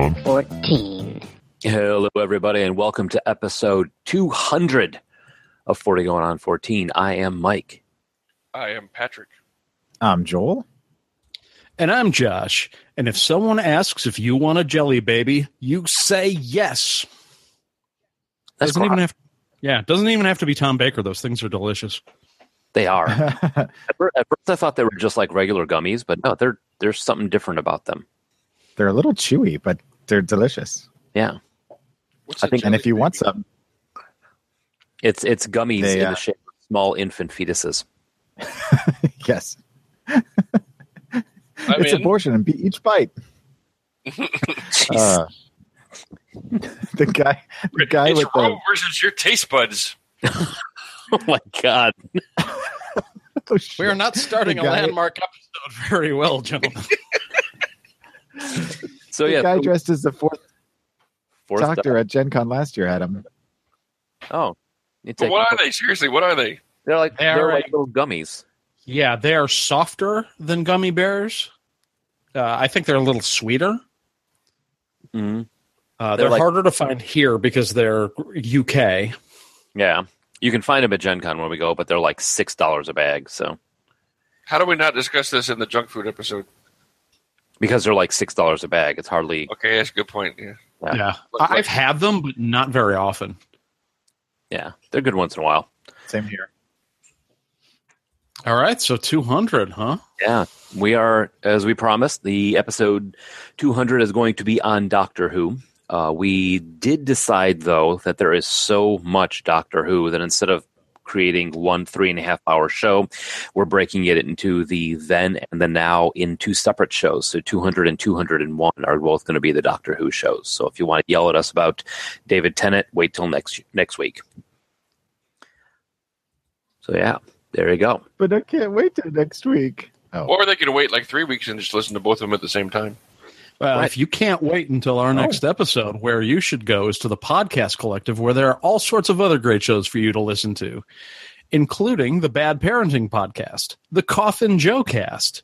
14. Hello, everybody, and welcome to episode 200 of 40 Going on 14. I am Mike. I am Patrick. I'm Joel. And I'm Josh. And if someone asks if you want a jelly baby, you say yes. That's doesn't even correct. have Yeah, doesn't even have to be Tom Baker. Those things are delicious. They are. at, fir- at first, I thought they were just like regular gummies, but no, they're there's something different about them. They're a little chewy, but they're delicious. Yeah, What's I a think- And if jelly you want some, it's it's gummies They, in uh, the shape of small infant fetuses. yes, I'm it's a in. portion and be each bite. Uh, the guy, the guy it's with the Rome versus your taste buds. oh my god! oh. We are not starting The a guy- landmark episode very well, gentlemen. So the yeah, guy dressed as the fourth, fourth doctor at Gen Con last year had him. Oh, But what are they? Seriously, what are they? They're like They they're are like little gummies. yeah, they are softer than gummy bears. Uh, I think they're a little sweeter. hmm Uh, They're they're like- harder to find here because they're UK. Yeah, you can find them at Gen Con when we go, but they're like six dollars a bag. So How do we not discuss this in the junk food episode? Because they're like six dollars a bag, it's hardly. Okay, that's a good point. Yeah. Yeah. Yeah, Like- I- I've had them, but not very often. Yeah, they're good once in a while. Same here. All right, so 200, huh? Yeah, we are, as we promised, the episode 200 is going to be on Doctor Who. Uh, we did decide, though, that there is so much Doctor Who that instead of creating one three and a half hour show, we're breaking it into the then and the now in two separate shows. So 200 and 201 are both going to be the Doctor Who shows. So if you want to yell at us about David Tennant, wait till next next week. So yeah, there you go. But I can't wait till next week. Oh, Or they could wait like three weeks and just listen to both of them at the same time. Well, Right. if you can't wait until our oh. next episode, where you should go is to the Podcast Collective, where there are all sorts of other great shows for you to listen to, including the Bad Parenting Podcast, the Coffin Joe Cast,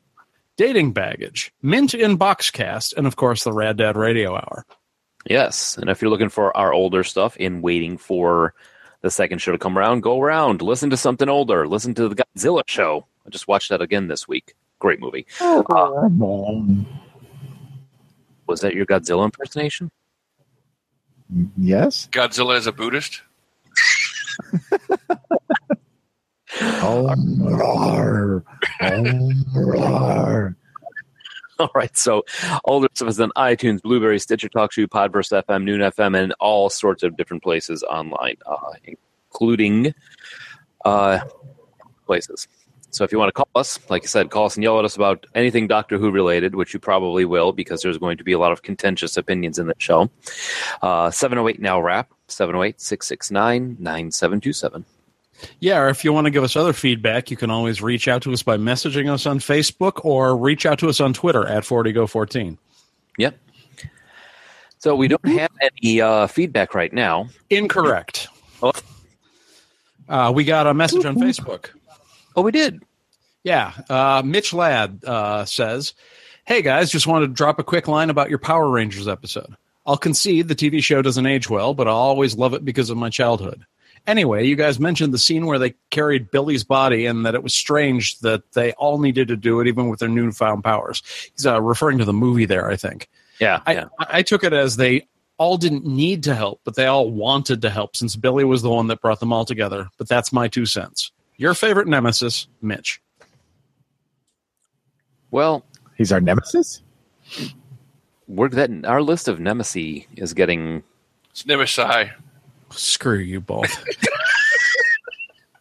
Dating Baggage, Mint in Box Cast, and of course the Rad Dad Radio Hour. Yes, and if you're looking for our older stuff in waiting for the second show to come around, go around, listen to something older, listen to the Godzilla show. I just watched that again this week. Great movie. Oh, uh, Was that your Godzilla impersonation? yes. Godzilla is a Buddhist? Um, roar. Um, roar. All right, so older stuff is on iTunes, Blubrry, Stitcher, TalkShoe, Podverse FM, Noon FM, and all sorts of different places online, uh, including uh, places. So if you want to call us, like I said, call us and yell at us about anything Doctor Who related, which you probably will because there's going to be a lot of contentious opinions in the show. Uh, 708 Now Rap, 708 669 9727. Yeah, or if you want to give us other feedback, you can always reach out to us by messaging us on Facebook or reach out to us on Twitter at 40go14. Yep. So we don't have any uh, feedback right now. Incorrect. Oh. Uh, we got a message on Facebook. Oh, we did. Yeah. Uh, Mitch Ladd uh, says, Hey guys, just wanted to drop a quick line about your Power Rangers episode. I'll concede the TV show doesn't age well, but I'll always love it because of my childhood. Anyway, you guys mentioned the scene where they carried Billy's body and that it was strange that they all needed to do it, even with their newfound powers. He's uh, referring to the movie there, I think. Yeah, I, yeah. I I took it as they all didn't need to help, but they all wanted to help since Billy was the one that brought them all together. But that's my two cents. Your favorite nemesis, Mitch. Well, He's our nemesis. we're that our list of nemesis is getting It's Nemesis. Screw you both.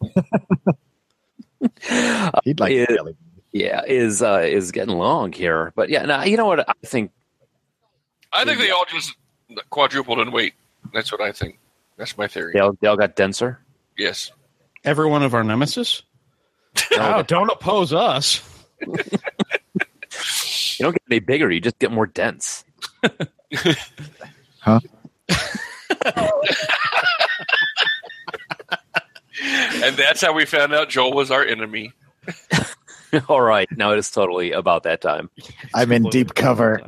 He'd like Yeah. Billy. yeah is uh, is getting long here. But yeah, now you know what I think. I think they all just quadrupled in weight. That's what I think. That's my theory. They all, they all got denser. Yes. Every one of our nemesis? oh, don't oppose us. You don't get any bigger; you just get more dense. Huh? And that's how we found out Joel was our enemy. all right, now it is totally about that time. I'm in deep cover.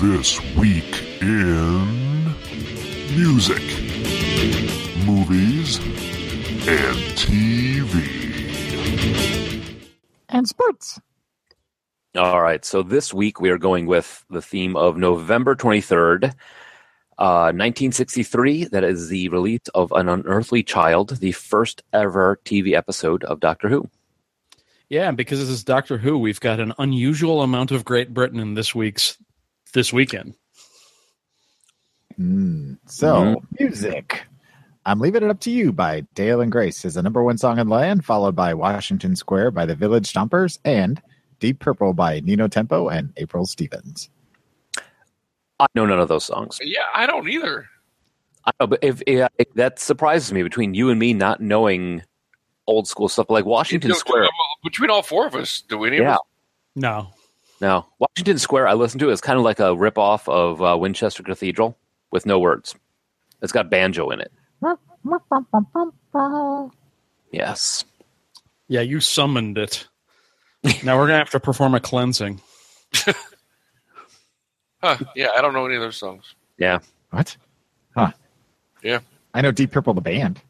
This week in music, movies, and TV. And sports. All right, so this week we are going with the theme of November twenty third. Uh, 1963, that is the release of An Unearthly Child, the first ever TV episode of Doctor Who. Yeah, and because this is Doctor Who, we've got an unusual amount of Great Britain in this week's this weekend. Mm, so, music. I'm leaving it up to you by Dale and Grace is the number one song in the land, followed by Washington Square by the Village Stompers and Deep Purple by Nino Tempo and April Stevens. I know none of those songs. Yeah, I don't either. I know, but if, if, if that surprises me between you and me not knowing old school stuff like Washington Do- do- Square. between all four of us, do we? of Yeah, us? No. no, Washington Square. I listened to is kind of like a rip off of uh, Winchester Cathedral with no words. It's got banjo in it. Yes. Yeah, you summoned it. now we're gonna have to perform a cleansing. Huh, yeah, I don't know any of those songs. Yeah. What? Huh. Yeah. I know Deep Purple, the band.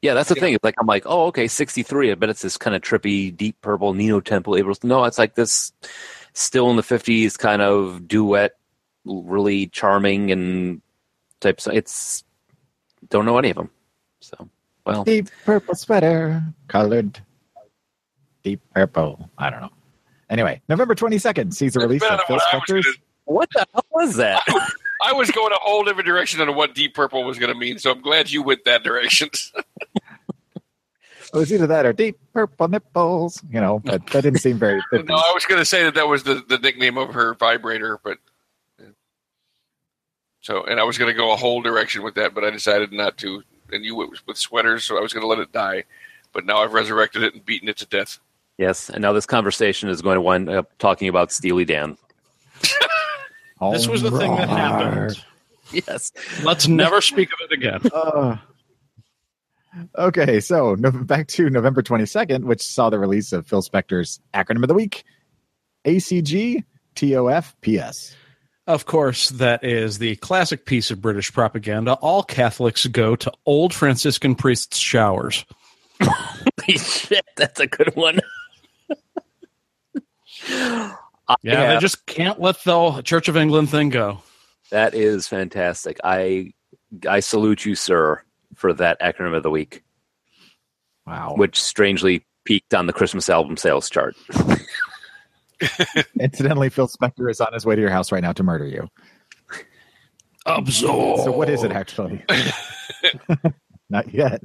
Yeah, that's the thing. It's like I'm like, oh, okay, 63. I bet it's this kind of trippy, deep purple, Nino Temple, April. No, it's like this, still in the 50s kind of duet, really charming and type. So it's don't know any of them. So well, Deep purple sweater, colored deep purple. I don't know. Anyway, November 22nd sees the release of than Phil what Spector's. what the hell was that? I was going a whole different direction on what Deep Purple was going to mean, so I'm glad you went that direction. It was either that or deep purple nipples. You know, but that didn't seem very. 50s. no, I was going to say that that was the, the nickname of her vibrator, but so and I was going to go a whole direction with that, but I decided not to. And you went with sweaters, so I was going to let it die. But now I've resurrected it and beaten it to death. yes, and now this conversation is going to wind up talking about Steely Dan. This was the thing that happened. Yes. Let's never speak of it again. Uh, okay, so no, back to November 22nd, which saw the release of Phil Spector's acronym of the week ACG TOFPS. Of course, that is the classic piece of British propaganda. All Catholics go to old Franciscan priests' showers. Holy shit, that's a good one. Yeah, Yeah. they just can't let the Church of England thing go. That is fantastic. I I salute you, sir, for that acronym of the week, Wow. which strangely peaked on the Christmas album sales chart. Incidentally, Phil Spector is on his way to your house right now to murder you. Absorb. So, what is it actually? Not yet.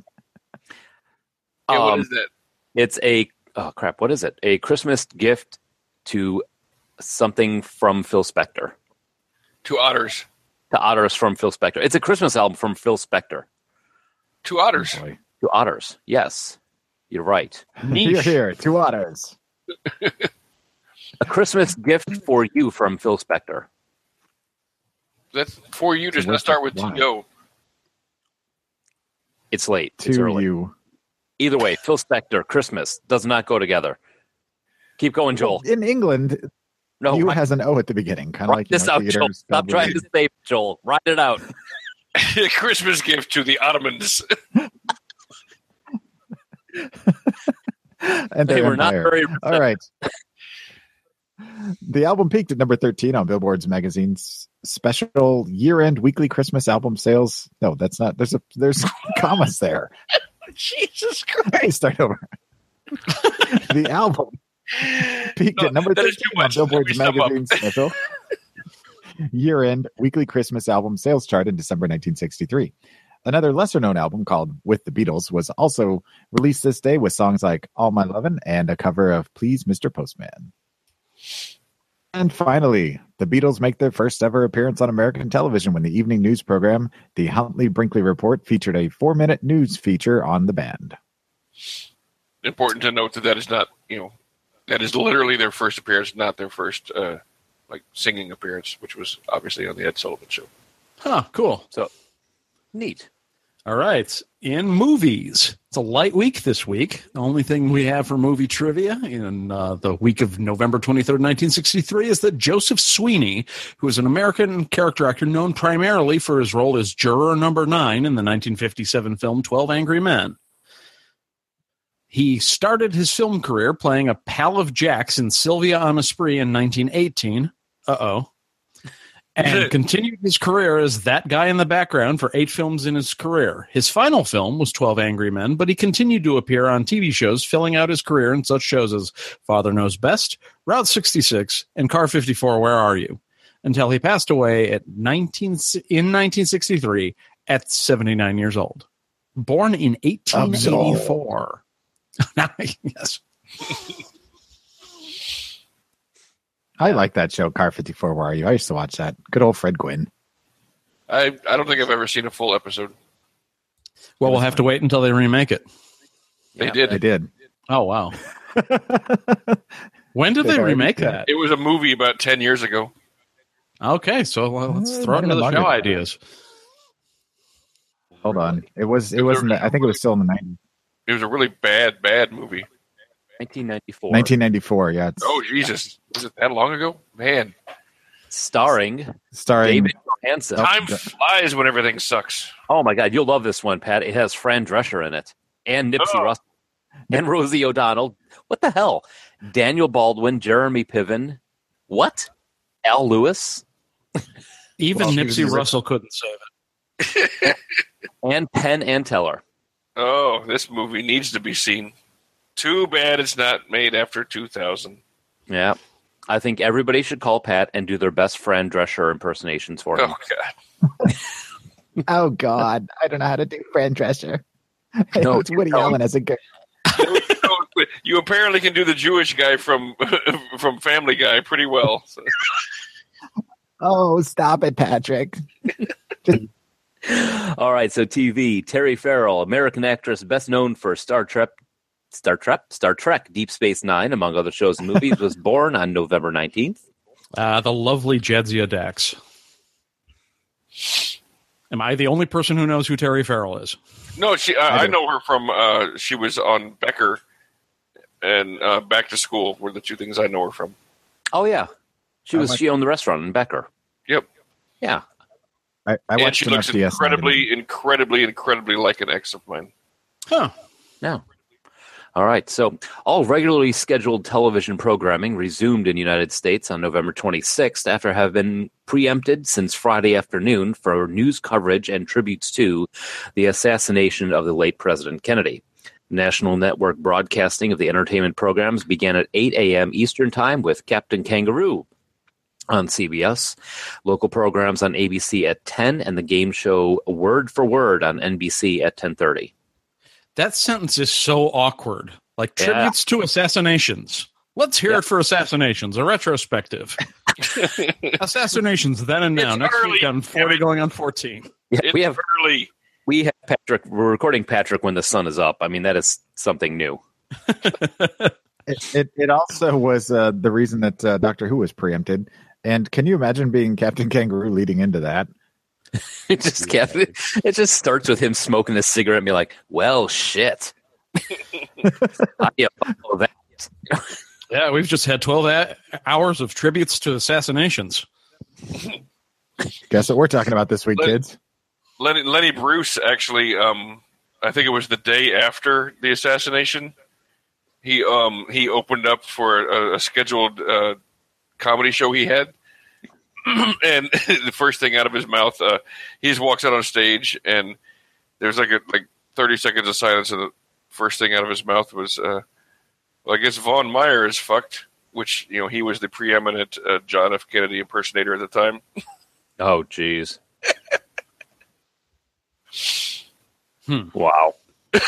Yeah, what Um, is that? It's a oh crap, what is it? A Christmas gift to something from Phil Spector. Two otters. To otters from Phil Spector. It's a Christmas album from Phil Spector. Two otters. Boy. To otters. Yes. You're right. You're here, two otters. A Christmas gift for you from Phil Spector. That's for you. Just So not what's start with why? to It's late. It's To early. you. Either way, Phil Spector, Christmas does not go together. Keep going, Joel. In England, No, you has an O at the beginning, kind of write like you this know, out, Joel. theaters, Stop trying to save Joel. Write it out. A Christmas gift to the Ottomans. and Hey, their we're not empire. very. All right. The album peaked at number 13 on Billboard's magazine's special year-end weekly Christmas album sales. No, that's not. There's a there's commas there. Jesus Christ. start over. the album peaked No, at number 13 on Billboard's me sum up. magazine's special year-end weekly Christmas album sales chart in December 1963. Another lesser-known album called "With the Beatles" was also released this day with songs like "All My Lovin'" and a cover of "Please, Mr. Postman." And finally, the Beatles make their first ever appearance on American television when the evening news program, The Huntley Brinkley Report, featured a four minute news feature on the band. Important to note that that is not, you know, that is literally their first appearance, not their first uh, like singing appearance, which was obviously on the Ed Sullivan Show. Huh, cool. So neat. All right. In movies, it's a light week this week. The only thing we have for movie trivia in uh, the week of November 23rd, 1963, is that Joseph Sweeney, who is an American character actor known primarily for his role as juror number nine in the 1957 film 12 Angry Men. He started his film career playing a pal of Jack's in Sylvia on a Spree in 1918. Uh oh and continued his career as that guy in the background for eight films in his career. His final film was 12 Angry Men, but he continued to appear on TV shows, filling out his career in such shows as Father Knows Best, Route 66, and Car 54, Where Are You? Until he passed away at 19, in 1963 at 79 years old. Born in 1884. yes. I like that show, Car 54. Where are you? I used to watch that. Good old Fred Gwynne. I I don't think I've ever seen a full episode. Well, we'll have to wait until they remake it. They Yeah. did. They did. Oh, wow. when did They've they remake did. that? It was a movie about ten years ago. Okay, so well, let's Uh, throw it into the show than ideas. Hold on. It was. It wasn't. I think it was still in the 90s. It was a really bad, bad movie. 1994. 1994. Yeah. Oh Jesus, was it that long ago? Man, Starring starring. David Johansen. time flies when everything sucks. Oh my God, you'll love this one, Pat. It has Fran Drescher in it, and Nipsey Oh. Russell, and Rosie O'Donnell. What the hell? Daniel Baldwin, Jeremy Piven. What? Al Lewis Even Well, Nipsey he Russell couldn't save it. and Penn and Teller. Oh, this movie needs to be seen. Too bad it's not made after 2000. Yeah, I think everybody should call Pat and do their best Fran Drescher impersonations for him. Oh God, Oh God, I don't know how to do Fran Drescher. No, it's Woody no. Allen as a good. you apparently can do the Jewish guy from from Family Guy pretty well. So- Oh, stop it, Patrick. All right, so TV. Terry Farrell, American actress, best known for Star Trek, Star Trek, Star Trek, Deep Space Nine, among other shows and movies, was born on November nineteenth. Uh, the lovely Jadzia Dax. Am I the only person who knows who Terry Farrell is? No, she. Uh, I I know her from. Uh, she was on Becker and uh, Back to School were the two things I know her from. Oh yeah, she was. like- She owned the restaurant in Becker. Yep, Yeah. I, I and watched she looks DS9. incredibly, incredibly, incredibly like an ex of mine. Huh. No. All right. So, all regularly scheduled television programming resumed in United States on November 26th after having been preempted since Friday afternoon for news coverage and tributes to the assassination of the late President Kennedy. National network broadcasting of the entertainment programs began at 8 a.m. Eastern Time with Captain Kangaroo on CBS, local programs on ABC at 10, and the game show Word for Word on NBC at 10:30. That sentence is so awkward. Like Yeah. tributes to assassinations. Let's hear Yeah. it for assassinations, a retrospective. assassinations then and now. It's Next early, week on 40 damn going on 14. Yeah, It's we have early. we have Patrick. We're recording Patrick when the sun is up. I mean, that is something new. It, it, it also was uh, the reason that uh, Doctor Who was preempted. And can you imagine being Captain Kangaroo leading into that? It just kept, it just starts with him smoking a cigarette and be like, "Well, shit." I follow that. Yeah, we've just had 12 a- hours of tributes to assassinations. Guess what we're talking about this week, Let- kids? Lenny, Lenny Bruce actually, um, I think it was the day after the assassination. He um, he opened up for a, a scheduled uh, comedy show he had. and the first thing out of his mouth, uh, he just walks out on stage, and there's like a like 30 seconds of silence, and the first thing out of his mouth was, uh, "Well, I guess Vaughn Meader is fucked." Which you know he was the preeminent uh, John F. Kennedy impersonator at the time. Oh, jeez. Hmm. Wow. It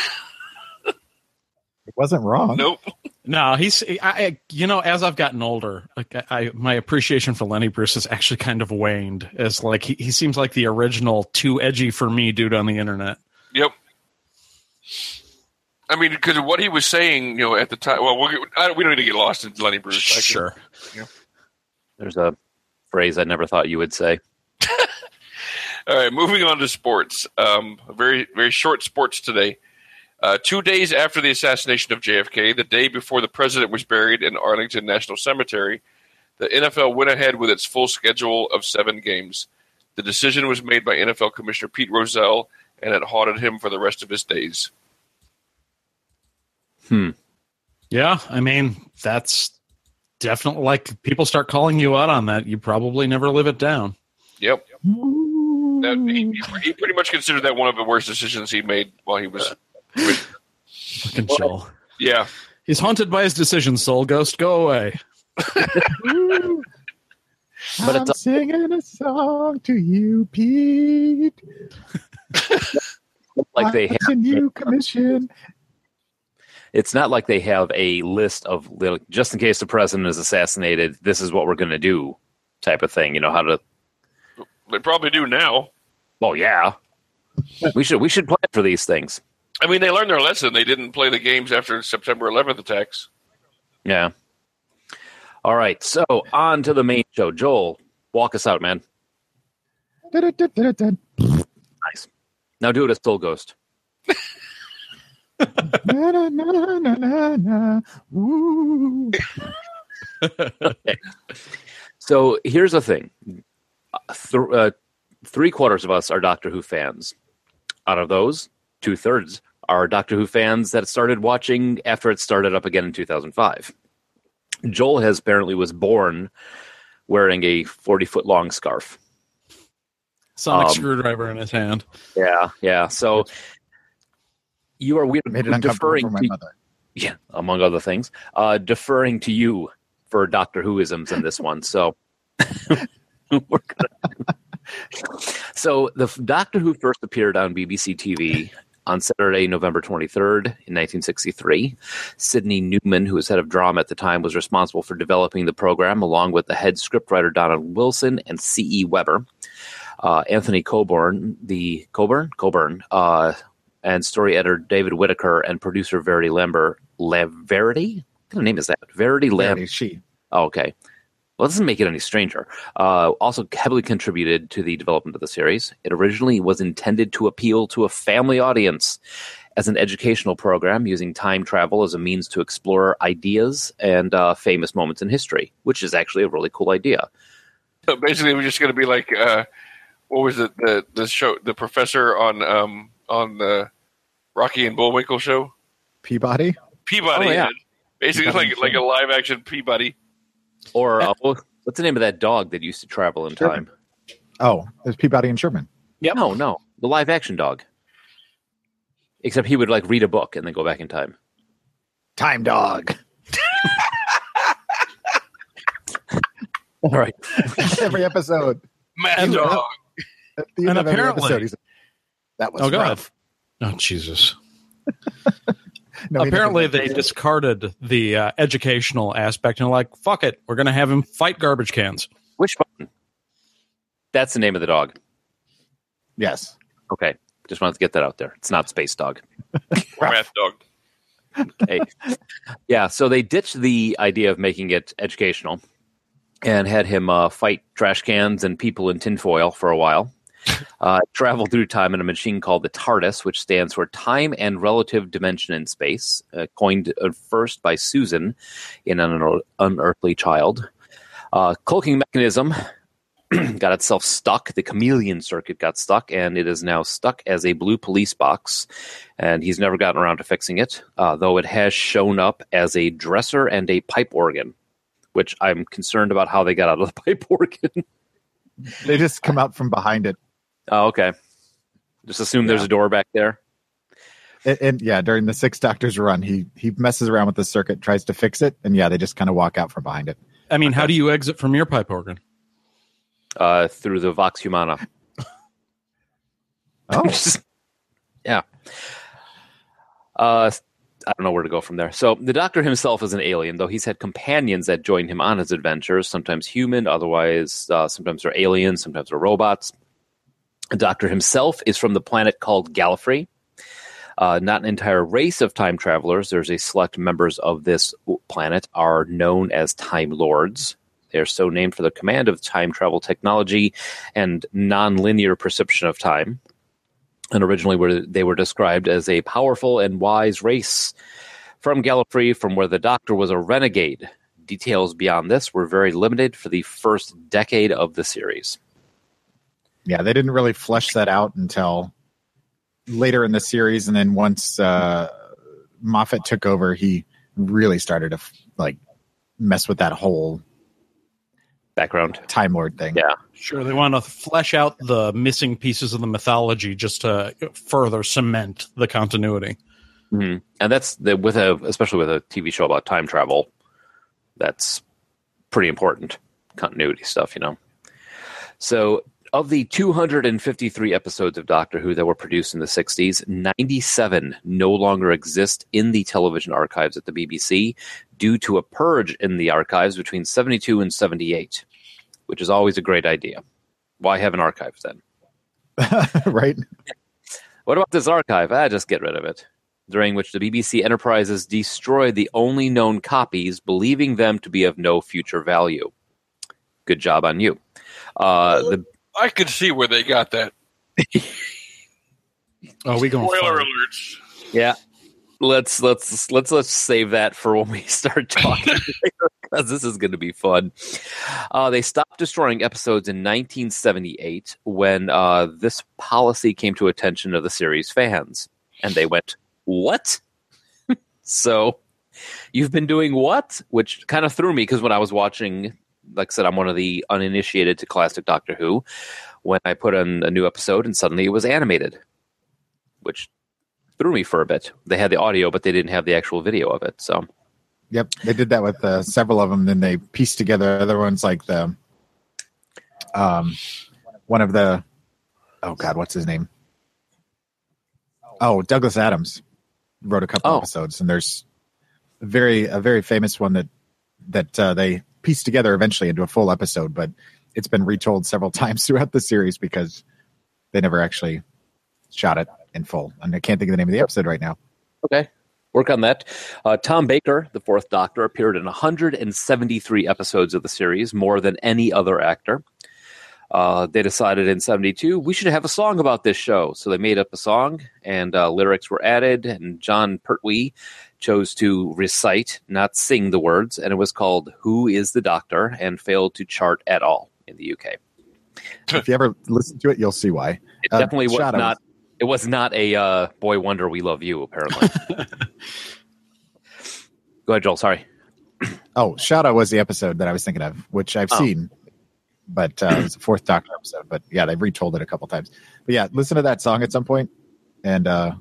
wasn't wrong. nope. No, he's I, I you know as I've gotten older, like I, I my appreciation for Lenny Bruce has actually kind of waned. As like he, he seems like the original too edgy for me dude on the internet. Yep. I mean, because of what he was saying, you know, at the time. Well, we'll get, I, we don't need to get lost in Lenny Bruce. I can- Sure. There's a phrase I never thought you would say. All right, moving on to sports. Um, very, very short sports today. Uh, two days after the assassination of JFK, the day before the president was buried in Arlington National Cemetery, the NFL went ahead with its full schedule of seven games. The decision was made by NFL Commissioner Pete Rozelle, and it haunted him for the rest of his days. Hmm. Yeah, I mean that's definitely like people start calling you out on that. You probably never live it down. Yep. That, he, he pretty much considered that one of the worst decisions he made while he was. Fucking Joel. Yeah. He's haunted by his decisions. Soul Ghost, go away. But I'm it's- singing a song to you, Pete. Like they have, a new commission. it's not like they have a list of like, just in case the president is assassinated, this is what we're going to do, type of thing. You know how to. They probably do now. Oh yeah, we should we should plan for these things. I mean, they learned their lesson. They didn't play the games after September 11th attacks. Yeah. All right, so on to the main show. Joel, walk us out, man. Da-da-da-da-da. Nice. Now do it as Soul Ghost. Na, na, na, na, na, na. Woo. So here's the thing: Uh, th- uh, three quarters of us are Doctor Who fans. Out of those, two thirds are Doctor Who fans that started watching after it started up again in 2005. Joel has apparently was born wearing a 40 foot long scarf. Sonic Um, screwdriver in his hand. Yeah, yeah. So you are weird Made it deferring for my to, mother. yeah, among other things, uh, deferring to you for Doctor Whoisms in this one. So, we're gonna... so the Doctor Who first appeared on BBC TV on Saturday, November 23rd in 1963. Sydney Newman, who was head of drama at the time, was responsible for developing the program, along with the head scriptwriter Donald Wilson and C.E. Webber. Uh, Anthony Coburn, the Coburn, Coburn, uh, and story editor David Whitaker and producer Verity Lambert. La- Verity? What kind of name is that? Verity Lamb. Verity, She. Oh, okay. Well, it doesn't make it any stranger. Uh, also, heavily contributed to the development of the series. It originally was intended to appeal to a family audience as an educational program using time travel as a means to explore ideas and uh, famous moments in history, which is actually a really cool idea. So basically, we're just going to be like, uh, what was it? The the show, the professor on um on the Rocky and Bullwinkle show, Peabody. Peabody. Oh, yeah. Basically, Peabody like like a live action Peabody. Or uh, what's the name of that dog that used to travel in Sherman. time? Oh, there's Peabody and Sherman. No, no, the live action dog. Except he would like read a book and then go back in time. Time Dog. All right. Every episode. Mad And- Dog. At the end And of every episode, he's that was Oh, God. rough. Oh Jesus! No, Apparently, they did. discarded the uh, educational aspect and like, fuck it, we're going to have him fight garbage cans. Wishbone? That's the name of the dog. Yes. Okay. Just wanted to get that out there. It's not Space Dog. Mad Dog. Okay. yeah. So they ditched the idea of making it educational and had him uh, fight trash cans and people in tinfoil for a while. Uh, travel through time in a machine called the TARDIS, which stands for Time and Relative Dimension in Space, uh, coined first by Susan in an Unearthly Child. Uh, cloaking mechanism got itself stuck. The chameleon circuit got stuck, and it is now stuck as a blue police box. And he's never gotten around to fixing it, uh, though it has shown up as a dresser and a pipe organ, which I'm concerned about how they got out of the pipe organ. They just come out from behind it. Oh, okay. Just assume there's a door back there. And, and yeah, during the Six Doctors run, he he messes around with the circuit, tries to fix it, and yeah, they just kind of walk out from behind it. I mean, how do you exit from your pipe organ? uh, through the Vox Humana. Oh, yeah. Uh, I don't know where to go from there. So the Doctor himself is an alien, though he's had companions that join him on his adventures. Sometimes human, otherwise, uh, sometimes they're aliens, sometimes they're robots. The Doctor himself is from the planet called Gallifrey. Uh, not an entire race of time travelers. There's a select members of this planet are known as Time Lords. They are so named for the command of time travel technology and non-linear perception of time. And originally, were they were described as a powerful and wise race from Gallifrey, from where the Doctor was a renegade. Details beyond this were very limited for the first decade of the series. Yeah, they didn't really flesh that out until later in the series, and then once uh, Moffat took over, he really started to like mess with that whole Background. Time Lord thing. Yeah. Sure, they want to flesh out the missing pieces of the mythology just to further cement the continuity. hmm And that's the, with a, especially with a TV show about time travel, that's pretty important continuity stuff, you know. So, of the 253 episodes of Doctor Who that were produced in the 60s, 97 no longer exist in the television archives at the BBC due to a purge in the archives between 72 and 78, which is always a great idea. Why have an archive then? right? What about this archive? Ah, just get rid of it. During which the BBC Enterprises destroyed the only known copies, believing them to be of no future value. Good job on you. Uh, the I could see where they got that. Oh, we going Spoiler far. alerts. yeah, let's let's let's let's save that for when we start talking because this is going to be fun. Uh, they stopped destroying episodes in 1978 when uh, this policy came to attention of the series fans, and they went, "What?" so you've been doing what? Which kind of threw me because when I was watching, like I said, I'm one of the uninitiated to classic Doctor Who. When I put on a new episode and suddenly it was animated, which threw me for a bit. They had the audio, but they didn't have the actual video of it. So Yep, they did that with uh, several of them. Then they pieced together other ones like the, um, one of the, oh god, what's his name? Oh, Douglas Adams wrote a couple Oh. episodes, and there's a very a very famous one that that uh, they pieced together eventually into a full episode, but it's been retold several times throughout the series because they never actually shot it in full. And I can't think of the name of the episode right now. Okay. Work on that. Uh, Tom Baker, the fourth Doctor, appeared in 173 episodes of the series, more than any other actor. Uh, they decided in 72 we should have a song about this show. So they made up a song, and uh, lyrics were added, and Jon Pertwee chose to recite, not sing the words, and it was called Who is the Doctor, and failed to chart at all in the UK. If you ever listen to it, you'll see why. It Uh, definitely was Shada. not. It was not a uh, boy wonder. We love you. Apparently. Go ahead, Joel. Sorry. Oh, Shada was the episode that I was thinking of, which I've Oh. seen, but uh, it was the fourth Doctor episode. But yeah, they've retold it a couple times. But yeah, listen to that song at some point, and uh,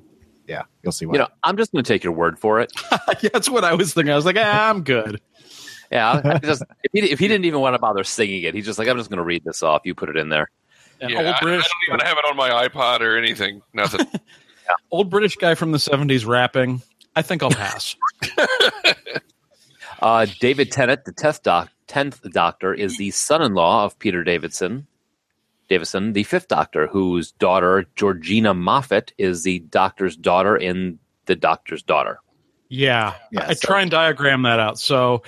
yeah, you'll see why. You know, I'm just going to take your word for it. yeah, that's what I was thinking. I was like, ah, I'm good. Yeah, I, I just if he, if he didn't even want to bother singing it, he's just like, I'm just going to read this off. You put it in there. An Yeah, old I, I British, don't even have it on my iPod or anything. Nothing. old British guy from the '70s rapping. I think I'll pass. Uh, David Tennant, the tenth doc, tenth Doctor, is the son-in-law of Peter Davidson. Davison, the fifth Doctor, whose daughter Georgina Moffett is the Doctor's daughter in the Doctor's daughter. Yeah, Yeah, I so- try and diagram that out. So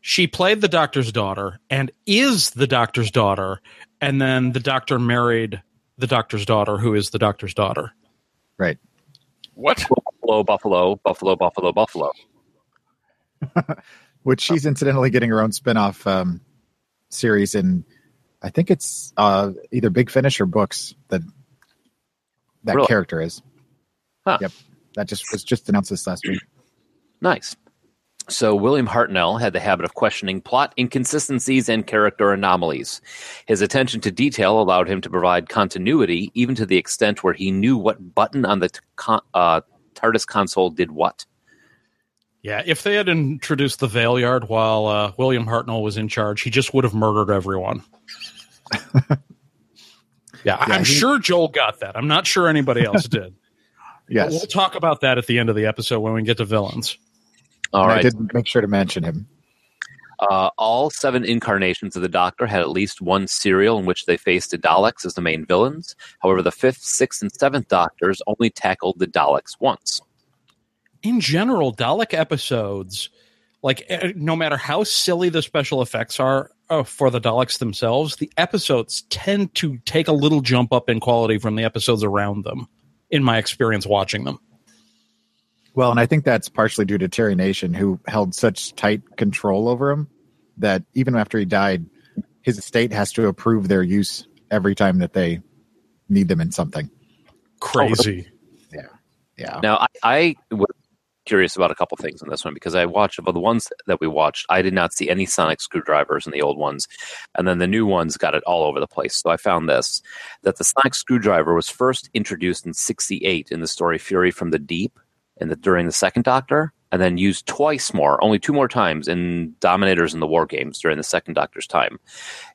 she played the doctor's daughter and is the doctor's daughter, and then the doctor married the doctor's daughter, who is the doctor's daughter. right? what? Buffalo, Buffalo, Buffalo, Buffalo, Buffalo. Which she's incidentally getting her own spin-off um, series in, I think it's uh, either Big Finish or Books that that Really? character is. Huh. Yep, that just was just announced this last week. Nice. So William Hartnell had the habit of questioning plot inconsistencies and character anomalies. His attention to detail allowed him to provide continuity, even to the extent where he knew what button on the t- con- uh, TARDIS console did what. Yeah, if they had introduced the Valeyard while uh, William Hartnell was in charge, he just would have murdered everyone. yeah, I'm he- sure Joel got that. I'm not sure anybody else did. Yes. But we'll talk about that at the end of the episode when we get to villains. All And I right. did make sure to mention him. Uh, all seven incarnations of the Doctor had at least one serial in which they faced the Daleks as the main villains. However, the fifth, sixth, and seventh Doctors only tackled the Daleks once. in general, Dalek episodes, like eh, no matter how silly the special effects are uh, for the Daleks themselves, the episodes tend to take a little jump up in quality from the episodes around them. In my experience watching them, Well, and I think that's partially due to Terry Nation, who held such tight control over him that even after he died, his estate has to approve their use every time that they need them in something. crazy. Yeah. Yeah. Now, I, I was curious about a couple things in this one because I watched of the ones that we watched. I did not see any sonic screwdrivers in the old ones, and then the new ones got it all over the place. So I found this that the sonic screwdriver was first introduced in '68 in the story Fury from the Deep, and that during the Second Doctor, and then used twice more, only two more times in Dominators and the War Games during the Second Doctor's time.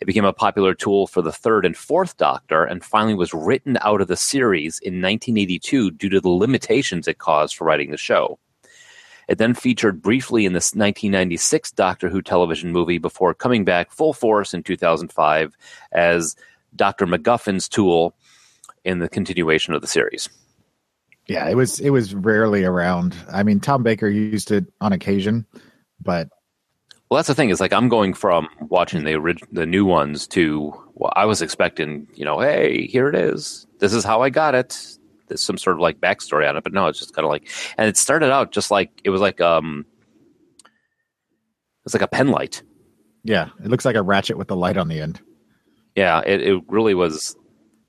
It became a popular tool for the Third and Fourth Doctor, and finally was written out of the series in 1982 due to the limitations it caused for writing the show. It then featured briefly in this 1996 Doctor Who television movie before coming back full force in 2005 as Dr. MacGuffin's tool in the continuation of the series. Yeah, it was it was rarely around. I mean, Tom Baker used it on occasion, but Well, that's the thing is like I'm going from watching the orig- the new ones to well, I was expecting, you know, hey, here it is. This is how I got it. Some sort of like backstory on it, but no, it's just kind of like, and it started out just like it was like um, it's like a pen light. yeah, it looks like a ratchet with the light on the end. Yeah, it, it really was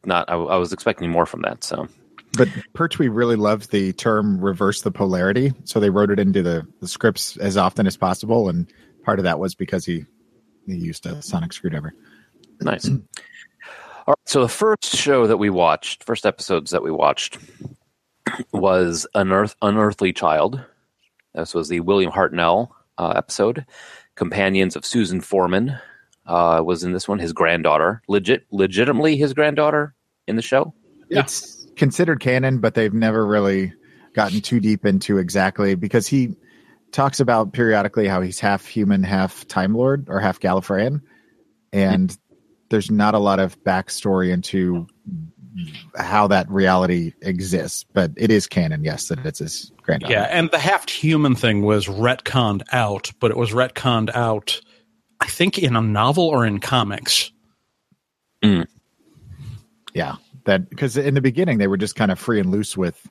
not. I, I was expecting more from that. So But Pertwee really loved the term reverse the polarity, so they wrote it into the, the scripts as often as possible, and part of that was because he he used a sonic screwdriver. nice. All right, so the first show that we watched, first episodes that we watched, was Unearth, Unearthly Child. This was the William Hartnell uh, episode. Companions of Susan Foreman uh, was in this one. His granddaughter, legit, legitimately his granddaughter in the show. It's considered canon, but they've never really gotten too deep into exactly because he talks about periodically how he's half human, half Time Lord, or half Gallifreyan, and there's not a lot of backstory into how that reality exists. But it is canon, yes, that it's his granddaughter. Yeah, and the half human thing was retconned out, but it was retconned out, I think, in a novel or in comics. Mm. Yeah, that because in the beginning they were just kind of free and loose with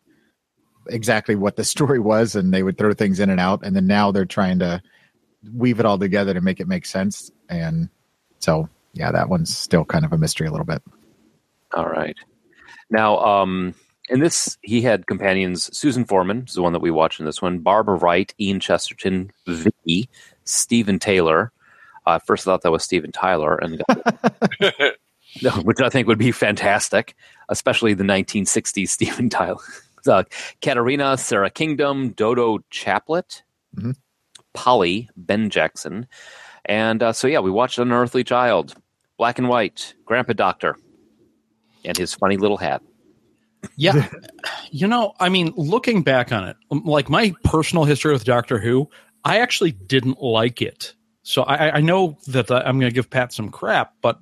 exactly what the story was, and they would throw things in and out, and then now they're trying to weave it all together to make it make sense. And so, yeah, that one's still kind of a mystery a little bit. All right. Now, um, in this, he had companions Susan Foreman, is the one that we watched in this one, Barbara Wright, Ian Chesterton, Vicky, Steven Taylor. Uh, first, I thought that was Steven Tyler, and which I think would be fantastic, especially the 1960s Steven Tyler. Uh, Katarina, Sara Kingdom, Dodo Chaplet, Mhm. Polly, Ben Jackson. And uh, so, yeah, we watched Unearthly Child, Black and White, Grandpa Doctor, and his funny little hat. Yeah. you know, I mean, looking back on it, um, like my personal history with Doctor Who, I actually didn't like it. So I, I know that I'm going to give Pat some crap, but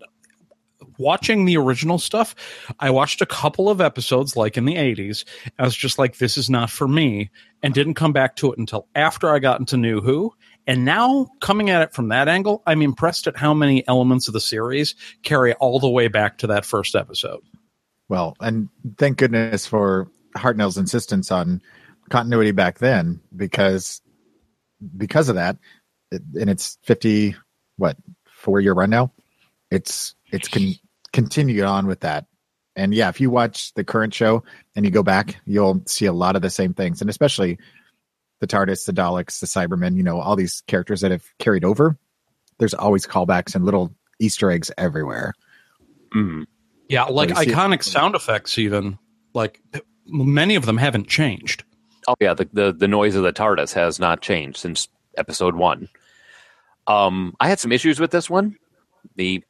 watching the original stuff, I watched a couple of episodes like in the 80s. I was just like, this is not for me, and didn't come back to it until after I got into New Who. And now, coming at it from that angle, I'm impressed at how many elements of the series carry all the way back to that first episode. Well, and thank goodness for Hartnell's insistence on continuity back then, because because of that, and it's fifty what four year run now. It's it's con- continued on with that, and yeah, if you watch the current show and you go back, you'll see a lot of the same things, and especially the TARDIS, the Daleks, the Cybermen, you know, all these characters that have carried over. There's always callbacks and little Easter eggs everywhere. Mm. Yeah, like you see it- iconic sound effects, even like many of them haven't changed. Oh yeah, the, the the noise of the TARDIS has not changed since episode one. Um, I had some issues with this one. The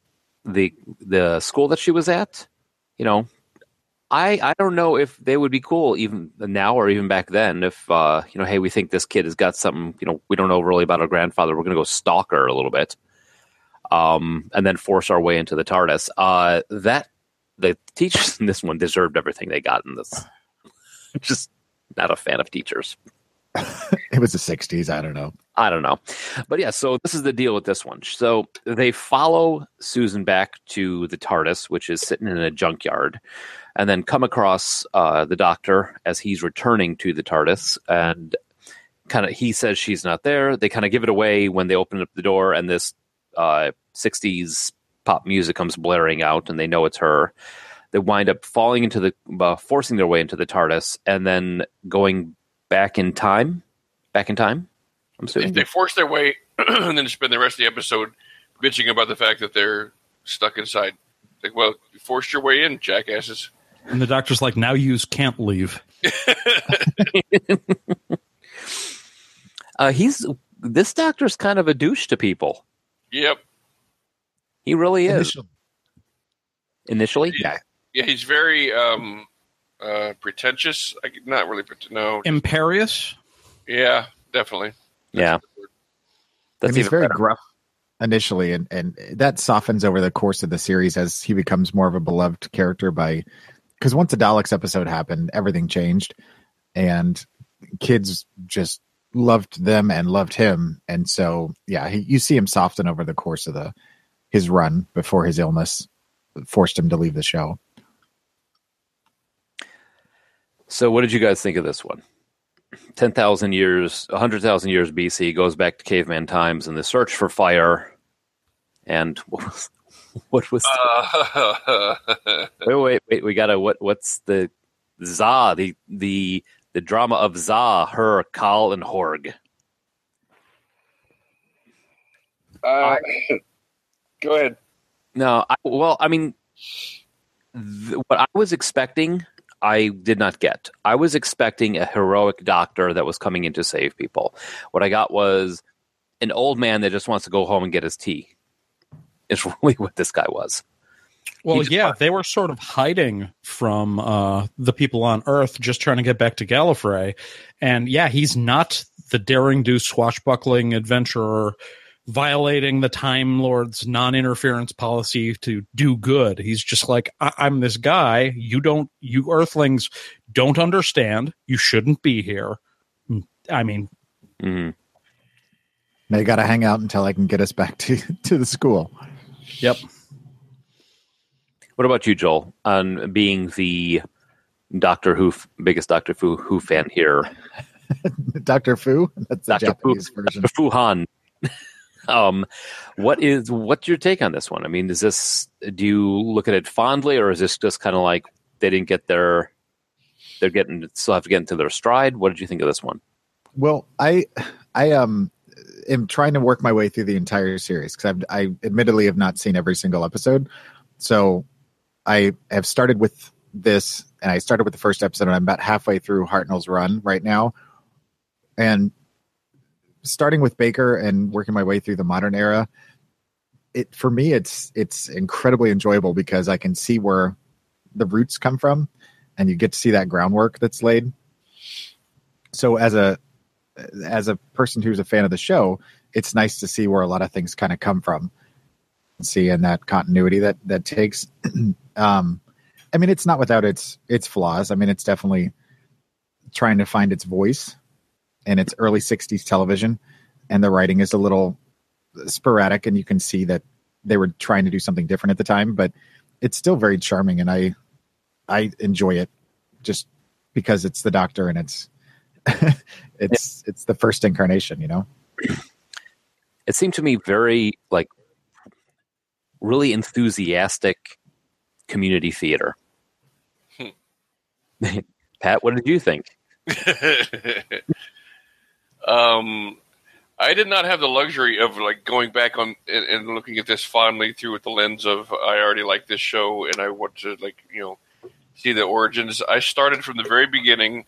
the the school that she was at, you know, I I don't know if they would be cool even now or even back then. If uh, you know, hey, we think this kid has got something. You know, we don't know really about our grandfather. We're going to go stalk her a little bit, um, and then force our way into the TARDIS. Uh, that the teachers in this one deserved everything they got in this. Just not a fan of teachers. It was the 60s. I don't know. I don't know. But yeah, so this is the deal with this one. So they follow Susan back to the TARDIS, which is sitting in a junkyard, and then come across uh, the doctor as he's returning to the TARDIS. And kind of, he says she's not there. They kind of give it away when they open up the door, and this uh, 60s pop music comes blaring out, and they know it's her. They wind up falling into the, uh, forcing their way into the TARDIS, and then going back in time. Back in time. I'm They, they force their way and then spend the rest of the episode bitching about the fact that they're stuck inside. Like, well, you forced your way in, jackasses. And the doctor's like, now you can't leave. Uh, he's this doctor's kind of a douche to people. Yep. He really is. Initial- Initially, Yeah. Yeah, he's very um, uh, pretentious. I, not really pretentious. No. Imperious. Yeah, definitely. yeah. and That's he's very better. gruff initially, and, and that softens over the course of the series as he becomes more of a beloved character by because once the Daleks episode happened, everything changed, and kids just loved them and loved him, and so yeah, he, you see him soften over the course of the his run before his illness forced him to leave the show. So, what did you guys think of this one? Ten thousand years, hundred thousand years BC goes back to caveman times and the search for fire. And what was Uh, wait, wait, wait? We gotta what? What's the Za the the the drama of Za, Hur, Kal, and Horg? uh, go ahead. No, I, well, I mean, th- what I was expecting, I did not get. I was expecting a heroic doctor that was coming in to save people. What I got was an old man that just wants to go home and get his tea. It's really what this guy was. Well, yeah, want- they were sort of hiding from uh, the people on Earth, just trying to get back to Gallifrey. And yeah, he's not the daring do swashbuckling adventurer violating the Time Lord's non interference policy to do good. He's just like, I- I'm this guy. You don't, you Earthlings don't understand. You shouldn't be here. I mean, Mhm. They got to hang out until I can get us back to to the school. Yep. What about you, Joel? On being the Doctor Who biggest Doctor Who, Who fan here, Doctor Fu, that's the Dr. Japanese Fu. version. Dr. Fuhan. um, what is what's your take on this one? I mean, is this do you look at it fondly, or is this just kind of like they didn't get their they're getting still have to get into their stride? What did you think of this one? Well, I I um am trying to work my way through the entire series because I admittedly have not seen every single episode. So I have started with this and I started with the first episode and I'm about halfway through Hartnell's run right now. And starting with Baker and working my way through the modern era, it for me it's it's incredibly enjoyable because I can see where the roots come from and you get to see that groundwork that's laid. So as a as a person who's a fan of the show, it's nice to see where a lot of things kind of come from. See and that continuity that that takes. um, I mean, it's not without its its flaws. I mean, it's definitely trying to find its voice and its early '60s television, and the writing is a little sporadic, and you can see that they were trying to do something different at the time. But it's still very charming, and I I enjoy it just because it's the Doctor and it's it's it's the first incarnation, you know. It seemed to me very like really enthusiastic community theater. Pat, what did you think? Um, I did not have the luxury of like going back on and, and looking at this fondly through with the lens of I already like this show and I want to like you know see the origins. I started from the very beginning.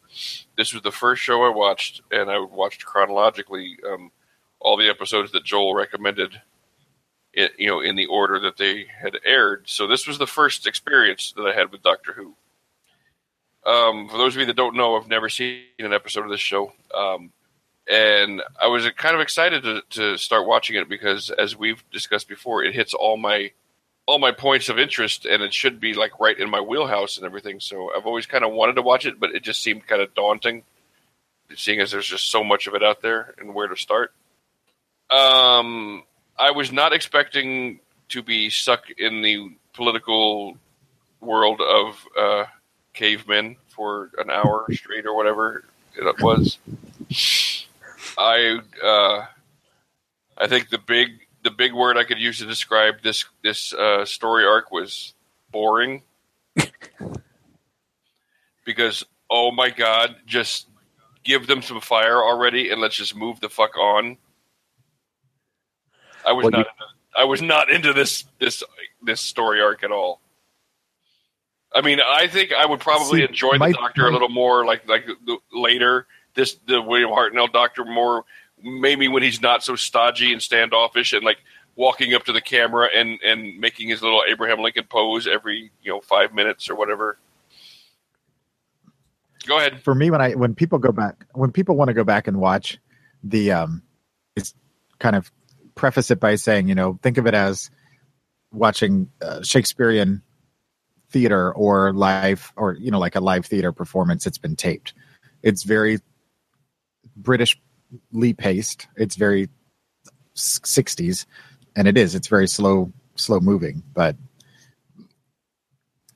This was the first show I watched, and I watched chronologically um, all the episodes that Joel recommended. It, you know, in the order that they had aired. So this was the first experience that I had with Doctor Who. Um, for those of you that don't know, I've never seen an episode of this show. Um, and I was kind of excited to, to start watching it because, as we've discussed before, it hits all my all my points of interest, and it should be like right in my wheelhouse and everything. So I've always kind of wanted to watch it, but it just seemed kind of daunting, seeing as there's just so much of it out there and where to start. Um, I was not expecting to be stuck in the political world of uh, cavemen for an hour straight or whatever it was. I uh, I think the big the big word I could use to describe this this uh, story arc was boring. because oh my god, just give them some fire already and let's just move the fuck on. I was Well, not. you- into, I was not into this this this story arc at all. I mean, I think I would probably See, enjoy my- the Doctor a little more, like like the, later. This the William Hartnell Doctor more, maybe when he's not so stodgy and standoffish, and like walking up to the camera and and making his little Abraham Lincoln pose every you know five minutes or whatever. Go ahead. for me when i when people go back when people want to go back and watch the um it's kind of preface it by saying you know think of it as watching uh, shakespearean theater or live or you know like a live theater performance it's been taped it's very britishly paced it's very 60s and it is it's very slow slow moving but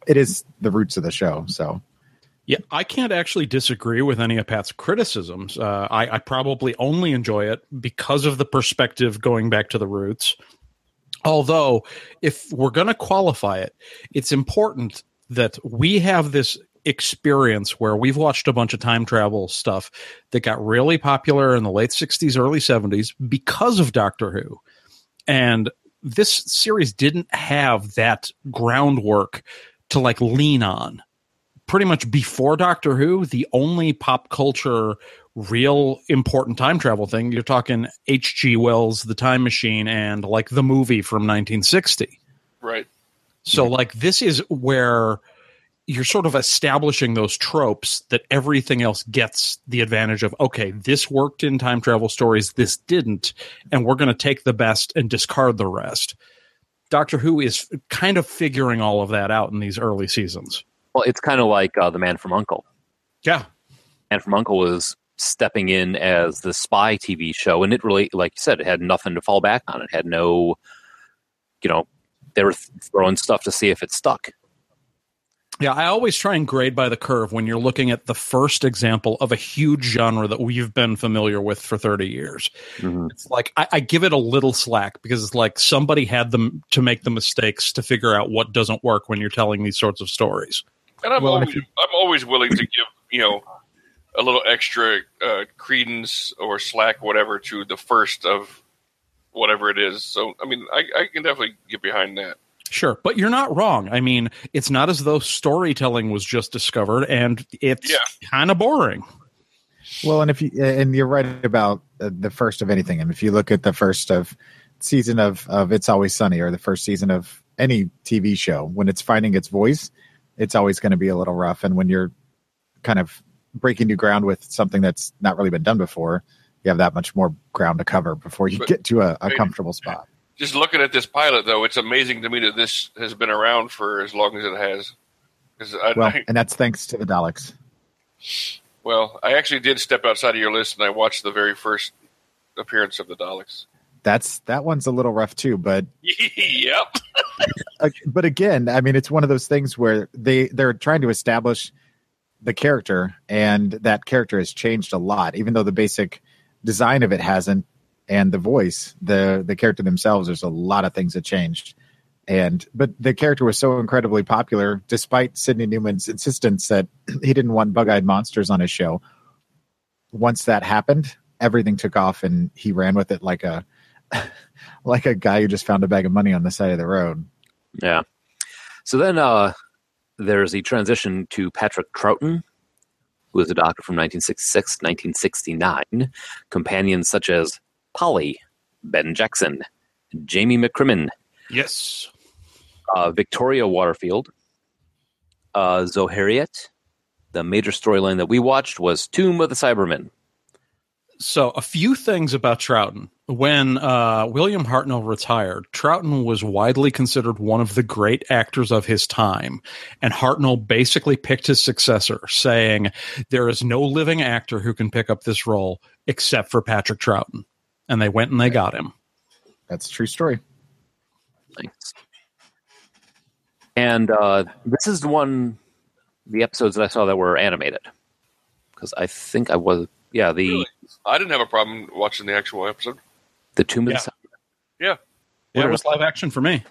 it is the roots of the show so Yeah, I can't actually disagree with any of Pat's criticisms. Uh, I, I probably only enjoy it because of the perspective going back to the roots. Although, if we're going to qualify it, it's important that we have this experience where we've watched a bunch of time travel stuff that got really popular in the late 60s, early 70s because of Doctor Who. And this series didn't have that groundwork to like lean on pretty much before Doctor Who, the only pop culture real important time travel thing, you're talking H.G. Wells' The Time Machine and like the movie from 1960. Right. So like this is where you're sort of establishing those tropes that everything else gets the advantage of okay this worked in time travel stories this didn't and we're going to take the best and discard the rest doctor who is kind of figuring all of that out in these early seasons Well, it's kind of like uh, the Man from Uncle. yeah Man from Uncle was stepping in as the spy TV show, and it really, like you said, it had nothing to fall back on. It had no, you know, they were th- throwing stuff to see if it stuck. Yeah, I always try and grade by the curve when you're looking at the first example of a huge genre that we've been familiar with for 30 years. It's like I, I give it a little slack because it's like somebody had them to make the mistakes to figure out what doesn't work when you're telling these sorts of stories. And I'm Well, always if I'm always willing to give you know a little extra uh, credence or slack, whatever, to the first of whatever it is. So I mean, I, I can definitely get behind that. Sure, but you're not wrong. I mean, it's not as though storytelling was just discovered and it's Yeah. kind of boring. Well, and if you and you're right about uh, the first of anything, and if you look at the first of season of of It's Always Sunny or the first season of any TV show, when it's finding its voice, it's always going to be a little rough. And when you're kind of breaking new ground with something that's not really been done before, you have that much more ground to cover before you But- get to a, a comfortable spot. Just looking at this pilot, though, it's amazing to me that this has been around for as long as it has. I, Well, I- and that's thanks to the Daleks. well, I actually did step outside of your list, and I watched the very first appearance of the Daleks. That's that one's a little rough too, but yep. but again, I mean, it's one of those things where they they're trying to establish the character, and that character has changed a lot, even though the basic design of it hasn't, and the voice, the the character themselves, there's a lot of things that changed. And but the character was so incredibly popular, despite Sydney Newman's insistence that he didn't want bug-eyed monsters on his show. Once that happened, everything took off and he ran with it like a like a guy who just found a bag of money on the side of the road. Yeah. So then uh, there's the transition to Patrick Troughton, who was a doctor from 1966 1969. Companions such as Polly, Ben Jackson, Jamie McCrimmon, Yes. uh, Victoria Waterfield, uh, Zoe Heriot. The major storyline that we watched was Tomb of the Cybermen. So, a few things about Troughton. When uh, William Hartnell retired, Troughton was widely considered one of the great actors of his time. And Hartnell basically picked his successor, saying, There is no living actor who can pick up this role except for Patrick Troughton. And they went and they got him. That's a true story. Thanks. And uh, this is the one, the episodes that I saw that were animated. Because I think I was, yeah, the Really? I didn't have a problem watching the actual episode. the Tomb of Yeah. the Cybermen. Yeah. Yeah, it was live action for me.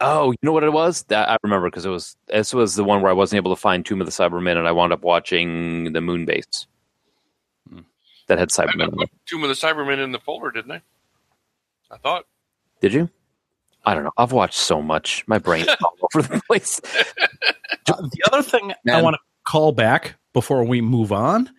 Oh, you know what it was? That I remember because it was this was the one where I wasn't able to find Tomb of the Cybermen, and I wound up watching the Moon Base that had Cybermen. on put. Tomb of the Cybermen in the folder, didn't I? I thought. Did you? I don't know. I've watched so much. My brain's all over the place. Uh, the other thing I want to call back before we move on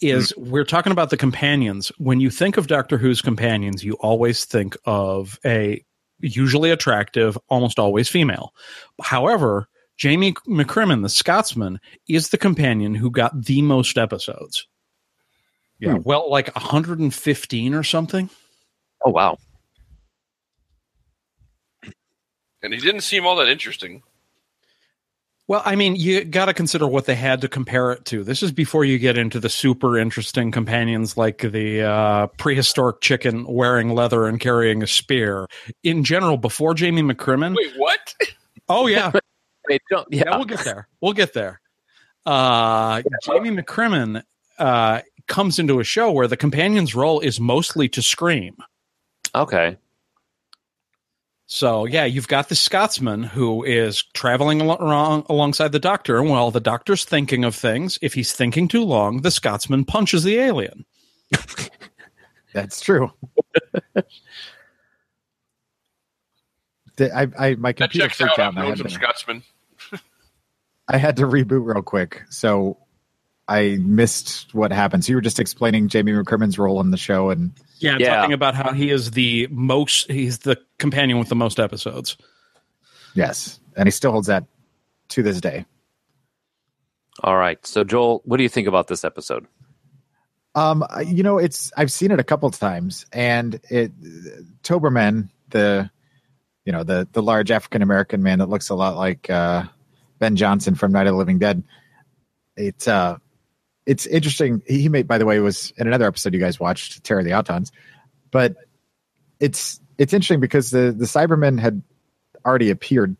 is we're talking about the companions. When you think of Doctor Who's companions, you always think of a usually attractive, almost always female. However, Jamie McCrimmon, the Scotsman, is the companion who got the most episodes. Yeah, well, like 115 or something. Oh wow! And he didn't seem all that interesting. Well, I mean, you got to consider what they had to compare it to. This is before you get into the super interesting companions like the uh, prehistoric chicken wearing leather and carrying a spear. In general, before Jamie McCrimmon. Wait, what? Oh yeah, Wait, don't, yeah, yeah, we'll get there. We'll get there. Uh, Jamie McCrimmon uh, comes into a show where the companion's role is mostly to scream. okay. So yeah, you've got the Scotsman who is traveling along alongside the Doctor, and while the Doctor's thinking of things, if he's thinking too long, the Scotsman punches the alien. That's true. I, I, my computer freaked out. out. I've and I known had, to, Scotsmen. I had to reboot real quick, so I missed what happened. So you were just explaining Jamie McCrimmon's role in the show, and Yeah, Yeah. talking about how he is the most, he's the companion with the most episodes. yes, and he still holds that to this day. All right. So Joel, what do you think about this episode? Um, you know, it's I've seen it a couple times, and it Toberman, the you know the the large African American man that looks a lot like uh, Ben Johnson from Night of the Living Dead. It's uh, it's interesting. He, made, by the way, was in another episode you guys watched, Terror of the Autons, but it's it's interesting because the the Cybermen had already appeared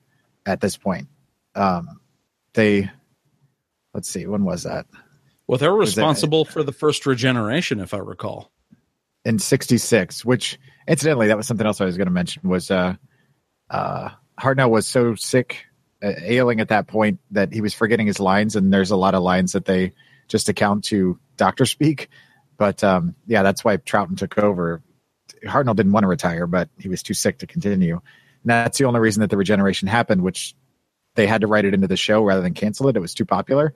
at this point. Um, they let's see, when was that? Well, they're that- responsible for the first regeneration, if I recall. in 66 which incidentally that was something else i was going to mention was uh uh hartnell was so sick uh, ailing at that point that he was forgetting his lines and there's a lot of lines that they just account to doctor speak. But um yeah that's why Troughton took over. Hartnell didn't want to retire but he was too sick to continue. And that's the only reason that the regeneration happened which they had to write it into the show rather than cancel it. It was too popular.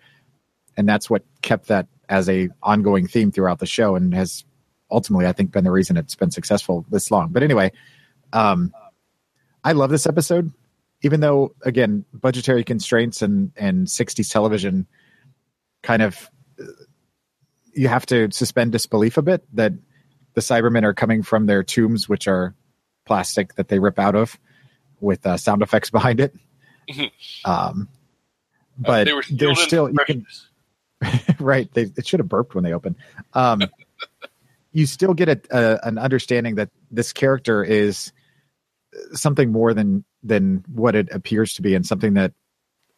And that's what kept that as a ongoing theme throughout the show and has ultimately I think been the reason it's been successful this long. But anyway, um, I love this episode, even though again budgetary constraints and and 60s television kind of you have to suspend disbelief a bit that the Cybermen are coming from their tombs, which are plastic that they rip out of with uh, sound effects behind it. Um, but they were they're still you can right. They it should have burped when they opened. Um, you still get a, a an understanding that this character is something more than than what it appears to be, and something that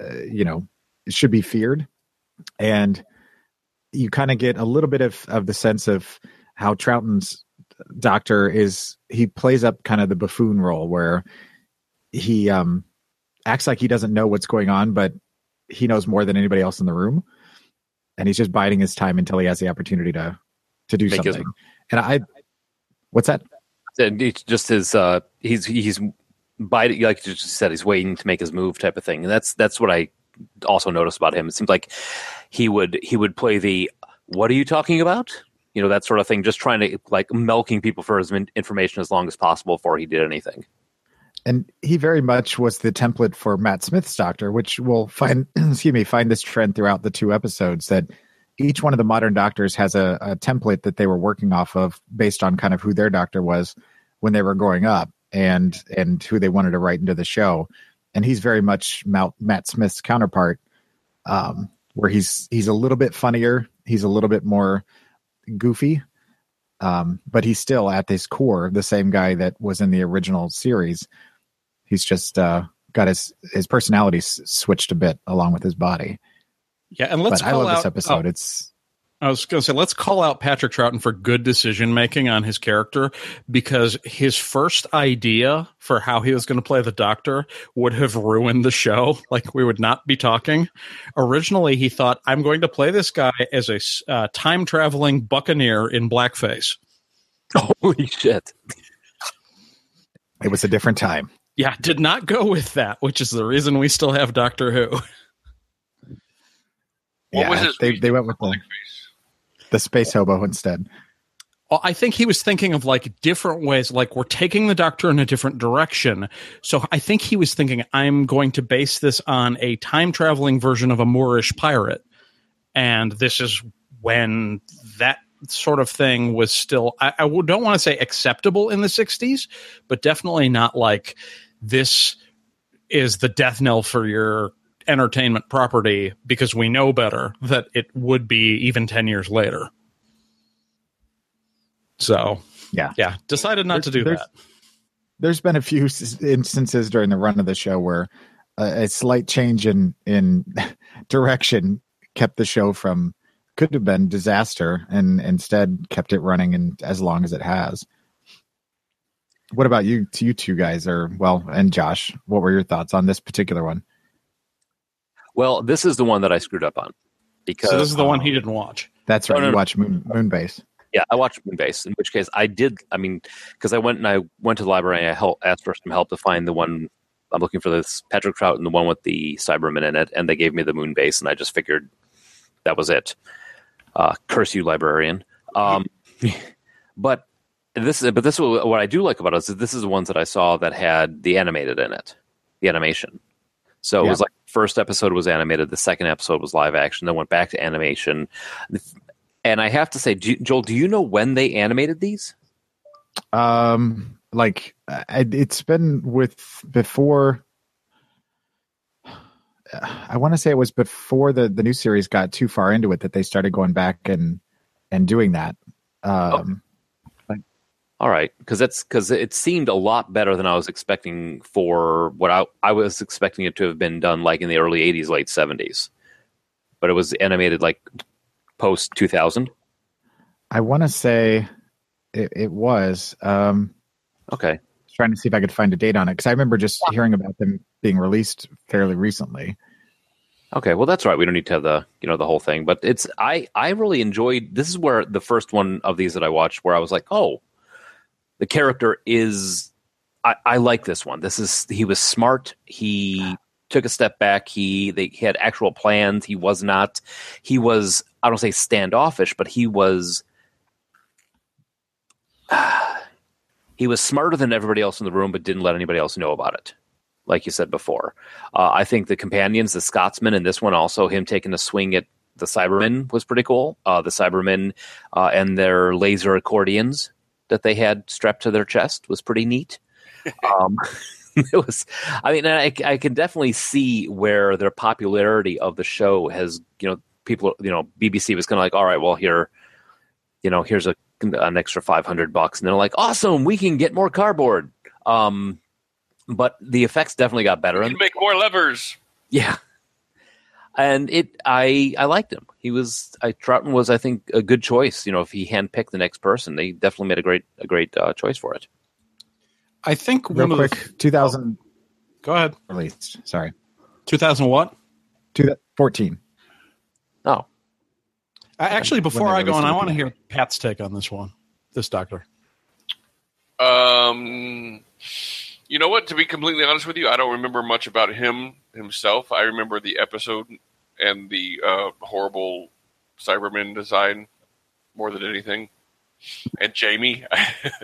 uh, you know should be feared. And you kind of get a little bit of of the sense of how Troughton's doctor is. He plays up kind of the buffoon role where he um acts like he doesn't know what's going on, but he knows more than anybody else in the room and he's just biding his time until he has the opportunity to to do Make his- something. And I, what's that? And it's just his uh he's he's by like you just said he's waiting to make his move type of thing and that's that's what i also noticed about him. It seems like he would he would play the what are you talking about? You know that sort of thing just trying to like milking people for his information as long as possible before he did anything. And he very much was the template for Matt Smith's doctor, which we'll find excuse me, find this trend throughout the two episodes that each one of the modern doctors has a, a template that they were working off of based on kind of who their doctor was when they were growing up and and who they wanted to write into the show. And he's very much Matt, Matt Smith's counterpart, um, where he's he's a little bit funnier, he's a little bit more goofy, um, but he's still at his core the same guy that was in the original series. He's just uh, got his his personality s- switched a bit along with his body. Yeah, and let's but I love this episode. oh. It's I was going to say, let's call out Patrick Troughton for good decision making on his character because his first idea for how he was going to play the doctor would have ruined the show. Like, we would not be talking. Originally, he thought, I'm going to play this guy as a uh, time traveling buccaneer in blackface. holy shit it was a different time. Yeah, did not go with that, which is the reason we still have Doctor Who. What yeah, was his they they went with blackface? The space hobo instead. I think he was thinking of like different ways, like we're taking the doctor in a different direction. So I think he was thinking, I'm going to base this on a time traveling version of a Moorish pirate. And this is when that sort of thing was still, I don't want to say acceptable in the 60s, but definitely not like this is the death knell for your entertainment property because we know better that it would be even 10 years later. So, Yeah. yeah, decided not to do There's- that. There's been a few instances during the run of the show where a, a slight change in in direction kept the show from could have been disaster and instead kept it running and as long as it has. What about you? To you two guys, or well, and Josh, what were your thoughts on this particular one? Well this is the one that i screwed up on because So this is the one he didn't watch. That's right. no, you no. watch Moon Moonbase. Yeah, I watched Moonbase. In which case, I did. I mean, because I went and I went to the library. and I help, asked for some help to find the one I'm looking for. This Patrick Troughton the one with the Cyberman in it, and they gave me the Moonbase, and I just figured that was it. Uh, curse you, librarian. Um, but this is but this is what what I do like about it is this is the ones that I saw that had the animated in it, the animation. So it was like first episode was animated, the second episode was live action, then went back to animation. And I have to say, do, Joel, do you know when they animated these? Um, like I, it's been with before. I want to say it was before the the new series got too far into it that they started going back and and doing that. Um, All right, because that's because it seemed a lot better than I was expecting for what I I was expecting it to have been done like in the early '80s, late '70s, but it was animated like post 2000. I want to say it, it was. Um, Okay, trying to see if I could find a date on it because I remember just hearing about them being released fairly recently. Okay, well that's right. We don't need to have the you know the whole thing, but it's I I really enjoyed. This is where the first one of these that I watched, where I was like, oh, the character is. I, I like this one. This is he was smart. He took a step back. He they he had actual plans. He was not. He was I don't say standoffish, but he was. he was smarter than everybody else in the room, but didn't let anybody else know about it like you said before. Uh, I think the companions, the Scotsman, and this one also, him taking a swing at the Cybermen was pretty cool. Uh, the Cybermen uh, and their laser accordions that they had strapped to their chest was pretty neat. um, it was, I mean, I, I can definitely see where their popularity of the show has, you know, people, you know, BBC was kind of like, all right, well, here, you know, here's a an extra five hundred bucks, and they're like, awesome, we can get more cardboard. Um, but the effects definitely got better. You can make more levers. yeah, and it, I, I liked him. He was, I Troughton was, I think, a good choice. You know, if he handpicked the next person, they definitely made a great, a great uh, choice for it. I think Real one quick, of the, 2000 go ahead. released. Sorry, 2000 what? 2014. Oh, Uh, Actually, before I go on, I want to hear Pat's take on this one. This doctor. Um, you know what? To be completely honest with you, I don't remember much about him himself. I remember the episode and the uh, horrible Cyberman design more than anything. And Jamie,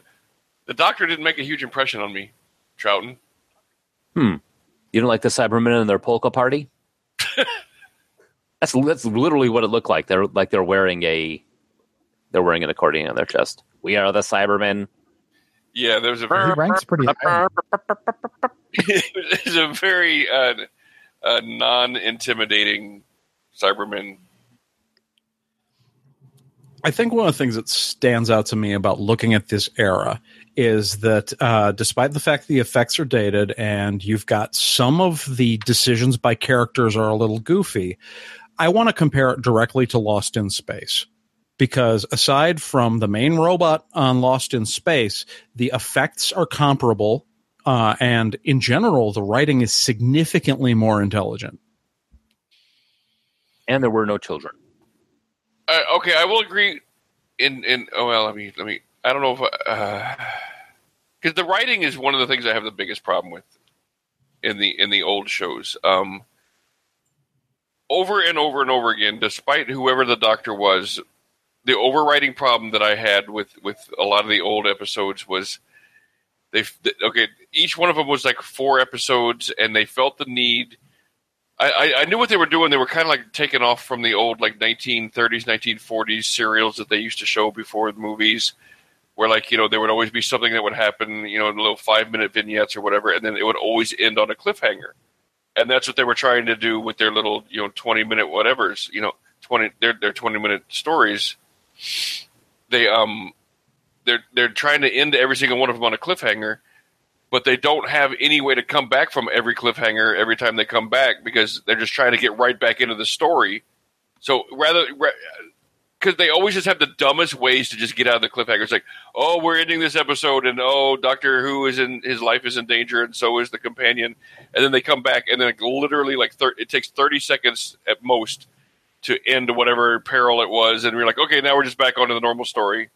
the Doctor didn't make a huge impression on me. Troughton. Hmm. You don't like the Cybermen and their polka party? that's that's literally what it looked like. They're like they're wearing a they're wearing an accordion on their chest. We are the Cybermen. Yeah, there's a He very ranks pretty high. it was a very uh, uh, non-intimidating Cyberman. I think one of the things that stands out to me about looking at this era is that uh, despite the fact the effects are dated and you've got some of the decisions by characters are a little goofy, I want to compare it directly to Lost in Space. Because aside from the main robot on Lost in Space, the effects are comparable. Uh, and in general, the writing is significantly more intelligent. And there were no children. Uh, okay, I will agree. In in oh well, let me let me. I don't know if because the writing is one of the things I have the biggest problem with in the in the old shows. Um, over and over and over again, despite whoever the doctor was, the overriding problem that I had with with a lot of the old episodes was they okay. Each one of them was like four episodes, and they felt the need. I, I, knew what they were doing. They were kind of like taking off from the old like 1930s, 1940s serials that they used to show before the movies, where like you know there would always be something that would happen, you know, in little five minute vignettes or whatever, and then it would always end on a cliffhanger. And that's what they were trying to do with their little you know 20 minute whatever's, you know, 20 their their 20 minute stories. They um they're they're trying to end every single one of them on a cliffhanger but they don't have any way to come back from every cliffhanger every time they come back because they're just trying to get right back into the story. So rather, because they always just have the dumbest ways to just get out of the cliffhanger. It's like, oh, we're ending this episode, and oh, Doctor Who is in his life is in danger, and so is the companion. And then they come back, and then literally like thir- it takes thirty seconds at most to end whatever peril it was, and we're like, okay, now we're just back onto the normal story.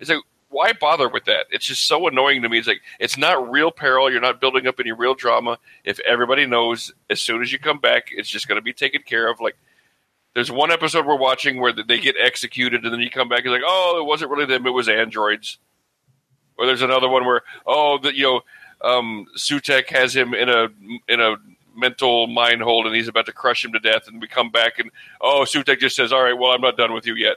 It's like why bother with that? It's just so annoying to me. It's like it's not real peril. You're not building up any real drama. If everybody knows, as soon as you come back, it's just going to be taken care of. Like there's one episode we're watching where they get executed, and then you come back and like, oh, it wasn't really them. It was androids. Or there's another one where oh, the, you know, um, Sutekh has him in a in a mental mind hold, and he's about to crush him to death. And we come back, and oh, Sutekh just says, all right, well, I'm not done with you yet.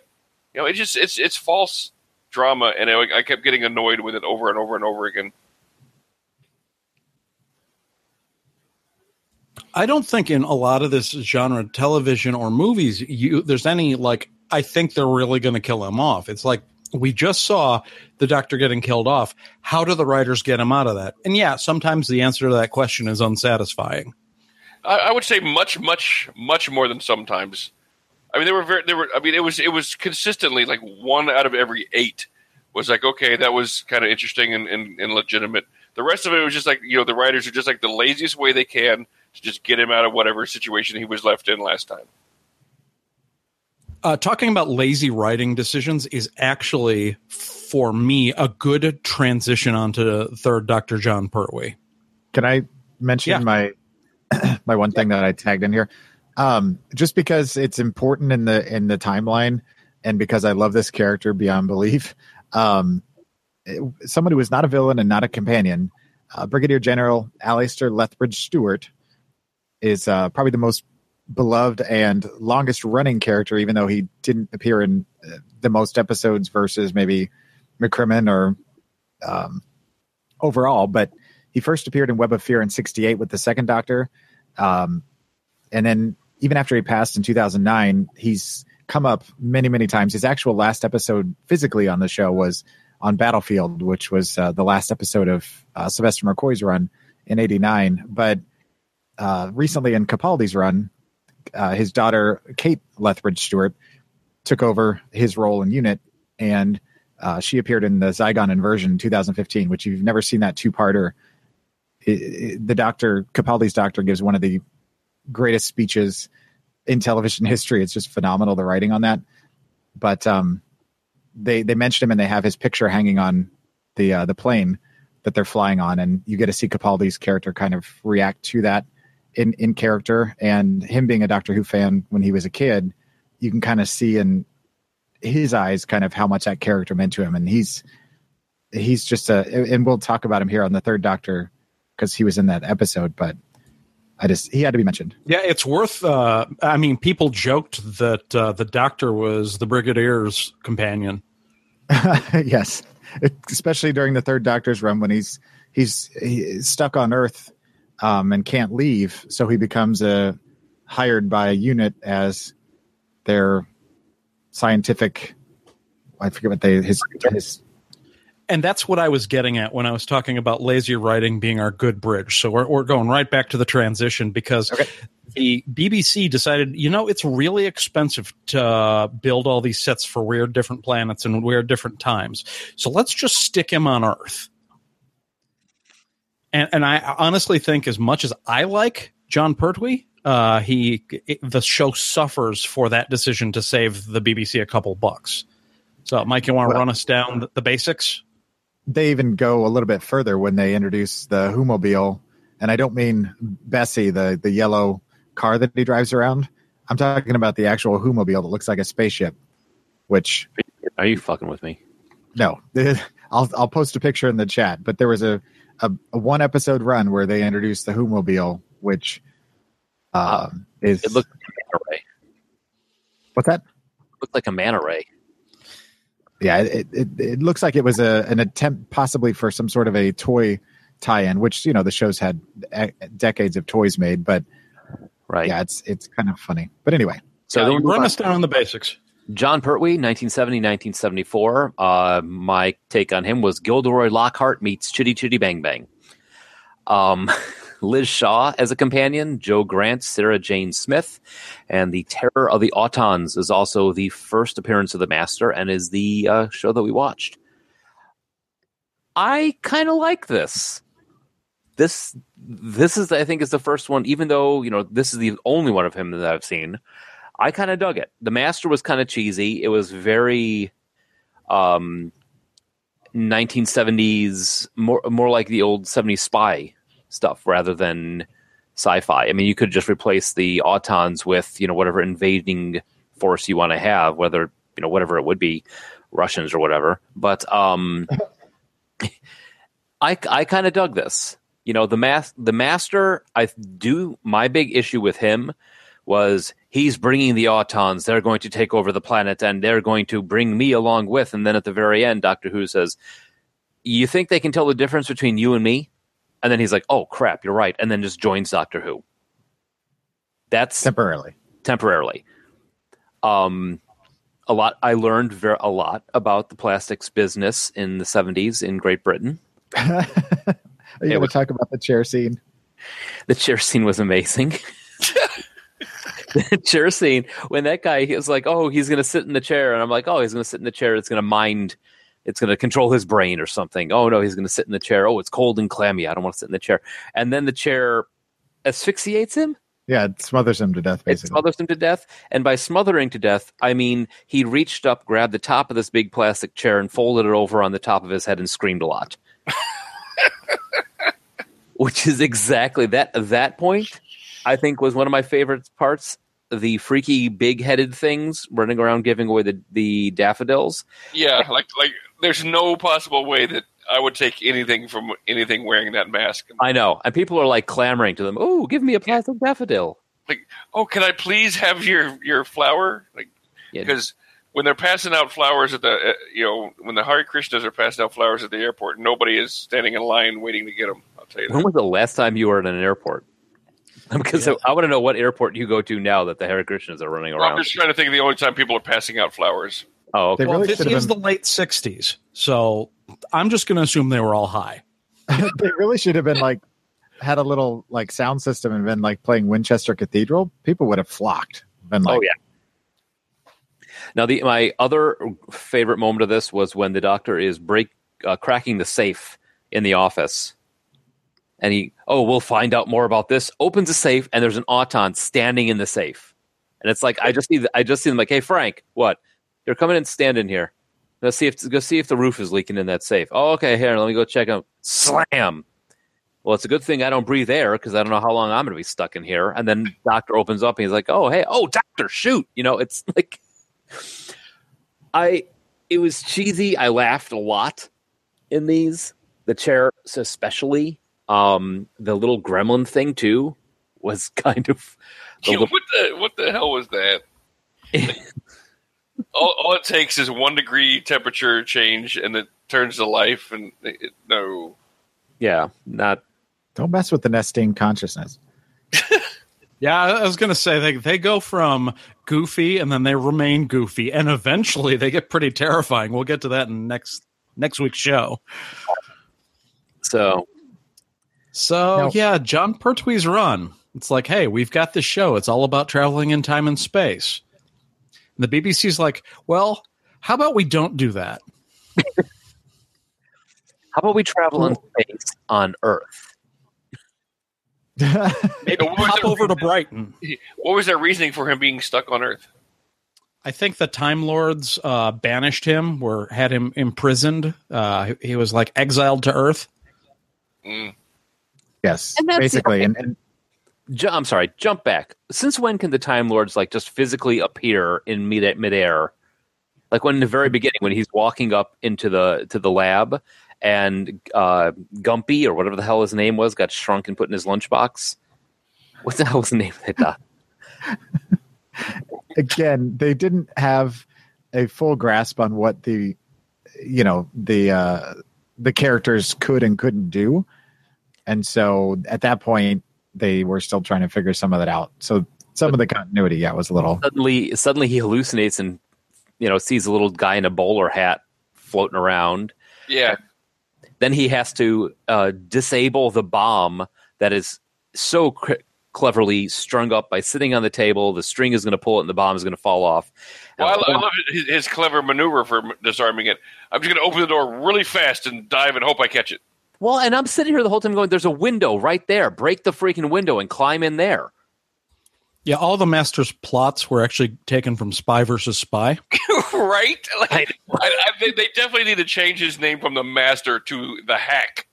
You know, it just it's it's false drama, and I, I kept getting annoyed with it over and over and over again. I don't think in a lot of this genre, television or movies, you there's any like I think they're really going to kill him off. It's like we just saw the doctor getting killed off. How do the writers get him out of that? And yeah, sometimes the answer to that question is unsatisfying. I, I would say much, much, much more than sometimes. I mean, they were very. They were. I mean, it was. It was consistently like one out of every eight was like, okay, that was kind of interesting and, and, and legitimate. The rest of it was just like, you know, the writers are just like the laziest way they can to just get him out of whatever situation he was left in last time. Uh, talking about lazy writing decisions is actually, for me, a good transition onto third Doctor Jon Pertwee. Can I mention Yeah. my my one thing that I tagged in here? Um, just because it's important in the in the timeline, and because I love this character beyond belief. Um, it- someone who is not a villain and not a companion, uh, Brigadier General Alistair Lethbridge Stewart, is uh, probably the most beloved and longest running character, even though he didn't appear in uh, the most episodes versus maybe McCrimmon or um, overall. But he first appeared in Web of Fear in '68 with the Second Doctor, um, and then even after he passed in 2009, he's come up many, many times. His actual last episode physically on the show was on Battlefield, which was uh, the last episode of uh, Sylvester McCoy's run in '89. But uh, recently in Capaldi's run, uh, his daughter Kate Lethbridge Stewart took over his role in Unit, and uh, she appeared in the Zygon inversion 2015, which you've never seen that two-parter. It- it- the doctor Capaldi's doctor gives one of the greatest speeches in television history. It's just phenomenal the writing on that. but um, they they mentioned him and they have his picture hanging on the uh, the plane that they're flying on, and you get to see Capaldi's character kind of react to that in in character, and him being a Doctor Who fan when he was a kid, you can kind of see in his eyes kind of how much that character meant to him, and he's he's just a, and we'll talk about him here on the Third Doctor because he was in that episode, but. I just he had to be mentioned. Yeah, it's worth. Uh, I mean, people joked that uh, the doctor was the brigadier's companion. yes, especially during the third Doctor's run when he's he's, he's stuck on Earth um, and can't leave, so he becomes a hired by a unit as their scientific. I forget what they his his and that's what I was getting at when I was talking about lazy writing being our good bridge. So we're, we're going right back to the transition because okay. the BBC decided, you know, it's really expensive to uh, build all these sets for weird different planets and weird different times. So let's just stick him on Earth. And, and I honestly think, as much as I like Jon Pertwee, uh, he it, the show suffers for that decision to save the BBC a couple bucks. So, Mike, you want to well, run us down the, the basics? They even go a little bit further when they introduce the Whomobile, and I don't mean Bessie, the the yellow car that he drives around. I'm talking about the actual Whomobile that looks like a spaceship. Which are you fucking with me? No, I'll I'll post a picture in the chat. But there was a a, a one episode run where they introduced the Whomobile, which uh, is it looked like a manta ray. What's that? It looked like a manta ray yeah, it, it, it looks like it was a an attempt possibly for some sort of a toy tie-in, which you know the show's had decades of toys made, but right, yeah, it's it's kind of funny. But anyway, so yeah, run us down on the basics. Jon Pertwee, 1970, 1974. Uh, my take on him was Gilderoy Lockhart meets Chitty Chitty Bang Bang. Um, Liz Shaw as a companion, Jo Grant, Sarah Jane Smith, and The Terror of the Autons is also the first appearance of the Master and is the uh, show that we watched. I kind of like this. This this is I think is the first one, even though you know this is the only one of him that I've seen. I kind of dug it. The Master was kind of cheesy. It was very um 1970s more more like the old 70s spy stuff rather than sci-fi. I mean, you could just replace the Autons with you know whatever invading force you want to have, whether you know whatever it would be, Russians or whatever. But um, I I kind of dug this. You know, the mas- the master. I do. My big issue with him was he's bringing the Autons. They're going to take over the planet, and they're going to bring me along with. And then at the very end, Doctor Who says, "You think they can tell the difference between you and me?" And then he's like, "Oh crap, you're right," and then just joins Doctor Who. That's temporarily. Temporarily. Um, a lot. I learned ver- a lot about the plastics business in the '70s in Great Britain. Are you going to talk about the chair scene? The chair scene was amazing. the chair scene when that guy he was like, "Oh, he's going to sit in the chair," and I'm like, "Oh, he's going to sit in the chair. It's going to mind." It's going to control his brain or something. Oh no, he's going to sit in the chair. Oh, it's cold and clammy. I don't want to sit in the chair. And then the chair asphyxiates him. Yeah, it smothers him to death. Basically, it smothers him to death. And by smothering to death, I mean he reached up, grabbed the top of this big plastic chair, and folded it over on the top of his head and screamed a lot. Which is exactly that. That point, I think, was one of my favorite parts the freaky big headed things running around giving away the, the daffodils. Yeah, like like there's no possible way that I would take anything from anything wearing that mask. I know, and people are like clamoring to them. Oh, give me a plastic daffodil. Like, oh, can I please have your your flower? Like, because yeah. when they're passing out flowers at the, uh, you know, when the Hare Krishnas are passing out flowers at the airport, nobody is standing in line waiting to get them. I'll tell you. When was the last time you were at an airport? because yeah. I want to know what airport you go to now that the Hare Krishnas are running well, around. I'm just trying to think of the only time people are passing out flowers. Oh, okay. well, really this is been... the late '60s, so I'm just going to assume they were all high. they really should have been like had a little like sound system and been like playing Winchester Cathedral. People would have flocked. Been like, oh yeah. Now the my other favorite moment of this was when the doctor is break uh, cracking the safe in the office and he, oh, we'll find out more about this. Opens a safe, and there's an Auton standing in the safe, and it's like I just see, I just see them like, hey Frank, what? Here, come in and standing here. Let's see if go see if the roof is leaking in that safe. Oh, okay. Here, let me go check out. Slam. Well, it's a good thing I don't breathe air because I don't know how long I'm going to be stuck in here. And then doctor opens up and he's like, "Oh, hey, oh, doctor, shoot!" You know, it's like I. It was cheesy. I laughed a lot in these. The chair, especially. Um, the little gremlin thing too was kind of. Yeah, little- what the what the hell was that? All, all it takes is one degree temperature change, and it turns to life. And it, no, yeah, not Don't mess with the nesting consciousness. Yeah, I was going to say they they go from goofy and then they remain goofy, and eventually they get pretty terrifying. We'll get to that in next next week's show. so. So Now- yeah, Jon Pertwee's run. It's like, hey, we've got this show. It's all about traveling in time and space. And the BBC's like, well, how about we don't do that? How about we travel in space on Earth? Maybe what hop their over to Brighton. What was their reasoning for him being stuck on Earth? I think the Time Lords uh, banished him, or had him imprisoned. Uh, he was like exiled to Earth. Mm. yes, And basically. And, and Ju- I'm sorry, jump back. Since when can the Time Lords like just physically appear in mid midair? Like when in the very beginning, when he's walking up into the to the lab, and uh, Gumpy or whatever the hell his name was got shrunk and put in his lunchbox. What the hell was the name of that again, they didn't have a full grasp on what the, you know, the uh, the characters could and couldn't do, and so at that point they were still trying to figure some of that out. So some of the continuity, yeah, was a little. Suddenly, suddenly he hallucinates and you know sees a little guy in a bowler hat floating around. Yeah, then he has to uh, disable the bomb that is so cr- cleverly strung up by sitting on the table. The string is going to pull it, and the bomb is going to fall off. well, I, I love his, his clever maneuver for disarming it. I'm just going to open the door really fast and dive and hope I catch it. Well, and I'm sitting here the whole time going, "There's a window right there. Break the freaking window and climb in there." Yeah, all the master's plots were actually taken from Spy versus Spy. right? Like, I, I think they definitely need to change his name from the Master to the Hack.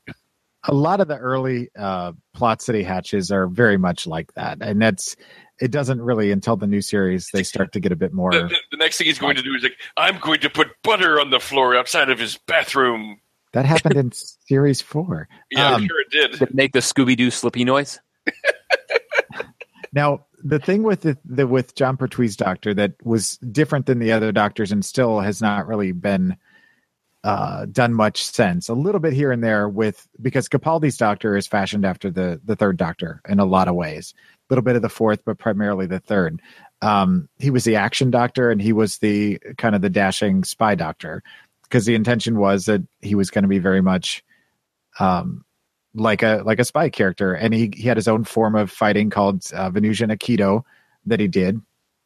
a lot of the early uh, plot city hatches are very much like that, and that's it. Doesn't really until the new series they start to get a bit more. The, the next thing he's going to do is like, I'm going to put butter on the floor outside of his bathroom. That happened in series four. Yeah, I'm Um, sure it did. Did it make the Scooby Doo slippy noise? Now, the thing with the, the with Jon Pertwee's doctor that was different than the other doctors and still has not really been uh, done much since. A little bit here and there with because Capaldi's doctor is fashioned after the the third doctor in a lot of ways. A little bit of the fourth, but primarily the third. Um, he was the action doctor and he was the kind of the dashing spy doctor because the intention was that he was going to be very much um, like a like a spy character, and he he had his own form of fighting called uh, Venusian Aikido that he did,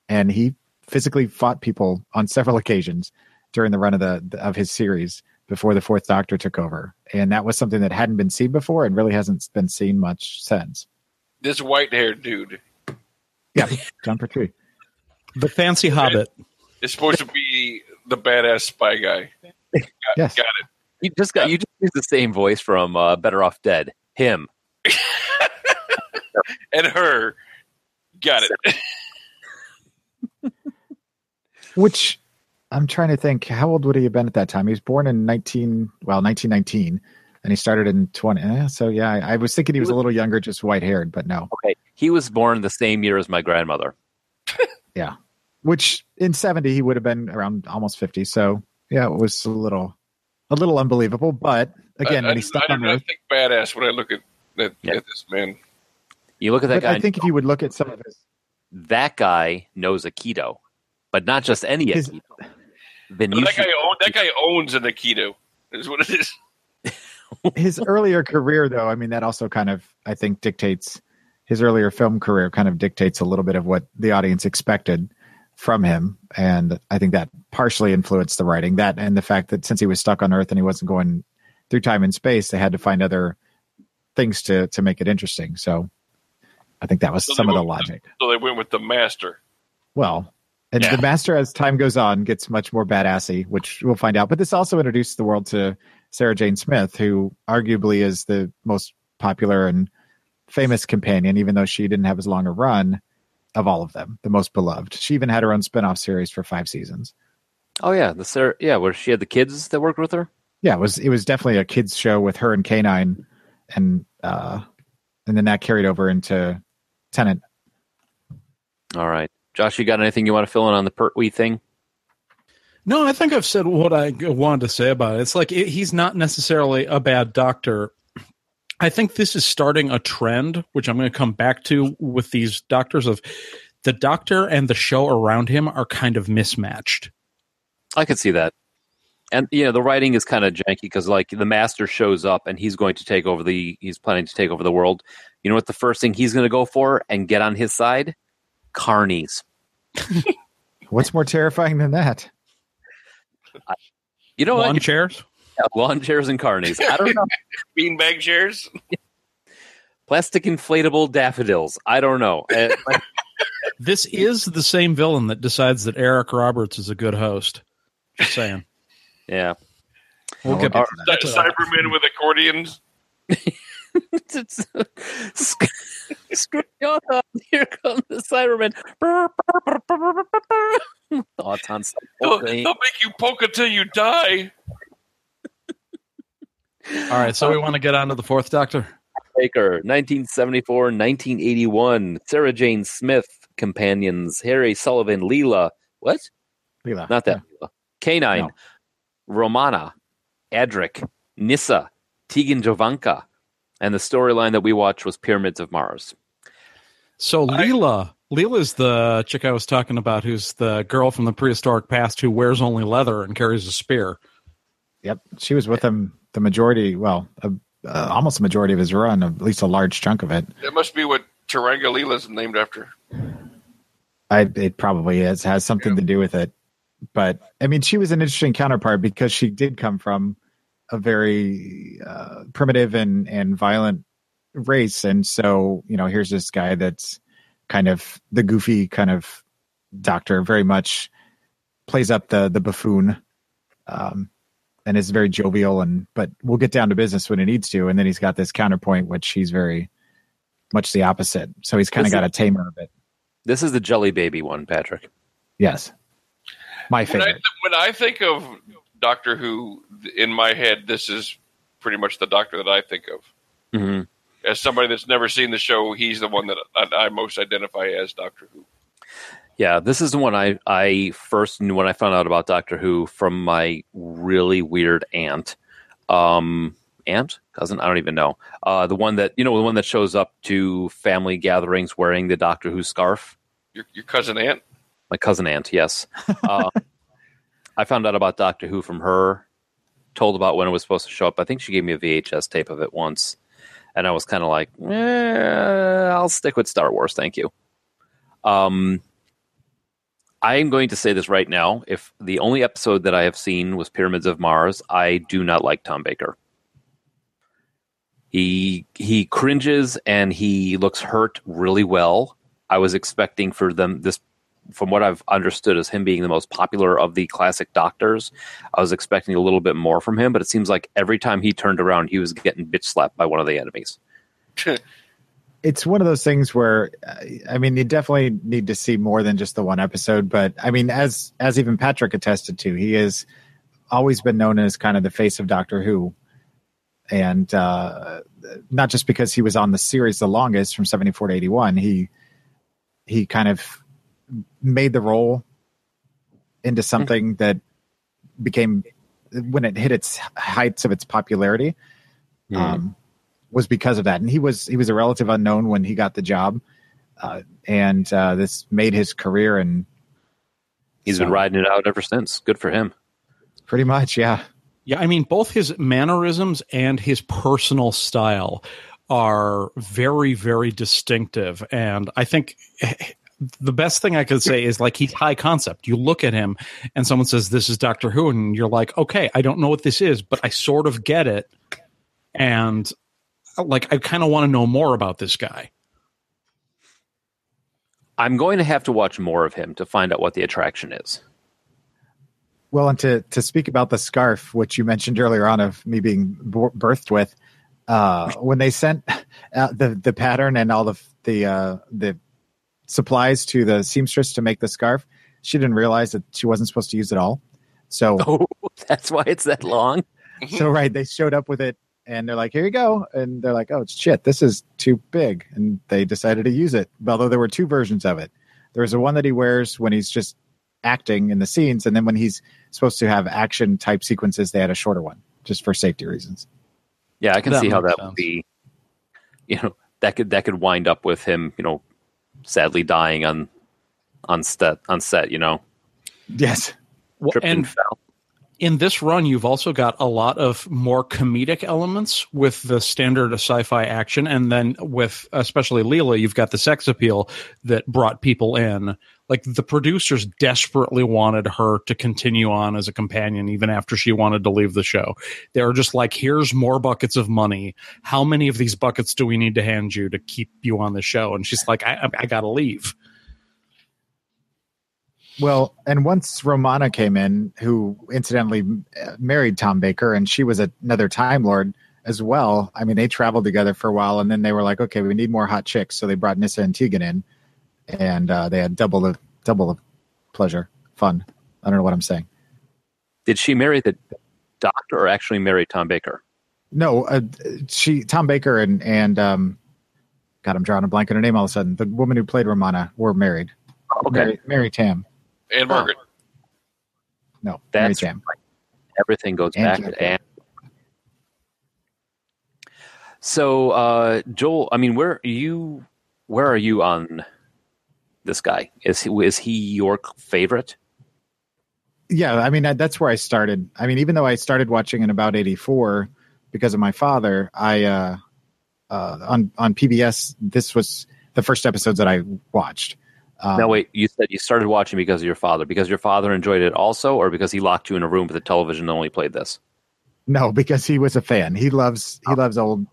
and he physically fought people on several occasions during the run of the of his series before the Fourth Doctor took over, and that was something that hadn't been seen before and really hasn't been seen much since. This white haired dude Yeah, Jon Pertwee. The fancy hobbit. is supposed to be the badass spy guy. Got, Yes. got it. You just got you just use the same voice from uh, Better Off Dead. Him. And her. Got it. Which I'm trying to think, how old would he have been at that time? He was born in 19, well, 1919, and he started in 20. eh, so yeah, I, I was thinking he was a little younger, just white haired, but no. Okay, he was born the same year as my grandmother. Yeah. Which in 70 he would have been around almost 50. So yeah, it was a little a little unbelievable. But again, I, when I, he's stuck I on do not think badass when I look at, at, Yeah. at this man. You look at that but guy. I think if you would look at some of his that guy knows Aikido, but not just any His- Aikido. But Venusian- that guy, own, that guy owns an Aikido. Is what it is. his earlier career though, I mean that also kind of I think dictates his earlier film career kind of dictates a little bit of what the audience expected from him and I think that partially influenced the writing that and the fact that since he was stuck on earth and he wasn't going through time and space they had to find other things to to make it interesting so I think that was So some of the logic So they went with the master. well And Yeah. the master, as time goes on, gets much more badassy, which we'll find out. But this also introduced the world to Sarah Jane Smith, who arguably is the most popular and famous companion, even though she didn't have as long a run of all of them, the most beloved. She even had her own spin-off series for five seasons. Oh yeah, the Sarah, yeah, where she had the kids that worked with her. Yeah, it was it was definitely a kids show with her and K-9, and uh, and then that carried over into Tennant. All right, Josh, you got anything you want to fill in on the Pertwee thing? No, I think I've said what I wanted to say about it. It's like it, he's not necessarily a bad doctor. I think this is starting a trend, which I'm going to come back to with these doctors of the doctor and the show around him are kind of mismatched. I could see that. And you know, the writing is kind of janky because like the master shows up and he's going to take over the he's planning to take over the world. You know what the first thing he's going to go for and get on his side? Carnies. What's more terrifying than that? You know Lawn what? chairs. Yeah, lawn chairs and carnies. I don't know. Beanbag chairs. Plastic inflatable daffodils. I don't know. Uh, This is the same villain that decides that Eric Roberts is a good host. Just saying. yeah. We'll get back to that. Cybermen with accordions. Screw your thoughts. Here comes the Cybermen. Thoughts on They'll, they'll make you poke until you die. All right, so we want to get on to the fourth doctor. Baker, 1974, 1981. Sarah Jane Smith, companions. Harry Sullivan, Leela. What? Leela. Not that. Leela. K-9. No. Romana. Adric. Nyssa. Tegan Jovanka. And the storyline that we watched was Pyramids of Mars. So Leela, Leela's the chick I was talking about, who's the girl from the prehistoric past who wears only leather and carries a spear. Yep, she was with him the majority. Well, uh, uh, almost the majority of his run, at least a large chunk of it. That must be what Turanga Leela's named after. I it probably is has something to do with it. But I mean, she was an interesting counterpart because she did come from a very uh, primitive and and violent race, and so you know, here's this guy that's kind of the goofy kind of doctor, very much plays up the the buffoon, um, and is very jovial, and but we'll get down to business when it needs to, and then he's got this counterpoint, which he's very much the opposite. So he's kind of got a tamer of it. This is the Jelly Baby one, Patrick. Yes. My When I, favorite. when I think of Doctor Who, in my head, this is pretty much the Doctor that I think of. Mm-hmm. As somebody that's never seen the show, he's the one that I, I most identify as Doctor Who. Yeah, this is the one I, I first knew when I found out about Doctor Who from my really weird aunt. Um, aunt? Cousin? I don't even know. Uh, the one that, you know, the one that shows up to family gatherings wearing the Doctor Who scarf. Your, your cousin Aunt? My cousin aunt, yes. uh, I found out about Doctor Who from her, told about when it was supposed to show up. I think she gave me a VHS tape of it once. And I was kind of like, eh, I'll stick with Star Wars, thank you. Um, I am going to say this right now. If the only episode that I have seen was Pyramids of Mars, I do not like Tom Baker. He he cringes and he looks hurt really well. I was expecting for them this from what I've understood as him being the most popular of the classic doctors. I was expecting a little bit more from him, but it seems like every time he turned around he was getting bitch slapped by one of the enemies. It's one of those things where, uh, I mean, you definitely need to see more than just the one episode. But I mean, as as even Patrick attested to, he has always been known as kind of the face of Doctor Who, and uh, not just because he was on the series the longest from seventy four to eighty one. He he kind of made the role into something that became when it hit its heights of its popularity um, was because of that. And he was he was a relative unknown when he got the job, uh, and uh, this made his career. And He's So- been riding it out ever since. Good for him. pretty much, yeah, Yeah, I mean, both his mannerisms and his personal style are very, very distinctive. And I think the best thing I could say is like he's high concept. You look at him and someone says, This is Doctor Who, and you're like, Okay, I don't know what this is, but I sort of get it. And like, I kind of want to know more about this guy. I'm going to have to watch more of him to find out what the attraction is. Well, and to to speak about the scarf, which you mentioned earlier on of me being b- birthed with, uh, when they sent out the the pattern and all the the uh, the supplies to the seamstress to make the scarf, she didn't realize that she wasn't supposed to use it all. So, oh, that's why it's that long. so right, they showed up with it and they're like, "Here you go," and they're like, "Oh it's shit, this is too big," and they decided to use it. Although there were two versions of it. There's the one that he wears when he's just acting in the scenes, and then when he's supposed to have action type sequences, they had a shorter one just for safety reasons. Yeah, I can That see how that sense. would be. You know, that could that could wind up with him, you know, sadly dying on on set on set. You know, Yes. Well, and, and fell. In this run, you've also got a lot of more comedic elements with the standard sci-fi action, and then with especially Leela, you've got the sex appeal that brought people in. Like the producers desperately wanted her to continue on as a companion, even after she wanted to leave the show. They were just like, "Here's more buckets of money. How many of these buckets do we need to hand you to keep you on the show?" And she's like, "I, I, I got to leave." Well, and once Romana came in, who incidentally uh, married Tom Baker, and she was another Time Lord as well. I mean, they traveled together for a while, and then they were like, "Okay, we need more hot chicks," so they brought Nyssa and Tegan in, and uh, they had double the double the pleasure, fun. I don't know what I'm saying. Did she marry the doctor or actually marry Tom Baker? No, uh, she Tom Baker and and um, God, I'm drawing a blank on her name all of a sudden. The woman who played Romana were married. Okay, Mary, Mary Tamm. And Margaret. No, Mary that's Tamm. everything goes And back Jack to Anne. So, uh, Joel, I mean, where are you? Where are you on this guy? Is he is he your favorite? yeah i mean that's where i started i mean even though i started watching in about 84 because of my father i uh uh on on pbs this was the first episodes that i watched um, no, wait. You said you started watching because of your father. Because your father enjoyed it also, or because he locked you in a room with a television and only played this? no because he was a fan he loves he loves old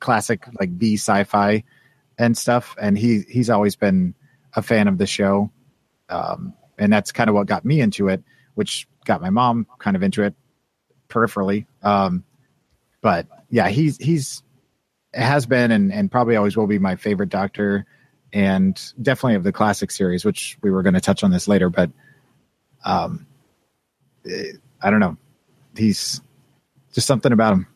classic like b sci-fi and stuff and he he's always been a fan of the show um and that's kind of what got me into it which got my mom kind of into it peripherally um but yeah he's he's has been and, and probably always will be my favorite doctor and definitely of the classic series which we were going to touch on this later but um i don't know he's just something about him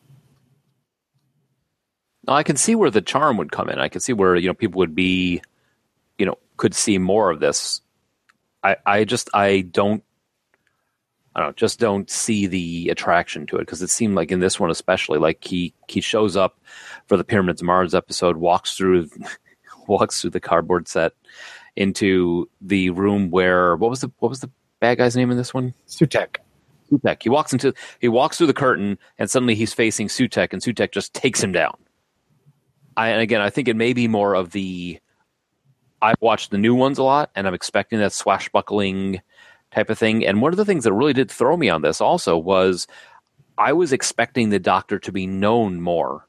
I can see where the charm would come in. I can see where you know people would be, you know, could see more of this. I I just I don't. I don't just don't see the attraction to it because it seemed like in this one especially, like he he shows up for the Pyramids of Mars episode, walks through walks through the cardboard set into the room where what was the what was the bad guy's name in this one? sutekh Sutekh. He walks into he walks through the curtain and suddenly he's facing Sutekh and Sutekh just takes him down. I and again I think it may be more of the I've watched the new ones a lot and I'm expecting that swashbuckling type of thing. And one of the things that really did throw me on this also was I was expecting the doctor to be known more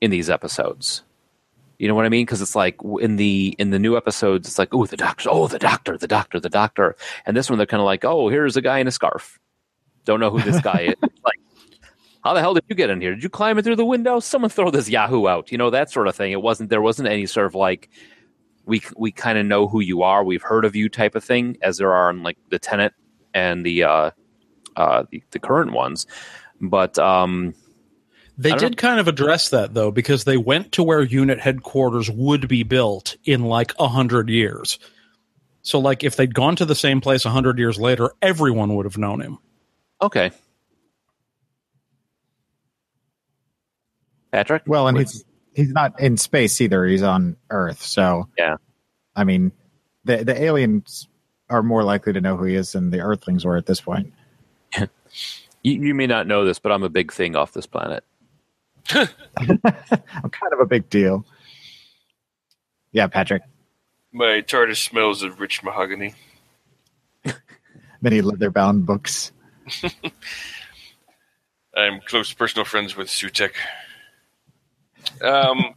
in these episodes. You know what I mean? Because it's like in the in the new episodes, it's like, oh, the doctor, oh, the doctor, the doctor, the doctor. And this one, they're kind of like, oh, here's a guy in a scarf. Don't know who this guy is. Like, how the hell did you get in here? Did you climb in through the window? Someone throw this Yahoo out. You know that sort of thing. It wasn't. There wasn't any sort of like we we kind of know who you are. We've heard of you type of thing, as there are in like the Tennant and the uh, uh, the, the current ones. But um, They I don't did kind of address that though, because they went to where unit headquarters would be built in like a hundred years. So, like, if they'd gone to the same place a hundred years later, everyone would have known him. okay, Patrick. Well, and he's he's not in space either. He's on Earth. So Yeah. I mean, the the aliens are more likely to know who he is than the Earthlings were at this point. You, you may not know this, but I'm a big thing off this planet. I'm kind of a big deal. Yeah, Patrick. My TARDIS smells of rich mahogany. Many leather bound books. I'm close personal friends with Sutekh. Um,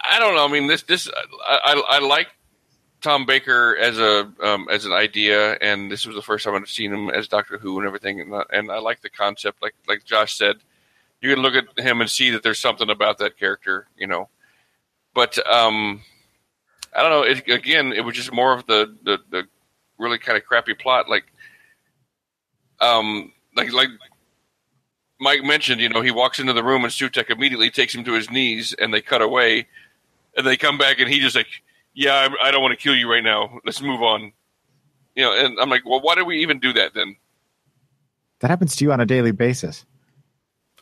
I don't know. I mean, this this I I, I like Tom Baker as a um, as an idea, and this was the first time I've seen him as Doctor Who and everything, and, I- and I like the concept. Like like Josh said, you can look at him and see that there's something about that character, you know. But um, I don't know. It, again, it was just more of the the, the really kind of crappy plot, like um like like Mike mentioned, you know, he walks into the room and Sutekh immediately takes him to his knees, and they cut away, and they come back, and he just like, yeah, I, I don't want to kill you right now. Let's move on. You know, and I'm like, well, why did we even do that then? That happens to you on a daily basis.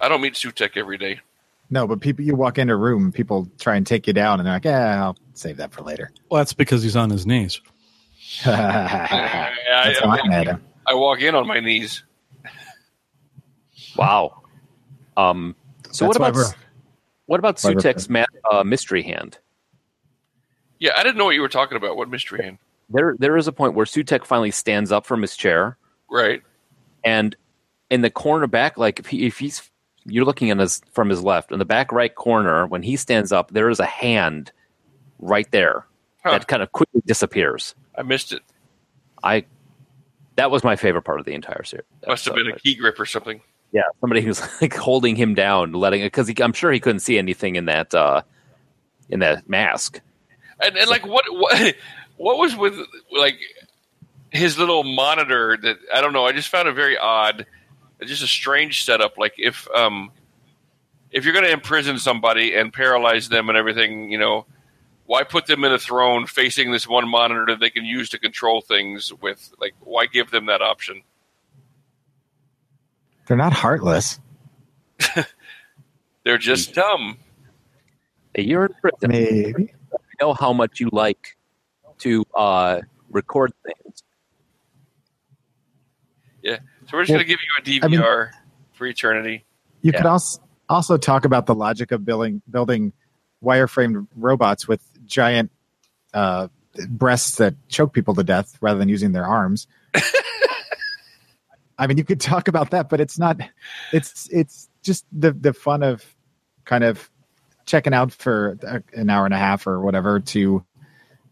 I don't meet Sutekh every day. No, but people, you walk into a room, people try and take you down, and they're like, "Yeah, I'll save that for later." Well, that's because he's on his knees. That's I, how I'm. I walk in on my knees. Wow. Um, so That's what about what about Sutekh's ma- uh, mystery hand? Yeah, I didn't know what you were talking about. What mystery hand? There, there is a point where Sutek finally stands up from his chair, Right. and in the corner back, like if, he, if he's you're looking at his from his left in the back right corner, when he stands up, there is a hand right there Huh. that kind of quickly disappears. I missed it. I that was my favorite part of the entire series. Must have been a key grip or something. Yeah, somebody who's like holding him down, letting it because I'm sure he couldn't see anything in that uh, in that mask. And, and like what what what was with like his little monitor that I don't know. I just found it very odd. It's just a strange setup. Like if um if you're going to imprison somebody and paralyze them and everything, you know, why put them in a throne facing this one monitor that they can use to control things with? Like, why give them that option? They're not heartless. They're just dumb. You're in prison. Maybe. I know how much you like to uh, record things. Yeah. So we're just Well, going to give you a I mean- DVR for eternity. You Yeah. could also also talk about the logic of building building wireframed robots with giant uh, breasts that choke people to death rather than using their arms. I mean, you could talk about that, but it's not. It's it's just the the fun of kind of checking out for an hour and a half or whatever to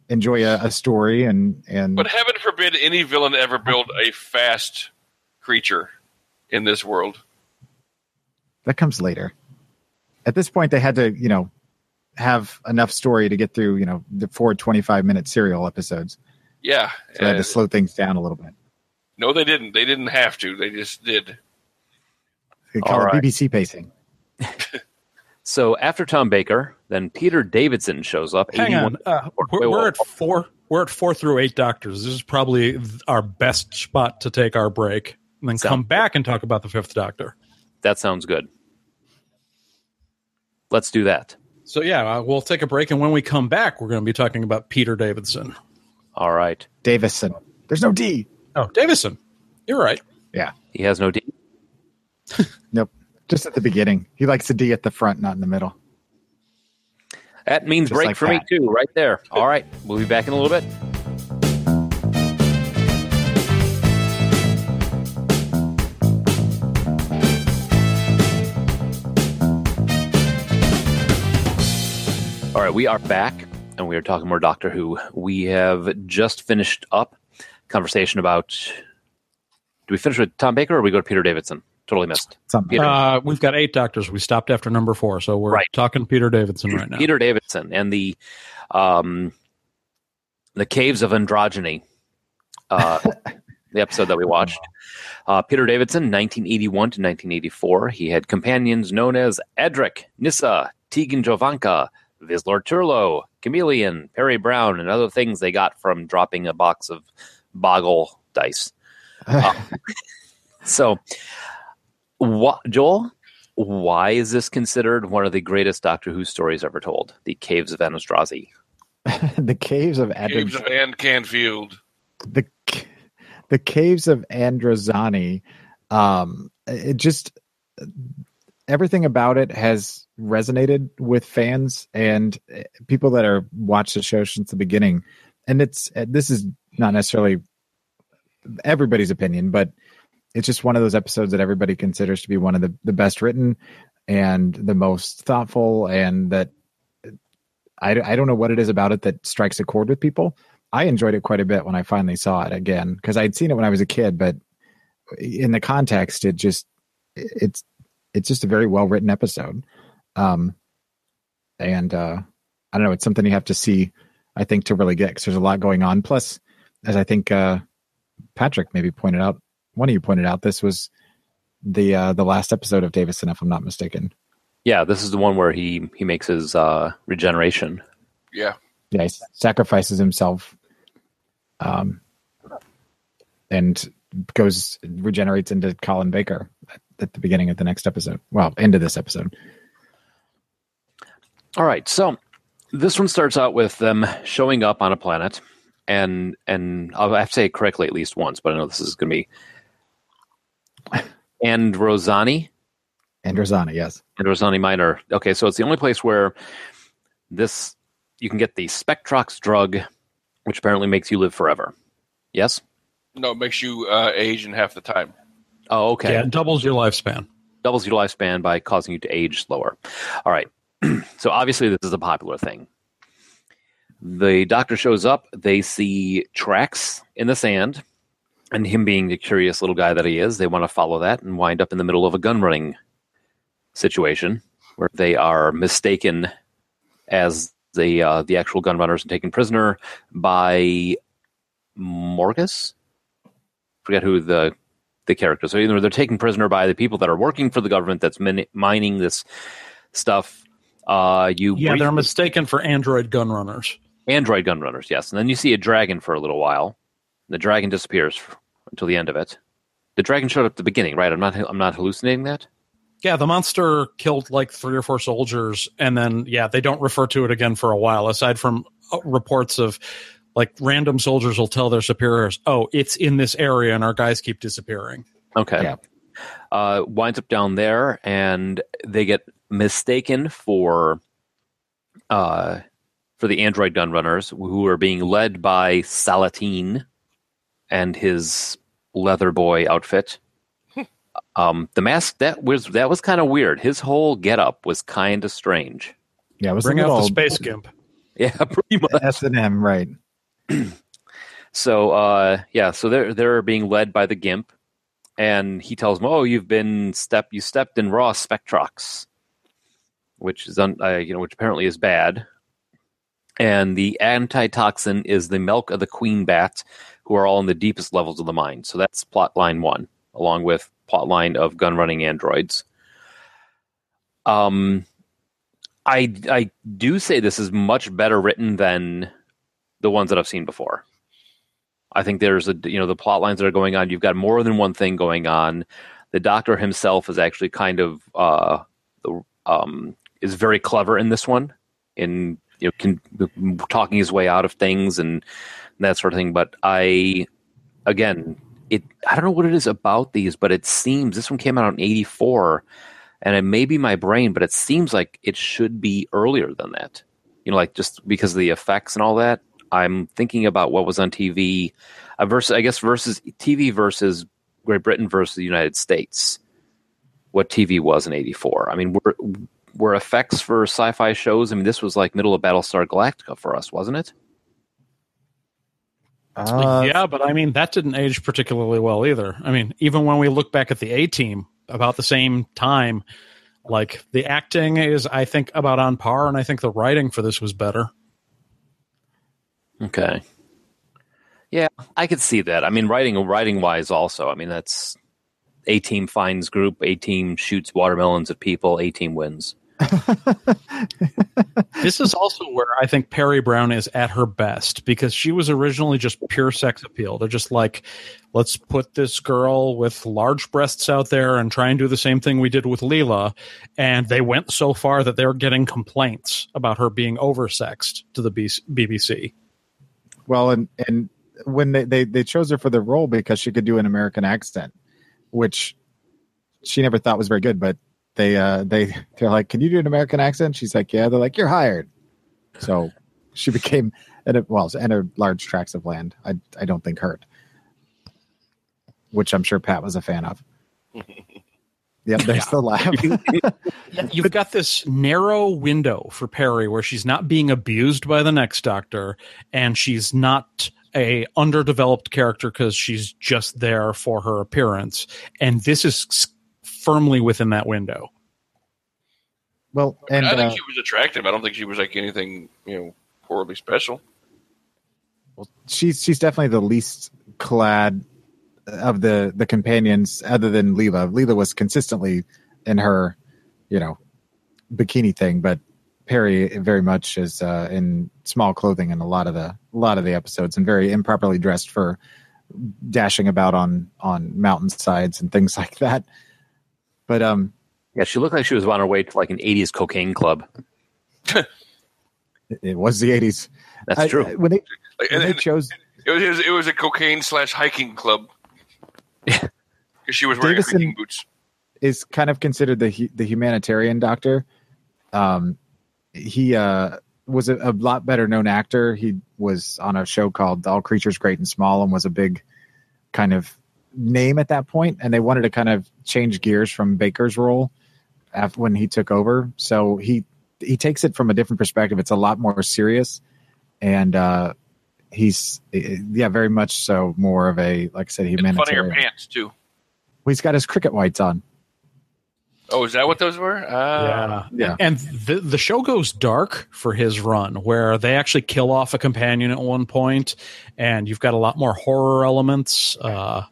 enjoy a, a story and and But heaven forbid any villain ever build a fast creature in this world. that comes later. At this point, they had to, you know, have enough story to get through, you know, the four 25 minute serial episodes. Yeah. So they had Uh, to slow things down a little bit. no, they didn't. They didn't have to. They just did. They call All it right. BBC pacing. So after Tom Baker, then Peter Davidson shows up. Hang 81 on, uh, we're, Wait, we're wait, at four. We're at four through eight doctors. This is probably our best spot to take our break, and then Sound come back and talk about the fifth Doctor. That sounds good. Let's do that. So yeah, uh, we'll take a break, and when we come back, we're going to be talking about Peter Davidson. All right. Davison. There's no D. Oh, Davison, you're right. Yeah. He has no D. Nope. Just at the beginning. He likes a d at the front, not in the middle. That means Just break like for me too, right there. All right. We'll be back in a little bit. All right, we are back and we are talking more Doctor Who. We have just finished up conversation about. Do we finish with Tom Baker or we go to Peter Davidson? Totally missed. Peter. Uh, we've got eight doctors. We stopped after number four, so we're Right. talking Peter Davidson right now. Peter Davidson and the um, the Caves of Androgyny, uh, the episode that we watched. Uh, Peter Davidson, 1981 to 1984. He had companions known as Adric, Nyssa, Tegan Jovanka, Vislor Turlough, Kamelion, Peri Brown, and other things they got from dropping a box of Boggle dice. Uh, so, what, Joel, why is this considered one of the greatest Doctor Who stories ever told? The Caves of Anastrazi. the caves of Caves of Ann Canfield. the the caves of Androzani. Um, it just everything about it has resonated with fans and uh, people that are watched the show since the beginning. And it's uh, this is not necessarily everybody's opinion, but it's just one of those episodes that everybody considers to be one of the, the best written and the most thoughtful and that I, I don't know what it is about it that strikes a chord with people. I enjoyed it quite a bit when I finally saw it again because I'd seen it when I was a kid, but in the context, it just it's it's just a very well written episode. Um, and uh, I don't know, it's something you have to see, I think, to really get because there's a lot going on. Plus, as I think uh, Patrick maybe pointed out, one of you pointed out, this was the uh, the last episode of Davison, if I'm not mistaken. Yeah, this is the one where he he makes his uh, regeneration. Yeah. Yeah, he sacrifices himself, um, and goes regenerates into Colin Baker at, at the beginning of the next episode. Well, end of this episode. All right, so this one starts out with them showing up on a planet, and and I'll have to say it correctly at least once, but I know this is going to be Androzani. And Rosani, yes. Androzani Minor. Okay, so it's the only place where this you can get the Spectrox drug, which apparently makes you live forever. Yes. No, it makes you uh, age in half the time. Oh, okay. Yeah, it doubles your lifespan. Doubles your lifespan by causing you to age slower. All right. so obviously this is a popular thing. The doctor shows up. They see tracks in the sand, and him being the curious little guy that he is, they want to follow that and wind up in the middle of a gun running situation where they are mistaken as the uh, the actual gun runners and taken prisoner by Morgus. Forget who the the character. So either they're taken prisoner by the people that are working for the government that's min- mining this stuff. Uh, you Yeah, briefly- they're mistaken for android gun runners. Android gun runners, yes. And then you see a dragon for a little while. The dragon disappears f- until the end of it. The dragon showed up at the beginning, right? I'm not. I'm not hallucinating that. Yeah, the monster killed like three or four soldiers, and then yeah, they don't refer to it again for a while. Aside from uh, reports of like random soldiers will tell their superiors, "Oh, it's in this area," and our guys keep disappearing. Okay. Yeah. Uh, winds up down there, and they get mistaken for uh, for the android gun runners, who are being led by Salateen and his leather boy outfit. um, the mask that was that was kind of weird. His whole getup was kind of strange. Yeah, it was Bring a out the space gimp. Yeah, pretty much. S and M, right? So uh, yeah, so they're they're being led by the Gimp, and he tells them, "Oh, you've been step you stepped in raw Spectrox, which is un, uh, you know which apparently is bad." And the antitoxin is the milk of the queen bat, who are all in the deepest levels of the mine. So that's plot line one, along with plot line of gun running androids. Um, I I do say this is much better written than the ones that I've seen before. I think there's a you know the plot lines that are going on. You've got more than one thing going on. The Doctor himself is actually kind of uh, the, um, is very clever in this one in you know can, talking his way out of things and that sort of thing. But I again, it I don't know what it is about these, but it seems this one came out in '84, and it may be my brain, but it seems like it should be earlier than that. You know, like just because of the effects and all that. I'm thinking about what was on TV, uh, versus I guess versus TV versus Great Britain versus the United States. What TV was in '84? I mean, were were effects for sci-fi shows? I mean, this was like middle of Battlestar Galactica for us, wasn't it? Uh, yeah, but I mean that didn't age particularly well either. I mean, even when we look back at the A Team about the same time, like the acting is, I think, about on par, and I think the writing for this was better. Okay. Yeah, I could see that. I mean, writing writing wise, also. I mean, that's A team finds group. A team shoots watermelons at people. A team wins. this is also where I think Peri Brown is at her best because she was originally just pure sex appeal. They're just like, let's put this girl with large breasts out there and try and do the same thing we did with Leela. And they went so far that they're getting complaints about her being oversexed to the BBC. Well, and and when they, they they chose her for the role because she could do an American accent, which she never thought was very good, but they uh they they're like, "Can you do an American accent?" She's like, "Yeah." They're like, "You're hired." So she became and it, well, and a large tracts of land. I I don't think hurt, which I'm sure Pat was a fan of. Yep, there's the laugh. You've got this narrow window for Peri where she's not being abused by the next doctor and she's not a underdeveloped character because she's just there for her appearance. And this is firmly within that window. well, and I think uh, she was attractive. I don't think she was like anything, you know, horribly special. Well, she's she's definitely the least clad of the the companions other than Leela. Leela was consistently in her, you know, bikini thing, but Peri very much is uh, in small clothing in a lot of the a lot of the episodes and very improperly dressed for dashing about on on mountainsides and things like that. But um, Yeah, she looked like she was on her way to like an '80s cocaine club. it, it was the eighties. That's true. when they Like, when and- they and chose it was it was a cocaine slash hiking club. Because she was wearing Davison- hiking boots. is kind of considered the the humanitarian doctor. Um, he uh, was a, a lot better known actor. He was on a show called All Creatures Great and Small and was a big kind of name at that. And they wanted to kind of change gears from Baker's role after when he took over. So he he takes it from a different perspective. It's a lot more serious, and uh, he's yeah, very much so more of a like I said, And funnier pants too. Well, he's got his cricket whites on. Oh, is that what those were? Uh, Yeah. And the the show goes dark for his run, where they actually kill off a companion at one point, and you've got a lot more horror elements. Uh,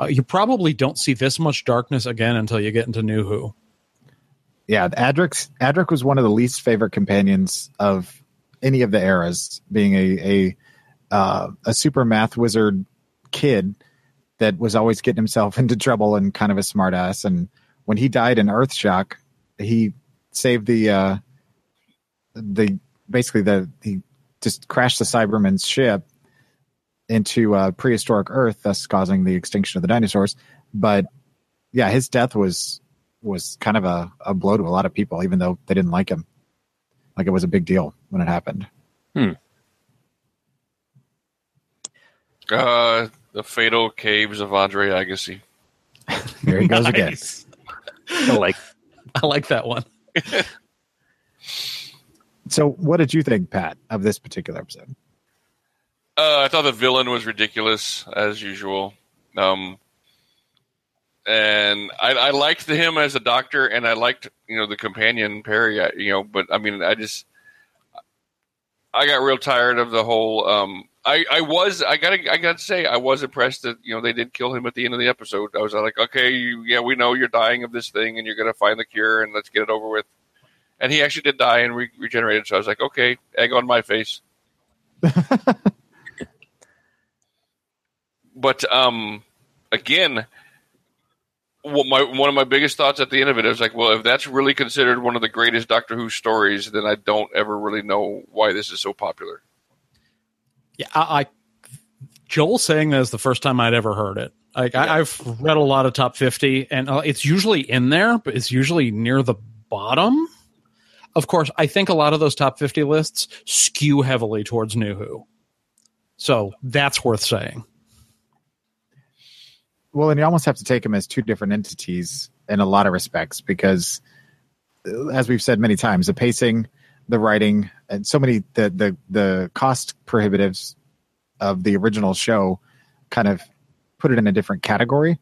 uh, you probably don't see this much darkness again until you get into New Who. yeah, Adric Adric was one of the least favorite companions of any of the eras, being a a uh, a super math wizard kid that was always getting himself into trouble and kind of a smartass. And when he died in Earthshock, he saved the uh, the basically the he just crashed the Cyberman's ship into uh, prehistoric Earth, thus causing the extinction of the dinosaurs. But yeah, his death was was kind of a, a blow to a lot of people, even though they didn't like him. Like it was a big deal when it happened. Hmm. Uh, the fatal caves of Andre Agassi. There he goes again. I like I like that one. So, what did you think, Pat, of this particular episode? Uh, I thought the villain was ridiculous as usual. Um, and I, I liked him as a doctor, and I liked you know the companion Peri. You know, but I mean, I just I got real tired of the whole. Um, I I was I gotta I gotta say I was impressed that you know they did kill him at the end of the episode. I was like, okay, you, yeah, we know you're dying of this thing, and you're gonna find the cure, and let's get it over with. And he actually did die and re- regenerated. So I was like, okay, egg on my face. but um, again, what my one of my biggest thoughts at the end of it is like, well, if that's really considered one of the greatest Doctor Who stories, then I don't ever really know why this is so popular. Yeah, I, I Joel saying that is the first time I'd ever heard it. Like I, I've read a lot of top fifty, and uh, it's usually in there, but it's usually near the bottom. Of course, I think a lot of those top fifty lists skew heavily towards New Who, so that's worth saying. Well, and you almost have to take them as two different entities in a lot of respects because, as we've said many times, the pacing, the writing, and so many the the the cost prohibitives of the original show kind of put it in a different category.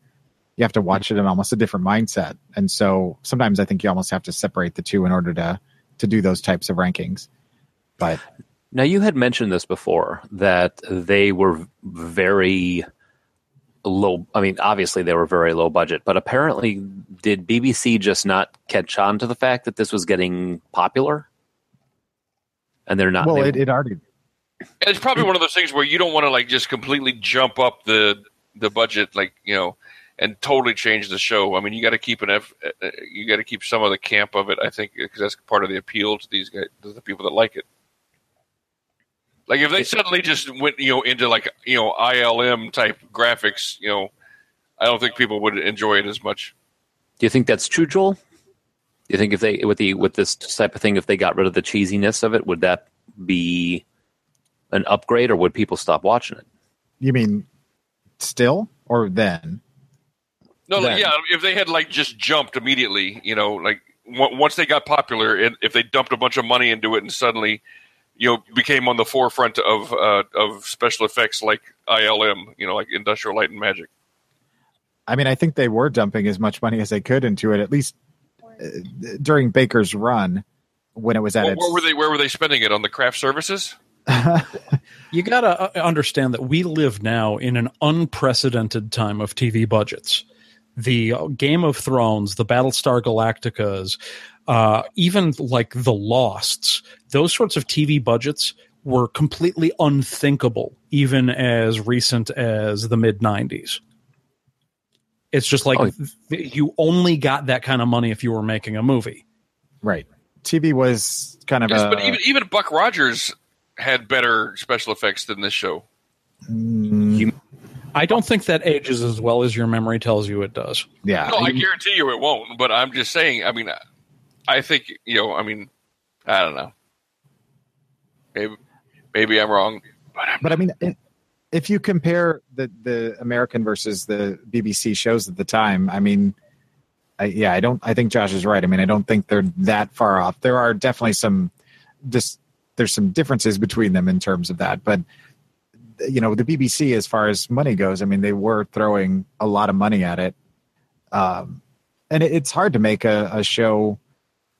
You have to watch it in almost a different mindset, and so sometimes I think you almost have to separate the two in order to to do those types of rankings. But Now, you had mentioned this before that they were very low. I mean, obviously they were very low budget, but apparently, did BBC just not catch on to the fact that this was getting popular? And they're not. well, they- it, it already it's probably one of those things where you don't want to like just completely jump up the the budget, like you know, and totally change the show. I mean, you got to keep an F, uh, you got to keep some of the camp of it. I think because that's part of the appeal to these guys, to the people that like it. Like if they suddenly just went, you know, into like you know ILM type graphics, you know, I don't think people would enjoy it as much. do you think that's true, Joel? Do you think if they with the with this type of thing, if they got rid of the cheesiness of it, would that be an upgrade, or would people stop watching it? you mean still or then? No, then. yeah. If they had like just jumped immediately, you know, like w- once they got popular, and if they dumped a bunch of money into it, and suddenly, you know, became on the forefront of uh, of special effects like ILM, you know, like Industrial Light and Magic. I mean, I think they were dumping as much money as they could into it, at least uh, during Baker's run when it was at Where, its. where were they? Where were they spending it on the craft services? You got to uh, understand that we live now in an unprecedented time of TV budgets. The Game of Thrones, the Battlestar Galacticas, uh, even like the Losts, those sorts of TV budgets were completely unthinkable, even as recent as the mid 90s. It's just like Oh. th- you only got that kind of money if you were making a movie. right. TV was kind of Yes, a. but even even Buck Rogers had better special effects than this show. Mm, I don't think that ages as well as your memory tells you it does. yeah. No, I guarantee you it won't. But I'm just saying. I mean, I think you know. I mean, I don't know. Maybe maybe I'm wrong. But I'm But I mean, if you compare the the American versus the BBC shows at the time, I mean, I, yeah, I don't. I think Josh is right. I mean, I don't think they're that far off. There are definitely some, just there's some differences between them in terms of that. But you know, the BBC, as far as money goes, I mean, they were throwing a lot of money at it, um, and it, it's hard to make a, a show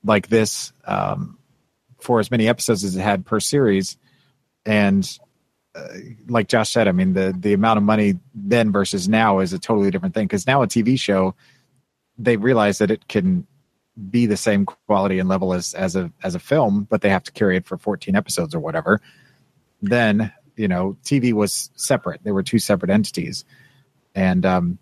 like this um, for as many episodes as it had per series, and like Josh said, I mean the the amount of money then versus now is a totally different thing because now a TV show they realize that it can be the same quality and level as as a as a film, but they have to carry it for 14 episodes or whatever. Then you know TV was separate; they were two separate entities, and um,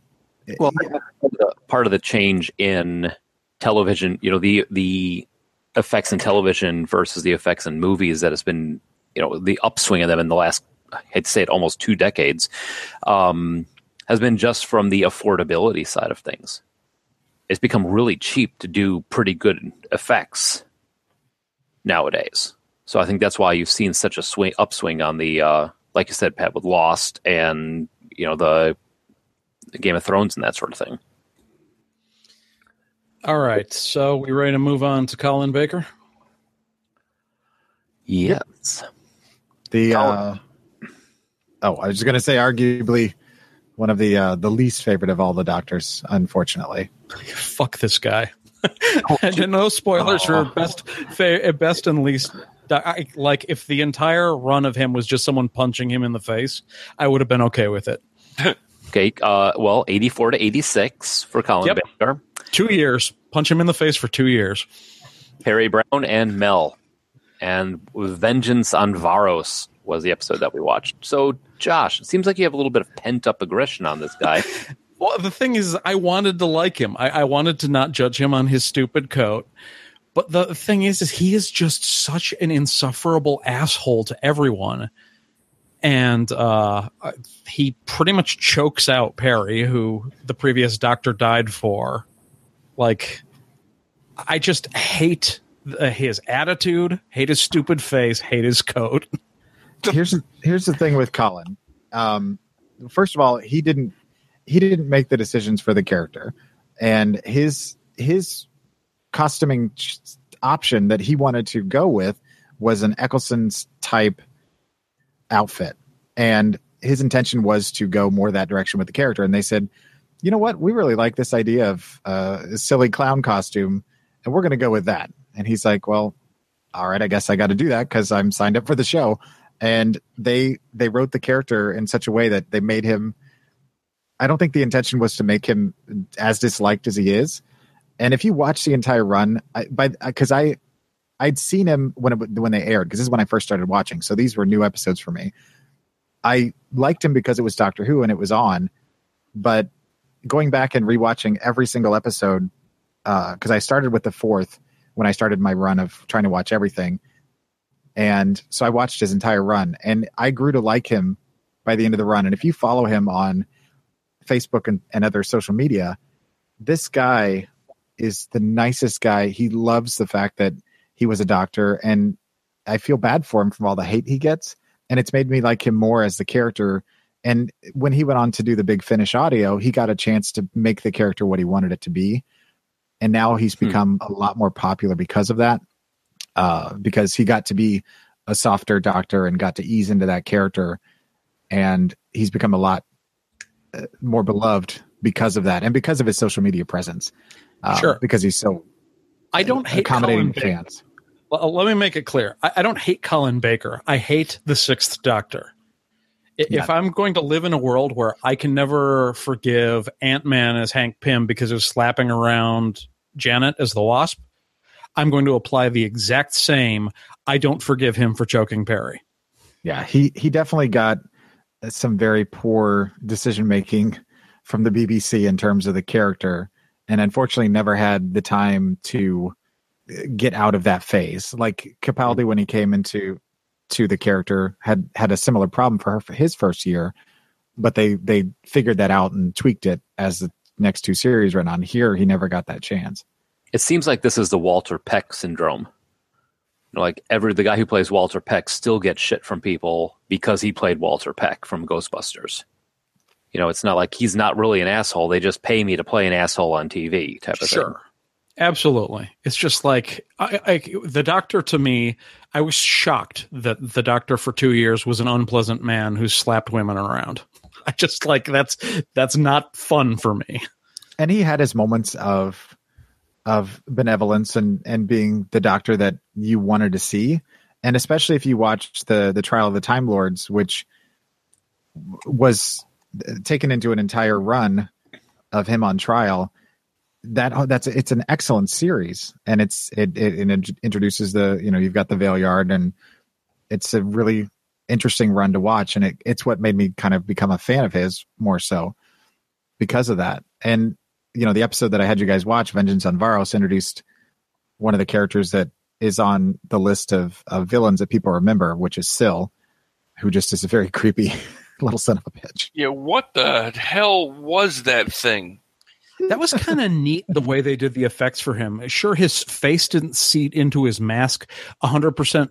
Well, the, part of the change in television, you know, the the effects in television versus the effects in movies that has been, you know, the upswing of them in the last, I'd say it almost two decades, um, has been just from the affordability side of things. It's become really cheap to do pretty good effects nowadays. So I think that's why you've seen such a swing upswing on the, uh, like you said, Pat, with Lost and you know the Game of Thrones and that sort of thing. All right, so we ready to move on to Colin Baker? Yes. the uh, oh, I was just gonna say, arguably one of the uh, the least favorite of all the doctors, unfortunately. Fuck this guy. and no spoilers for best, fa- best and least. I, like if the entire run of him was just someone punching him in the face, I would have been okay with it. Okay. Uh, well, eighty-four to eighty-six for Colin Yep. Baker, Two years, punch him in the face for two years. Peri Brown, and Mel, and Vengeance on Varos was the episode that we watched. So, Josh, it seems like you have a little bit of pent-up aggression on this guy. Well, the thing is, I wanted to like him. I, I wanted to not judge him on his stupid coat. But the thing is, is he is just such an insufferable asshole to everyone. And uh, he pretty much chokes out Peri, who the previous doctor died for. Like, I just hate his attitude, hate his stupid face, hate his coat. here's here's the thing with Colin. Um, first of all, he didn't he didn't make the decisions for the character, and his his costuming option that he wanted to go with was an Eccleston's type outfit, and his intention was to go more that direction with the character. And they said, you know what, we really like this idea of uh, a silly clown costume, and we're going to go with that. And he's like, well, all right, I guess I got to do that because I'm signed up for the show and they they wrote the character in such a way that they made him i don't think the intention was to make him as disliked as he is and if you watch the entire run I, by uh, because i i'd seen him when it, when they aired because this is when i first started watching so these were new episodes for me i liked him because it was doctor who and it was on but going back and rewatching every single episode uh, because i started with the fourth when i started my run of trying to watch everything and so I watched his entire run and I grew to like him by the end of the run. And if you follow him on Facebook and, and other social media, this guy is the nicest guy. He loves the fact that he was a doctor and I feel bad for him from all the hate he gets. And it's made me like him more as the character And when he went on to do the big finish audio, he got a chance to make the character what he wanted it to be. And now he's become a lot more popular because of that. Uh, because he got to be a softer doctor and got to ease into that character. And he's become a lot uh, more beloved because of that and because of his social media presence. Uh, Sure. Because he's so I don't hate accommodating Colin Baker. fans. Well, let me make it clear. I, I don't hate Colin Baker. I hate the Sixth Doctor. If I'm going to live in a world where I can never forgive Ant Man as Hank Pym because of slapping around Janet as the Wasp, I'm going to apply the exact same. I don't forgive him for choking Peri. Yeah, he he definitely got uh, some very poor decision making from the BBC in terms of the character, and unfortunately never had the time to uh, get out of that phase. Like Capaldi, when he came into to the character, had had a similar problem for her for his first year, but they they figured that out and tweaked it as the next two series ran on. Here, he never got that chance. It seems like this is the Walter Peck syndrome. You know, like every the guy who plays Walter Peck still gets shit from people because he played Walter Peck from Ghostbusters. You know, it's not like he's not really an asshole. They just pay me to play an asshole on TV type of thing. Sure. Absolutely. It's just like I, I, the doctor to me, I was shocked that the doctor for two years was an unpleasant man who slapped women around. I just like that's that's not fun for me. and he had his moments of of benevolence and and being the doctor that you wanted to see and especially if you watched the the trial of the time lords which was taken into an entire run of him on trial that oh, that's it's an excellent series. And it's it, it, it introduces the you know you've got the Valeyard and it's a really interesting run to watch. And it, it's what made me kind of become a fan of his more so because of that. And you know the episode that i had you guys watch vengeance on varos introduced one of the characters that is on the list of, of villains that people remember which is Sil, who just is a very creepy little son of a bitch Yeah, what the hell was that thing? That was kind of neat the way they did the effects for him. Sure, his face didn't seat into his mask 100%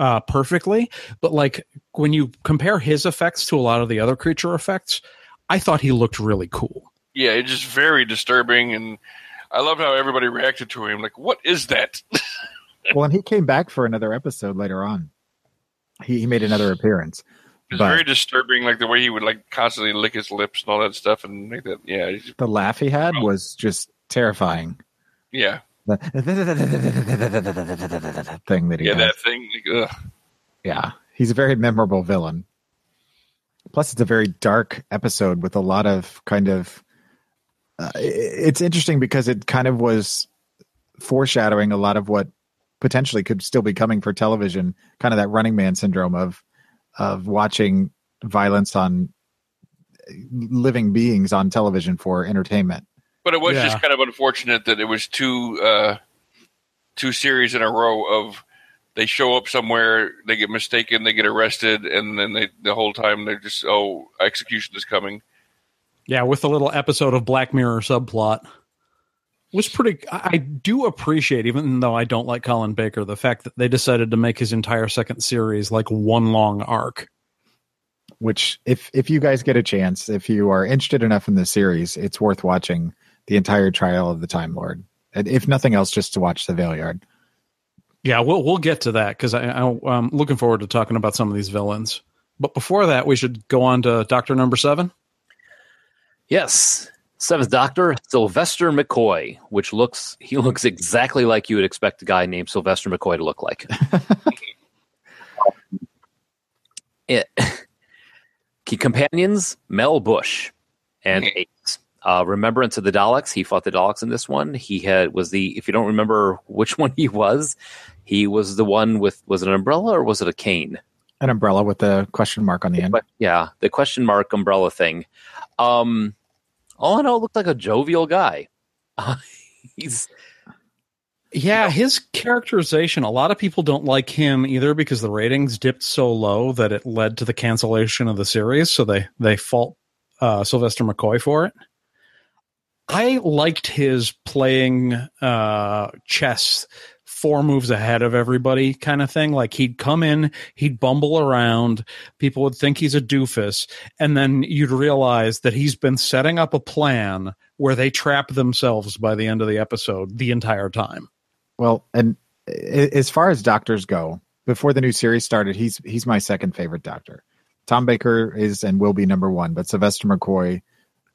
uh, perfectly, but like when you compare his effects to a lot of the other creature effects, I thought he looked really cool. Yeah, it's just very disturbing, and I love how everybody reacted to him. Like, what is that? well and he came back for another episode later on he, he made another appearance It's But- very disturbing, like the way he would like constantly lick his lips and all that stuff, and like that. Yeah, the laugh he had was just terrifying yeah, the thing that he yeah. has. That thing. Ugh. yeah he's a very memorable villain plus it's a very dark episode with a lot of kind of uh, it's interesting because it kind of was foreshadowing a lot of what potentially could still be coming for television kind of that running man syndrome of of watching violence on living beings on television for entertainment But it was Yeah. just kind of unfortunate that it was two uh, two series in a row of they show up somewhere, they get mistaken, they get arrested, and then they the whole time they're just oh execution is coming. Yeah, with a little episode of Black Mirror subplot. Was pretty. I I do appreciate, even though I don't like Colin Baker, the fact that they decided to make his entire second series like one long arc. which if if you guys get a chance if you are interested enough in the series it's worth watching the entire trial of the time lord And if nothing else just to watch the Valeyard Yeah, we'll we'll get to that because I, I I'm looking forward to talking about some of these villains. But before that, we should go on to Doctor Number Seven. Yes. Seventh Doctor, Sylvester McCoy, which looks he looks exactly like you would expect a guy named Sylvester McCoy to look like. it, key companions, Mel Bush and Ace. Uh, Remembrance of the Daleks. He fought the Daleks in this one. He had was the if you don't remember which one he was, he was the one with was it an umbrella or was it a cane? an umbrella with the question mark on the end But yeah, the question mark umbrella thing. Um, all in all, looked like a jovial guy. Uh, he's Yeah, his characterization. A lot of people don't like him either because the ratings dipped so low that it led to the cancellation of the series. So they they fault uh, Sylvester McCoy for it. I liked his playing uh, chess four moves ahead of everybody kind of thing. Like he'd come in, he'd bumble around, people would think he's a doofus, and then you'd realize that he's been setting up a plan where they trap themselves by the end of the episode the entire time. Well, and as far as doctors go, before the new series started, he's he's my second favorite doctor. Tom Baker is and will be number one, but Sylvester McCoy,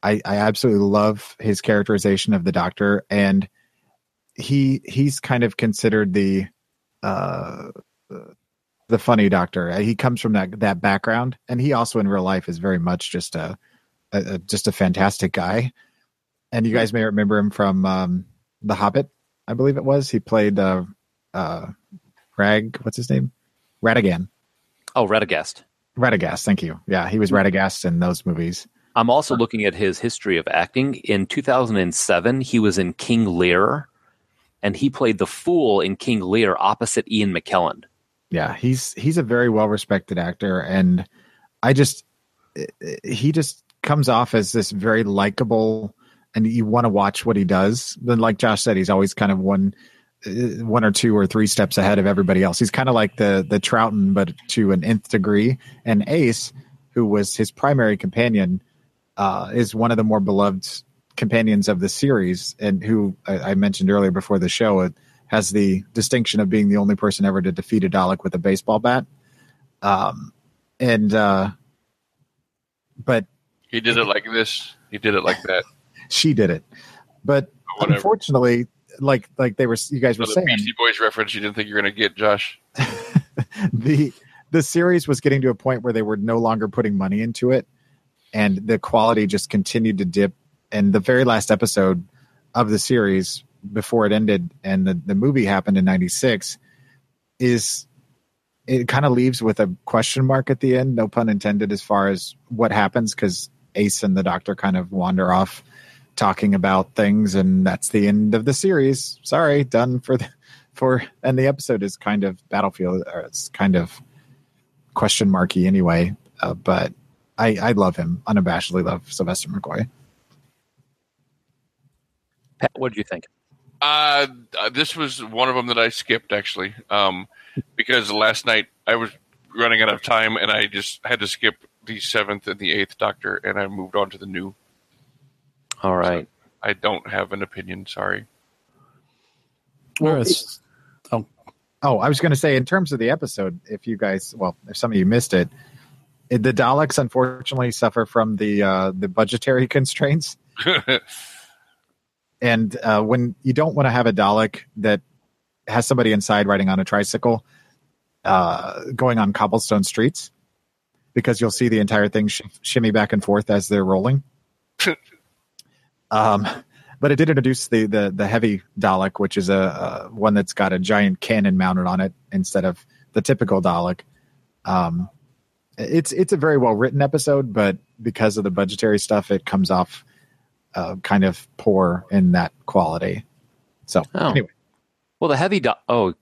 I, I absolutely love his characterization of the doctor, and he he's kind of considered the uh the funny doctor. He comes from that that background, and he also in real life is very much just a, a, a just a fantastic guy. And you guys may remember him from um, The Hobbit, I believe it was. He played uh, uh, Rag. What's his name? Radagan. Oh, Radagast. Radagast. Thank you. Yeah, he was Radagast in those movies. I'm also looking at his history of acting. In 2007, he was in King Lear, and he played the fool in King Lear opposite Ian McKellen. Yeah, he's he's a very well respected actor, and I just he just comes off as this very likable, and you want to watch what he does. Then, like Josh said, he's always kind of one uh, one or two or three steps ahead of everybody else. He's kind of like the the Troughton, but to an nth degree. And Ace, who was his primary companion, uh, is one of the more beloved companions of the series, and who I, I mentioned earlier before the show uh, has the distinction of being the only person ever to defeat a Dalek with a baseball bat. Um, and uh, but He did it like this. He did it like that. she did it. But Whatever. unfortunately, like like they were, you guys were saying, Beastie Boys reference you didn't think you were going to get, Josh. the the series was getting to a point where they were no longer putting money into it and the quality just continued to dip and the very last episode of the series before it ended and the, the movie happened in 96 is it kind of leaves with a question mark at the end no pun intended as far as what happens because ace and the doctor kind of wander off talking about things and that's the end of the series. Sorry done for the for and the episode is kind of battlefield or it's kind of question marky anyway uh, but i i love him unabashedly love sylvester mccoy Pat, what did you think? Uh, uh, this was one of them that I skipped actually, um, because last night I was running out of time and I just had to skip the seventh and the eighth Doctor, and I moved on to the new. All right. I don't have an opinion. Sorry. Well, oh, oh i was going to say in terms of the episode if you guys well if some of you missed it, it the daleks unfortunately suffer from the uh the budgetary constraints and uh, when you don't want to have a Dalek that has somebody inside riding on a tricycle, uh, going on cobblestone streets, because you'll see the entire thing sh- shimmy back and forth as they're rolling. um, but it did introduce the the the heavy Dalek, which is a, a one that's got a giant cannon mounted on it instead of the typical Dalek. Um, it's it's a very well written episode, but because of the budgetary stuff, it comes off uh, kind of poor in that quality. So Oh. anyway, Well, the heavy. Do- oh,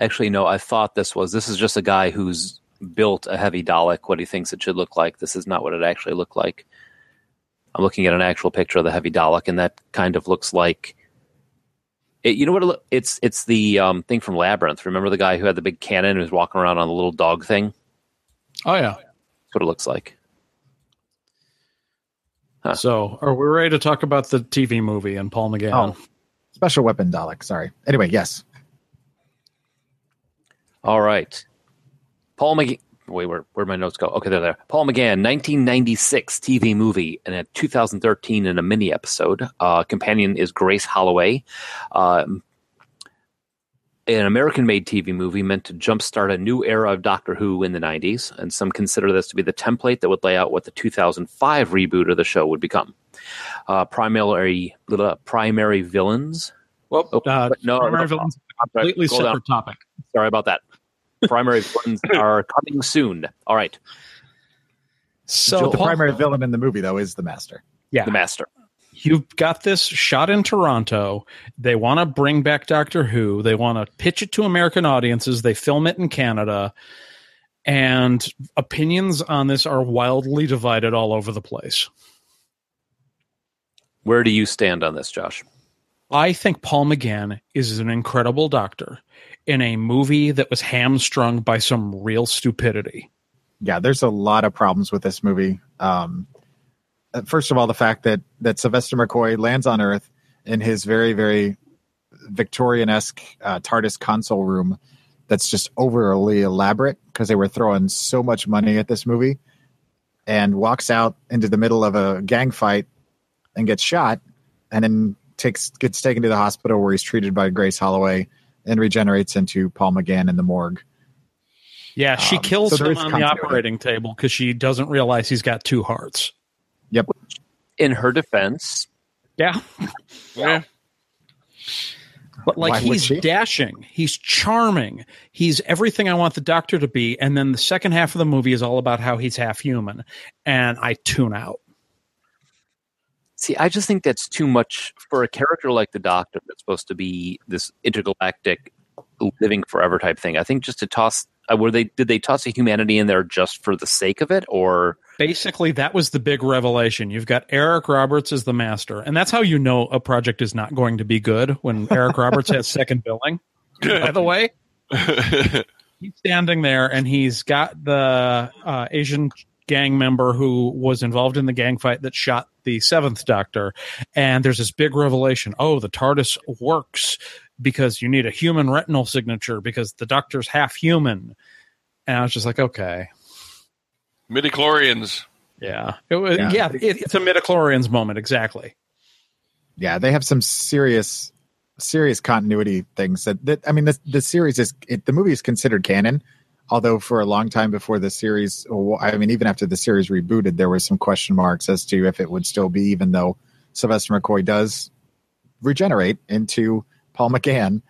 actually, no. I thought this was. This is just a guy who's built a heavy Dalek. What he thinks it should look like. This is not what it actually looked like. I'm looking at an actual picture of the heavy Dalek, and that kind of looks like. It, you know what? It, loo- it's it's the um, thing from Labyrinth. Remember the guy who had the big cannon who was walking around on the little dog thing? oh yeah. That's what it looks like. So, are we ready to talk about the TV movie and Paul McGann? Oh. special weapon Dalek. Sorry. Anyway, yes. All right. Paul McGann. Wait, where where'd my notes go? Okay, they're there. Paul McGann, 1996 TV movie, and a 2013 in a mini episode. Uh, companion is Grace Holloway. Um, an American-made TV movie meant to jumpstart a new era of Doctor Who in the 90s, and some consider this to be the template that would lay out what the 2005 reboot of the show would become. Uh, primary little primary villains. Well, Oh, uh, no, primary no, villains, I'm sorry, completely scroll down. separate topic. Sorry about that. Primary villains are coming soon. All right, So, the primary villain in the movie though is the Master. yeah, the Master. You've got this shot in Toronto. They want to bring back Doctor Who. They want to pitch it to American audiences. They film it in Canada. And opinions on this are wildly divided all over the place. Where do you stand on this, Josh? I think Paul McGann is an incredible doctor in a movie that was hamstrung by some real stupidity. Yeah, there's a lot of problems with this movie. Um, first of all, the fact that that Sylvester McCoy lands on Earth in his very very Victorian esque uh, TARDIS console room that's just overly elaborate because they were throwing so much money at this movie, and walks out into the middle of a gang fight and gets shot, and then takes gets taken to the hospital where he's treated by Grace Holloway and regenerates into Paul McGann in the morgue. Yeah, she Um, kills so him on the operating table because she doesn't realize he's got two hearts. Yep. In her defense, Yeah. Yeah. But like Why he's dashing, he's charming, he's everything I want the doctor to be, and then the second half of the movie is all about how he's half human, and I tune out. see, I just think that's too much for a character like the Doctor that's supposed to be this intergalactic, living forever type thing. I think just to toss, were they did they toss a humanity in there just for the sake of it, or Basically, that was the big revelation. You've got Eric Roberts as the master, and that's how you know a project is not going to be good when Eric Roberts has second billing. By the way, he's standing there and he's got the uh, Asian gang member who was involved in the gang fight that shot the seventh doctor. And there's this big revelation oh, the TARDIS works because you need a human retinal signature because the doctor's half human. And I was just like, okay. Midichlorians. Yeah. It was, Yeah. yeah, it, it's a midichlorians moment. Exactly. yeah, they have some serious, serious continuity things that, that I mean, the, the series is, it, the movie is considered canon. Although for a long time before the series, I mean, even after the series rebooted, there was some question marks as to if it would still be, even though Sylvester McCoy does regenerate into Paul McGann.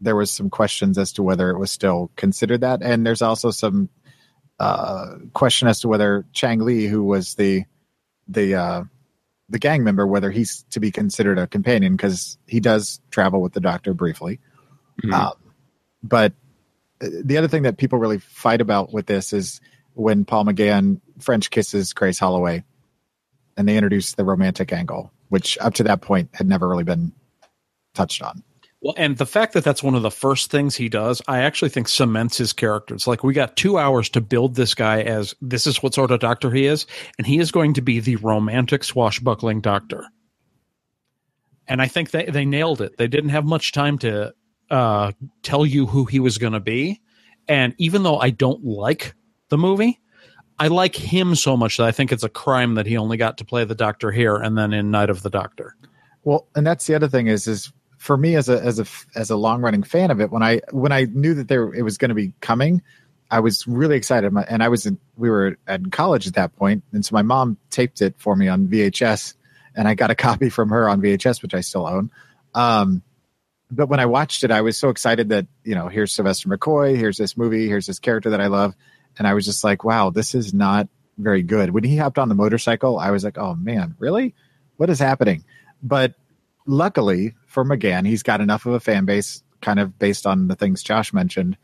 There was some questions as to whether it was still considered that, and there's also some uh, question as to whether Chang Lee, who was the the uh, the gang member, whether he's to be considered a companion because he does travel with the Doctor briefly. Um, but uh, the other thing that people really fight about with this is when Paul McGann French kisses Grace Holloway, and they introduce the romantic angle, which up to that point had never really been touched on. Well, and the fact that that's one of the first things he does, I actually think cements his character. It's like we got two hours to build this guy as this is what sort of doctor he is, and he is going to be the romantic swashbuckling doctor. And I think they, they nailed it. They didn't have much time to uh, tell you who he was going to be. And even though I don't like the movie, I like him so much that I think it's a crime that he only got to play the doctor here and then in Night of the Doctor. Well, and that's the other thing is is for me as a as a as a long running fan of it when I when I knew that there it was going to be coming, I was really excited. And I was in, we were at college at that point, and so my mom taped it for me on VHS, and I got a copy from her on VHS, which I still own. Um, but when I watched it, I was so excited that you know here's Sylvester McCoy, here's this movie, here's this character that I love, and I was just like, wow, this is not very good. When he hopped on the motorcycle, I was like, oh man, really? What is happening? But luckily for McGann, he's got enough of a fan base, kind of based on the things Josh mentioned,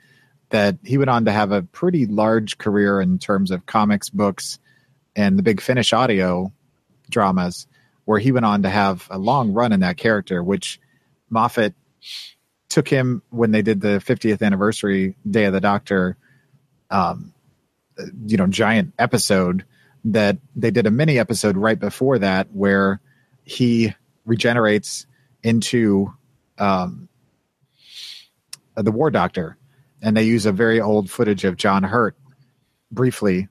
that he went on to have a pretty large career in terms of comics, books, and the Big Finish audio dramas, where he went on to have a long run in that character, which Moffat took him when they did the 50th anniversary Day of the Doctor, um, you know, giant episode that they did a mini episode right before that where he regenerates into um, the War Doctor, and they use a very old footage of John Hurt briefly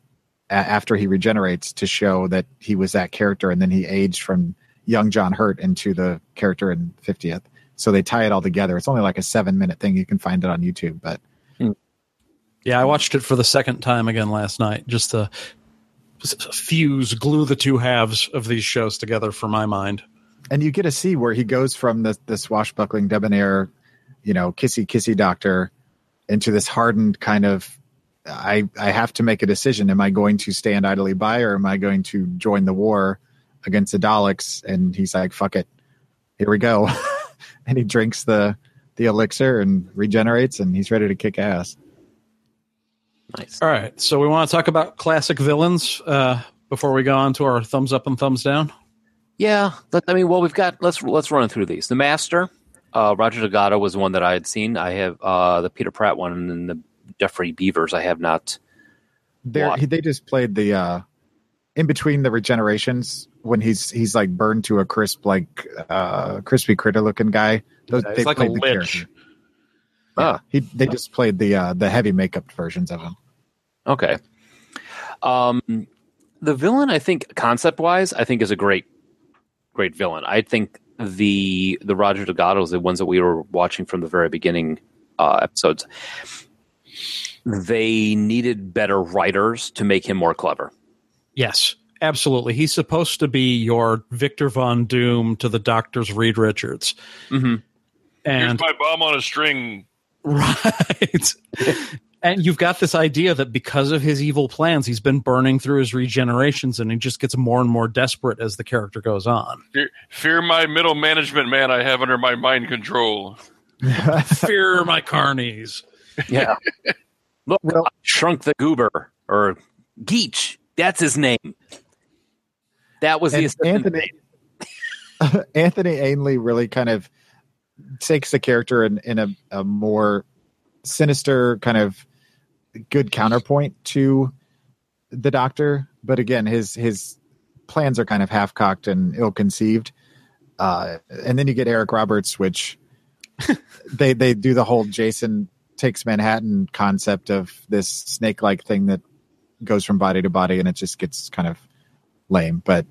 a- after he regenerates to show that he was that character, and then he aged from young John Hurt into the character in 50th. So they tie it all together. It's only like a seven minute thing. You can find it on YouTube, but Yeah, I watched it for the second time again last night just to fuse, glue the two halves of these shows together for my mind. And you get to see where he goes from the the swashbuckling debonair, you know, kissy kissy doctor into this hardened kind of I I have to make a decision. Am I going to stand idly by or am I going to join the war against the Daleks? And he's like, fuck it. Here we go. and he drinks the the elixir and regenerates and he's ready to kick ass. nice. All right, so we want to talk about classic villains uh, before we go on to our thumbs up and thumbs down. Yeah, let, I mean, well, we've got let's let's run through these. The Master, uh, Roger Delgado was one that I had seen. I have uh, the Peter Pratt one and the Geoffrey Beevers. I have not. They're, What? he, they just played the uh in between the regenerations when he's he's like burned to a crisp like uh crispy critter looking guy. Those, Yeah, they like a played the lich. character. Yeah, he they just played the uh the heavy makeup versions of him. Okay. Um, the villain, I think, concept wise, I think is a great, great villain. I think the the Roger Delgados, the ones that we were watching from the very beginning uh, episodes, they needed better writers to make him more clever. Yes, absolutely. He's supposed to be your Victor Von Doom to the Doctor's Reed Richards. Mm-hmm. Here's And my bomb on a string. right. And you've got this idea that because of his evil plans, he's been burning through his regenerations and he just gets more and more desperate as the character goes on. Fear, fear my middle management man I have under my mind control. Fear my carnies. Yeah. Look, I shrunk the goober or Geach. That's his name. That was the And assistant Anthony Anthony Ainley really kind of takes the character in, in a, a more sinister kind of good counterpoint to the doctor but again his his plans are kind of half cocked and ill conceived uh and then you get eric roberts which they they do the whole jason takes manhattan concept of this snake like thing that goes from body to body and it just gets kind of lame but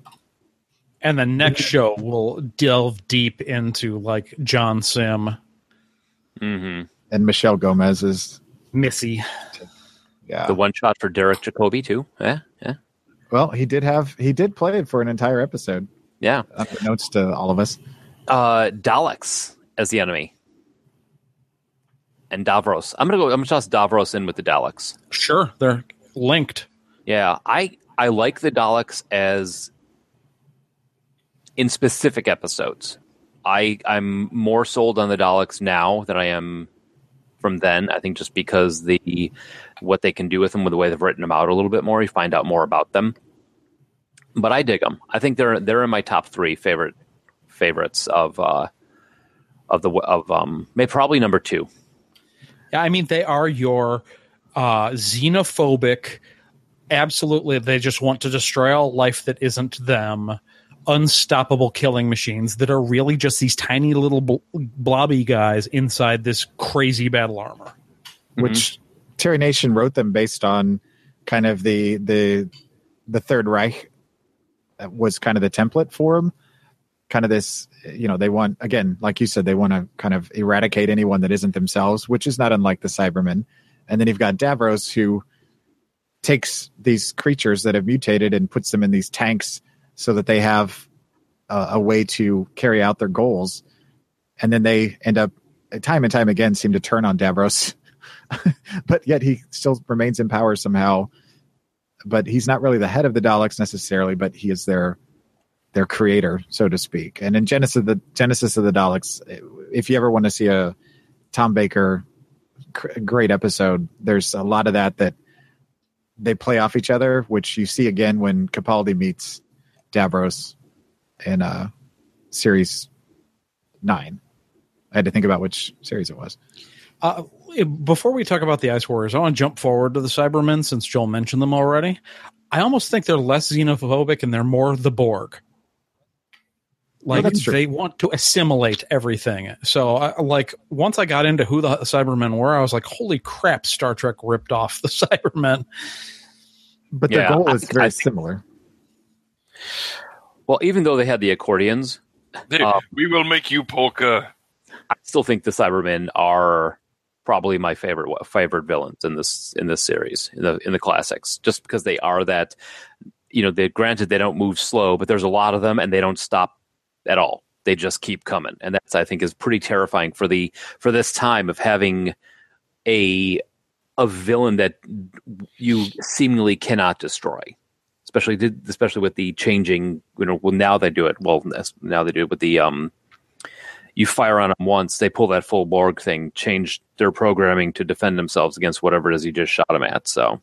And the next show will delve deep into like John Simm, Mm-hmm. and michelle gomez is Missy. Yeah The one shot for Derek Jacobi too. Yeah, yeah, Well, he did have he did play it for an entire episode. yeah. Notes to all of us. Uh, Daleks as the enemy, and Davros. I'm gonna go. I'm gonna toss Davros in with the Daleks. Sure, they're linked. Yeah, I I like the Daleks as in specific episodes. I I'm more sold on the Daleks now than I am from then. I think just because the what they can do with them, with the way they've written them out a little bit more, you find out more about them. But I dig them. I think they're they're in my top three favorite favorites of uh of the of um maybe probably number two. Yeah, I mean they are your uh, xenophobic. Absolutely, they just want to destroy all life that isn't them. Unstoppable killing machines that are really just these tiny little bl- blobby guys inside this crazy battle armor. Which Terry Nation wrote them based on kind of the the the Third Reich uh, was kind of the template for them. Kind of this, you know, they want again, like you said, they want to kind of eradicate anyone that isn't themselves, which is not unlike the Cybermen. And then you've got Davros who takes these creatures that have mutated and puts them in these tanks so that they have a, a way to carry out their goals. And then they end up time and time again seem to turn on Davros, but yet he still remains in power somehow. But he's not really the head of the Daleks necessarily, but he is their their creator, so to speak. And in Genesis the Genesis of the Daleks, if you ever want to see a Tom Baker great episode, there's a lot of that that they play off each other, which you see again when Capaldi meets Davros in uh, series nine. I had to think about which series it was. Uh, before we talk about the Ice Warriors, I want to jump forward to the Cybermen since Joel mentioned them already. I almost think they're less xenophobic and they're more the Borg. Like that's true. they want to assimilate everything. So, I, like once I got into who the Cybermen were, I was like, "Holy crap!" Star Trek ripped off the Cybermen. But Yeah, the goal is very I think- similar. Well, even though they had the accordions, They- Uh, we will make you polka. I still think the Cybermen are probably my favorite favorite villains in this in this series in the in the classics, just because they are that. You know, they granted they don't move slow, but there's a lot of them, and they don't stop at all. They just keep coming, and that's I think is pretty terrifying for the for this time of having a a villain that you seemingly cannot destroy. Especially, did- especially with the changing, you know. Well, now they do it. Well, now they do it with the um, you fire on them once, they pull that full Borg thing, change their programming to defend themselves against whatever it is you just shot them at. So,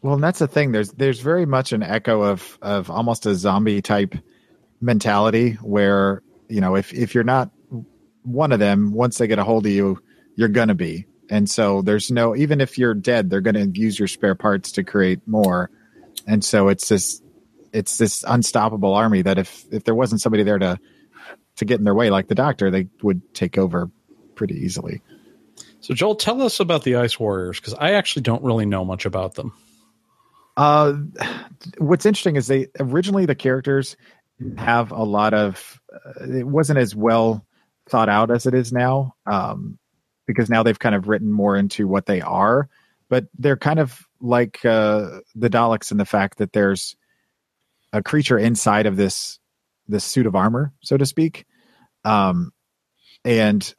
Well, and that's the thing. There's there's very much an echo of of almost a zombie type mentality where you know if if you're not one of them, once they get a hold of you, you're gonna be. And so there's no even if you're dead, they're gonna use your spare parts to create more. And so it's this it's this unstoppable army that if if there wasn't somebody there to to get in their way, like the doctor, they would take over pretty easily. So, Joel, tell us about the Ice Warriors because I actually don't really know much about them. Uh, what's interesting is they originally the characters have a lot of. Uh, it wasn't as well thought out as it is now, um, because now they've kind of written more into what they are. But they're kind of like uh, the Daleks in the fact that there's a creature inside of this this suit of armor, so to speak. Um, and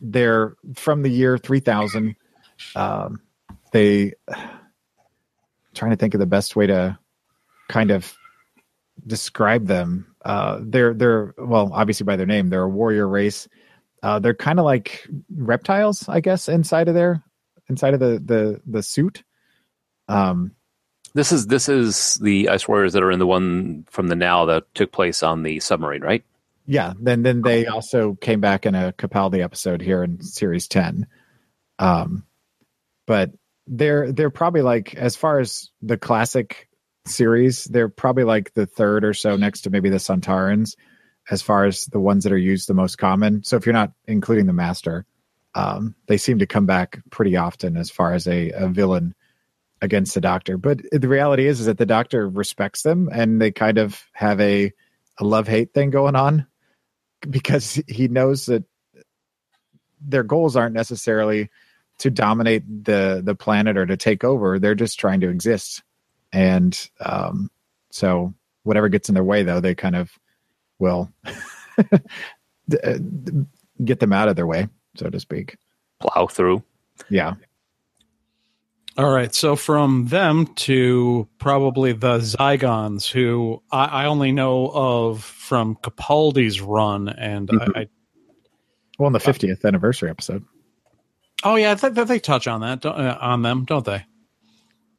they're from the year 3000. Um, they trying to think of the best way to kind of describe them. Uh, they're they're well, obviously by their name, they're a warrior race. Uh, they're kind of like reptiles, I guess, inside of there, inside of the the the suit. Um, This is this is the Ice Warriors that are in the one from the now that took place on the submarine, right? Yeah, then then they also came back in a Capaldi episode here in series ten. Um, but they're they're probably like as far as the classic series, they're probably like the third or so next to maybe the Sontarans, as far as the ones that are used the most common. So if you're not including the Master, um, they seem to come back pretty often as far as a, a villain against the Doctor. But the reality is, is that the Doctor respects them, and they kind of have a a love hate thing going on because he knows that their goals aren't necessarily to dominate the the planet or to take over they're just trying to exist and um so whatever gets in their way though they kind of will get them out of their way so to speak Plow through. yeah All right, so from them to probably the Zygons, who I, I only know of from Capaldi's run, and I, I well in the 50th anniversary episode. Oh yeah, I think they touch on that don't, uh, on them, don't they?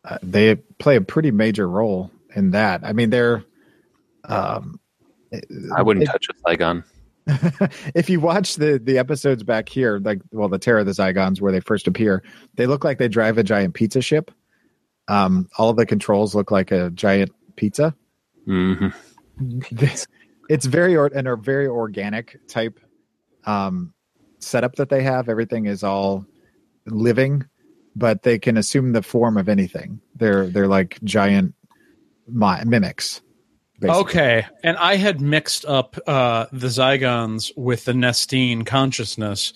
uh, they play a pretty major role in that. I mean they're um I wouldn't it- touch a Saigon. if you watch the the episodes back here, like well, the Terror of the Zygons, where they first appear, they look like they drive a giant pizza ship. Um, all of the controls look like a giant pizza. hmm This, it's very or, and a very organic type um, setup that they have. Everything is all living, but they can assume the form of anything. They're they're like giant mi- mimics. Basically. Okay, and I had mixed up uh, the Zygons with the Nestene consciousness.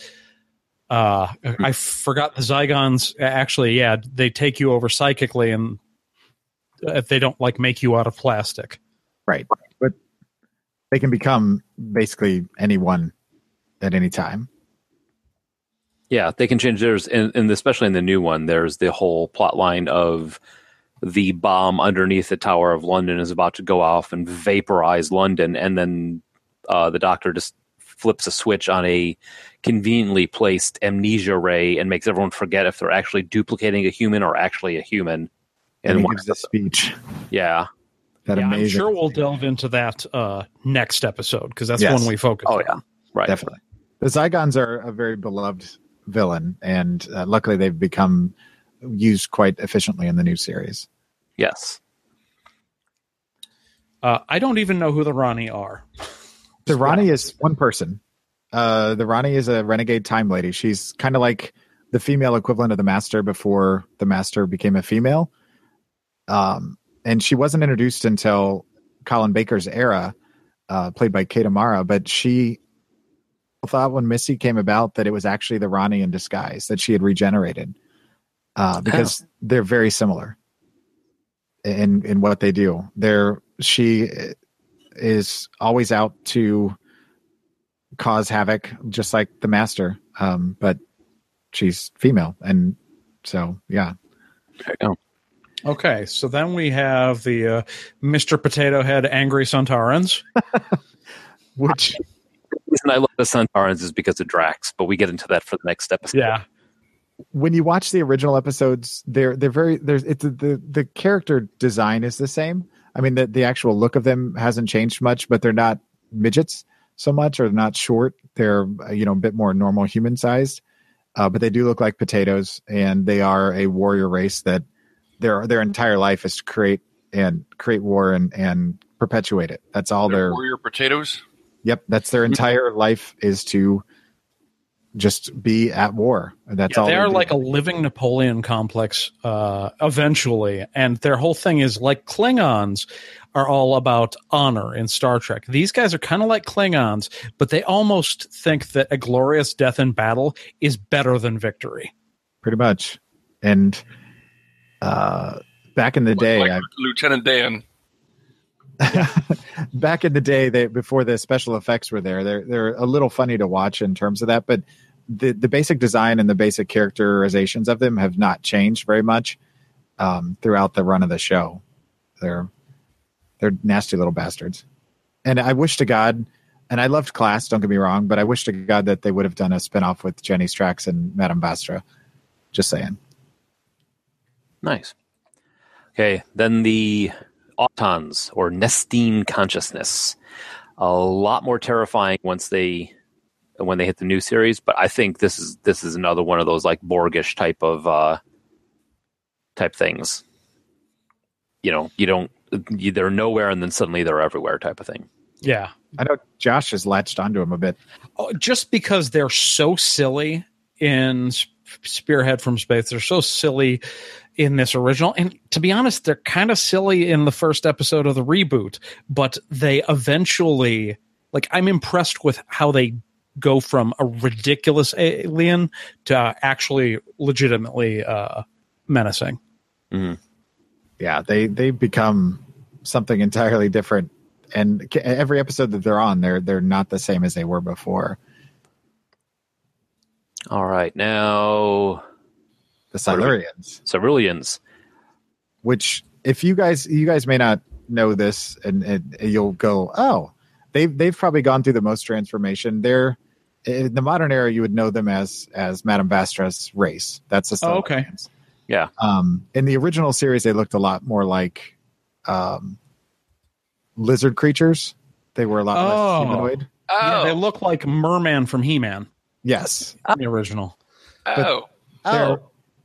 Uh, I forgot the Zygons. Actually, yeah, they take you over psychically, and if they don't like make you out of plastic. Right. But they can become basically anyone at any time. Yeah, they can change theirs, and, and especially in the new one, there's the whole plot line of the bomb underneath the Tower of London is about to go off and vaporize London, and then uh, the Doctor just flips a switch on a conveniently placed amnesia ray and makes everyone forget if they're actually duplicating a human or actually a human. And he gives the speech. yeah, That Yeah, I'm sure we'll delve into that uh, next episode because that's Yes. one we focus. oh on. yeah, right. Definitely. The Zygons are a very beloved villain, and uh, luckily they've become used quite efficiently in the new series. Yes, Uh, I don't even know who the Rani are. The Rani is one person. Uh, the Rani is a renegade time lady. She's kind of like the female equivalent of the Master before the Master became a female. Um, and she wasn't introduced until Colin Baker's era, uh, played by Kate O'Mara. But she thought when Missy came about that it was actually the Rani in disguise that she had regenerated, uh, because they're very similar in in what they do. They're she is always out to cause havoc, just like the master. Um, but she's female, and so yeah, there you go. Okay, so then we have the uh, Mr. Potato Head Angry Sontarans. which The reason I love the Sontarans is because of Strax, but we get into that for the next episode. Yeah. When you watch the original episodes, they're they're very there's it's the the character design is the same, I mean, the the actual look of them hasn't changed much, but they're not midgets so much, or not short. They're you know a bit more normal human sized, uh, but they do look like potatoes, and they are a warrior race that their their entire life is to create and create war and and perpetuate it. That's all They're their warrior potatoes. Yep, that's their entire life is to just be at war. That's all they are like a living Napoleon complex uh, eventually, and their whole thing is like Klingons are all about honor in Star Trek. These guys are kind of like Klingons, but they almost think that a glorious death in battle is better than victory. pretty much. And uh, back in the day, like I, Lieutenant Dan. back in the day, they before the special effects were there, they're they're a little funny to watch in terms of that, but the the basic design and the basic characterizations of them have not changed very much um, throughout the run of the show. They're they're nasty little bastards, and I wish to God, and I loved Class. Don't get me wrong, but I wish to God that they would have done a spinoff with Jenny Strax and Madame Vastra. Just saying. Nice. Okay, then the autons or Nestene consciousness. A lot more terrifying once they when they hit the new series, but I think this is this is another one of those like Borgish type of uh type things. You know, you don't you, they're nowhere and then suddenly they're everywhere type of thing. Yeah. I know Josh has latched onto him a bit. Oh, just because they're so silly in Spearhead from Space, they're so silly in this original. And to be honest, they're kind of silly in the first episode of the reboot, but they eventually, like, I'm impressed with how they go from a ridiculous alien to actually legitimately uh, menacing. yeah they they become something entirely different and every episode that they're on they're they're not the same as they were before All right, now the silurians. Ceruleans. which if you guys you guys may not know this and, and you'll go oh they've they've probably gone through the most transformation. They're in the modern era you would know them as as madame vastra's race. That's the Oh, okay. Yeah. um in the original series they looked a lot more like um lizard creatures. They were a lot Oh. less humanoid Yeah, Oh, they look like Merman from He Man, yes the original. oh, they're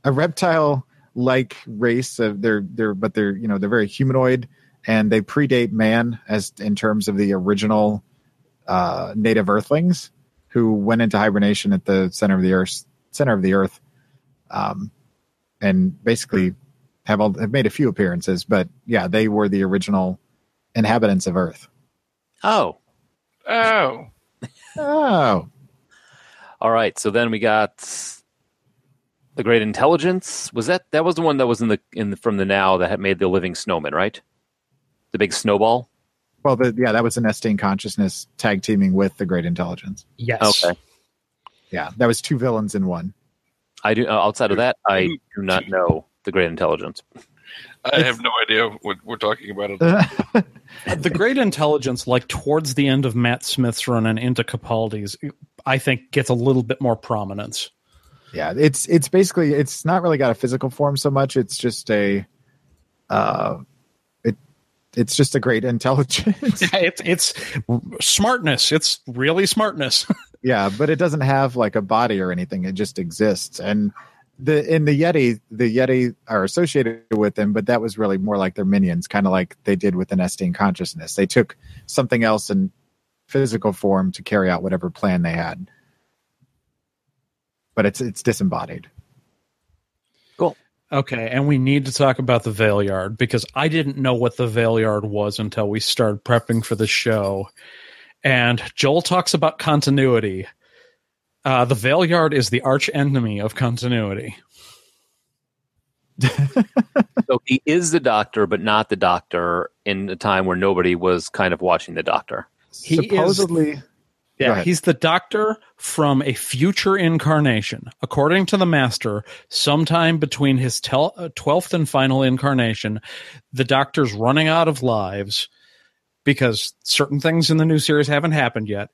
a reptile like race of they're they're but they're you know they're very humanoid and they predate man as in terms of the original uh native earthlings who went into hibernation at the center of the earth center of the earth um and basically have all have made a few appearances but yeah they were the original inhabitants of earth Oh. oh. oh All right, so then we got the Great Intelligence. Was that that was the one that was in the in the, from the now that had made the living snowman, right? The big snowball. well the, yeah that was the Nestene consciousness tag teaming with the great intelligence Yes. Okay. yeah that was two villains in one I do. Uh, outside of that, I do not know the Great Intelligence. I have no idea what we're talking about. It. the great intelligence, like towards the end of Matt Smith's run and into Capaldi's, I think gets a little bit more prominence. Yeah it's it's basically it's not really got a physical form so much. It's just a uh it it's just a great intelligence. Yeah, it's it's smartness. It's really smartness. yeah but it doesn't have like a body or anything. It just exists. And the in the yeti the yeti are associated with them but that was really more like their minions kind of like they did with the Nestene consciousness. They took something else in physical form to carry out whatever plan they had but it's it's disembodied Cool. okay, and we need to talk about the Valeyard because I didn't know what the Valeyard was until we started prepping for the show. And Joel talks about continuity. Uh, the Valeyard is the arch enemy of continuity. So he is the Doctor, but not the Doctor in a time where nobody was kind of watching the Doctor. He is- supposedly Go Yeah, he's the doctor from a future incarnation. According to the master, sometime between his tel- uh, 12th and final incarnation, the doctor's running out of lives because certain things in the new series haven't happened yet.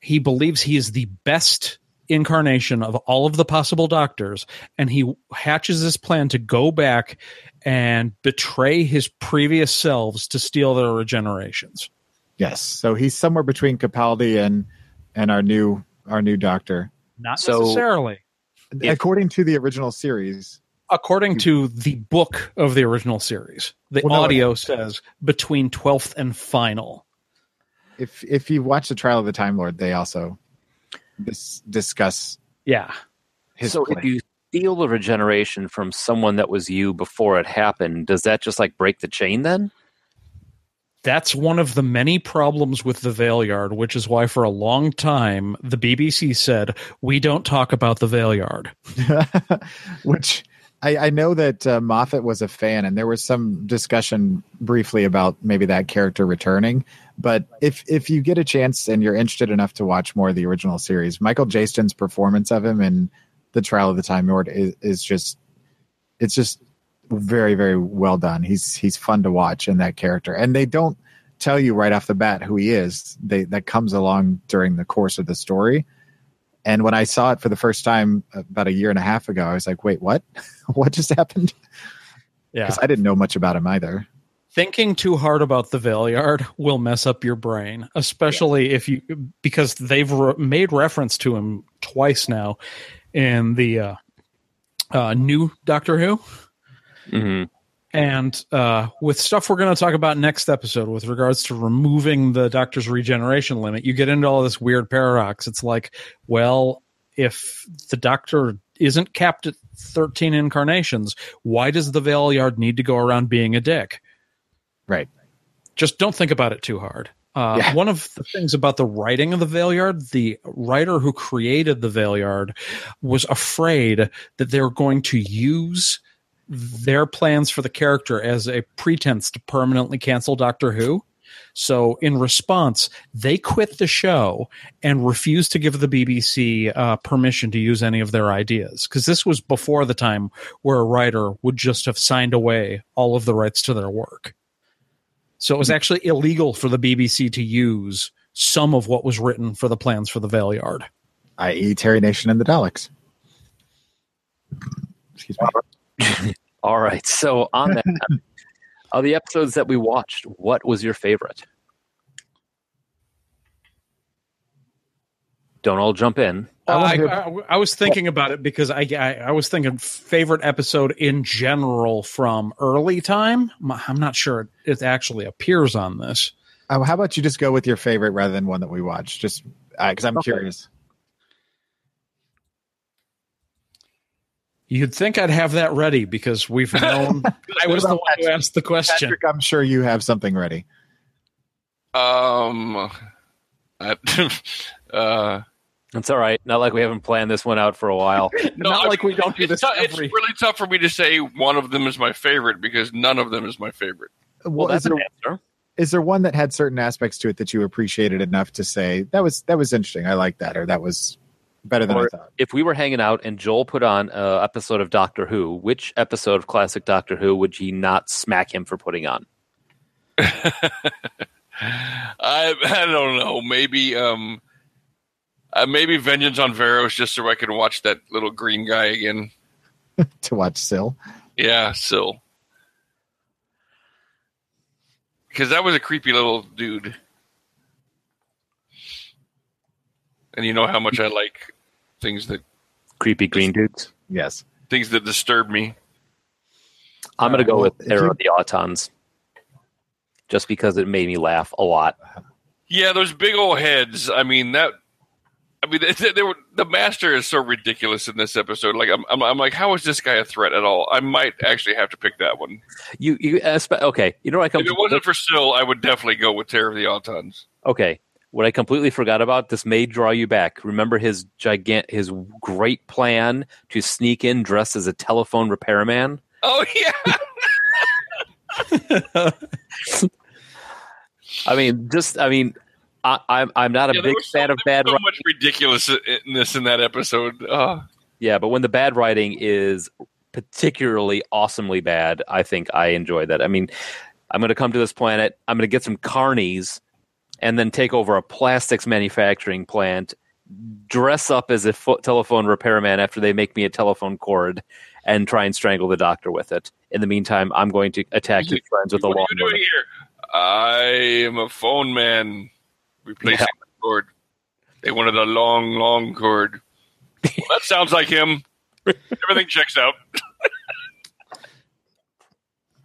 He believes he is the best incarnation of all of the possible doctors, and he hatches this plan to go back and betray his previous selves to steal their regenerations. Yes. So he's somewhere between Capaldi and and our new our new doctor. Not So- necessarily. According to the original series, According to the book of the original series, the Well, no, audio says between 12th and final. if if you watch the trial of the Time Lord, they also dis- discuss Yeah. his so plan. if you steal the regeneration from someone that was you before it happened, does that just like break the chain then? That's one of the many problems with the Valeyard, which is why for a long time the BBC said, we don't talk about the Valeyard. which I, I know that uh, Moffat was a fan, and there was some discussion briefly about maybe that character returning. But if if you get a chance and you're interested enough to watch more of the original series, Michael Jayston's performance of him in the Trial of the Time Lord is, is just it's just very very well done. He's he's fun to watch in that character, and they don't tell you right off the bat who he is. They that comes along during the course of the story. And when I saw it for the first time about a year and a half ago, I was like, "Wait, what? what just happened?" Yeah. Because I didn't know much about him either. Thinking too hard about the Valeyard will mess up your brain, especially if you, because they've re- made reference to him twice now in the uh, uh, new Doctor Who. Mm-hmm. And uh, with stuff we're going to talk about next episode with regards to removing the doctor's regeneration limit, you get into all this weird paradox. It's like, well, if the doctor isn't capped at 13 incarnations, why does the Valeyard need to go around being a dick? Right. Just don't think about it too hard. Uh, Yeah. One of the things about the writing of the Valeyard, the writer who created the Valeyard was afraid that they were going to use their plans for the character as a pretense to permanently cancel Doctor Who. So, in response, they quit the show and refused to give the BBC uh, permission to use any of their ideas. Because this was before the time where a writer would just have signed away all of the rights to their work. So, it was actually illegal for the BBC to use some of what was written for the plans for the Valeyard. I.e., Terry Nation and the Daleks. Excuse me. All right. So on that, of the episodes that we watched, what was your favorite? Don't all jump in. Uh, I, I, I was thinking about it because I, I I was thinking favorite episode in general from early time. I'm not sure it actually appears on this. Uh, how about you just go with your favorite rather than one that we watched? Just because I'm Okay. curious. You'd think I'd have that ready because we've known I was the one who asked the question. Patrick, I'm sure you have something ready. Um, I, uh, It's all right. Not like we haven't planned this one out for a while. no, Not I like we don't do it's this tou- It's really tough for me to say one of them is my favorite because none of them is my favorite. Well, Well, is that's an there, answer. is there one that had certain aspects to it that you appreciated enough to say that was that was interesting? I like that, or that was better than I thought. if we were hanging out and Joel put on an episode of Doctor Who, which episode of classic Doctor Who would you not smack him for putting on? I I don't know. Maybe um, uh, maybe Vengeance on Varos just so I can watch that little green guy again. to watch Sil. Yeah, still. Because that was a creepy little dude. And you know how much I like things that Creepy green dudes. Yes. things that disturb me. I'm going to go uh, with if Terror of the Autons. Just because it made me laugh a lot. Yeah, those big old heads. I mean that. I mean, they, they were, the master is so ridiculous in this episode. Like, I'm, I'm, I'm like, how is this guy a threat at all? I might actually have to pick that one. You, you, espe- okay. You know what I come If it wasn't for Sil, I would definitely go with Terror of the Autons. Okay. What I completely forgot about, this may draw you back. Remember his gigant, his great plan to sneak in dressed as a telephone repairman? Oh yeah, I mean, just, I mean, I, I'm, I'm not a Yeah, big was so, fan of bad so writing. much ridiculousness in that episode. Uh, Yeah, but when the bad writing is particularly awesomely bad, I think I enjoy that. I mean, I'm going to come to this planet, I'm going to get some carnies, and then take over a plastics manufacturing plant, dress up as a fo- telephone repairman after they make me a telephone cord and try and strangle the doctor with it. In the meantime, I'm going to attack his friends with a what are long. you doing here? I am a phone man replacing Yeah. the cord. They wanted a long, long cord. Well, that sounds like him. Everything checks out.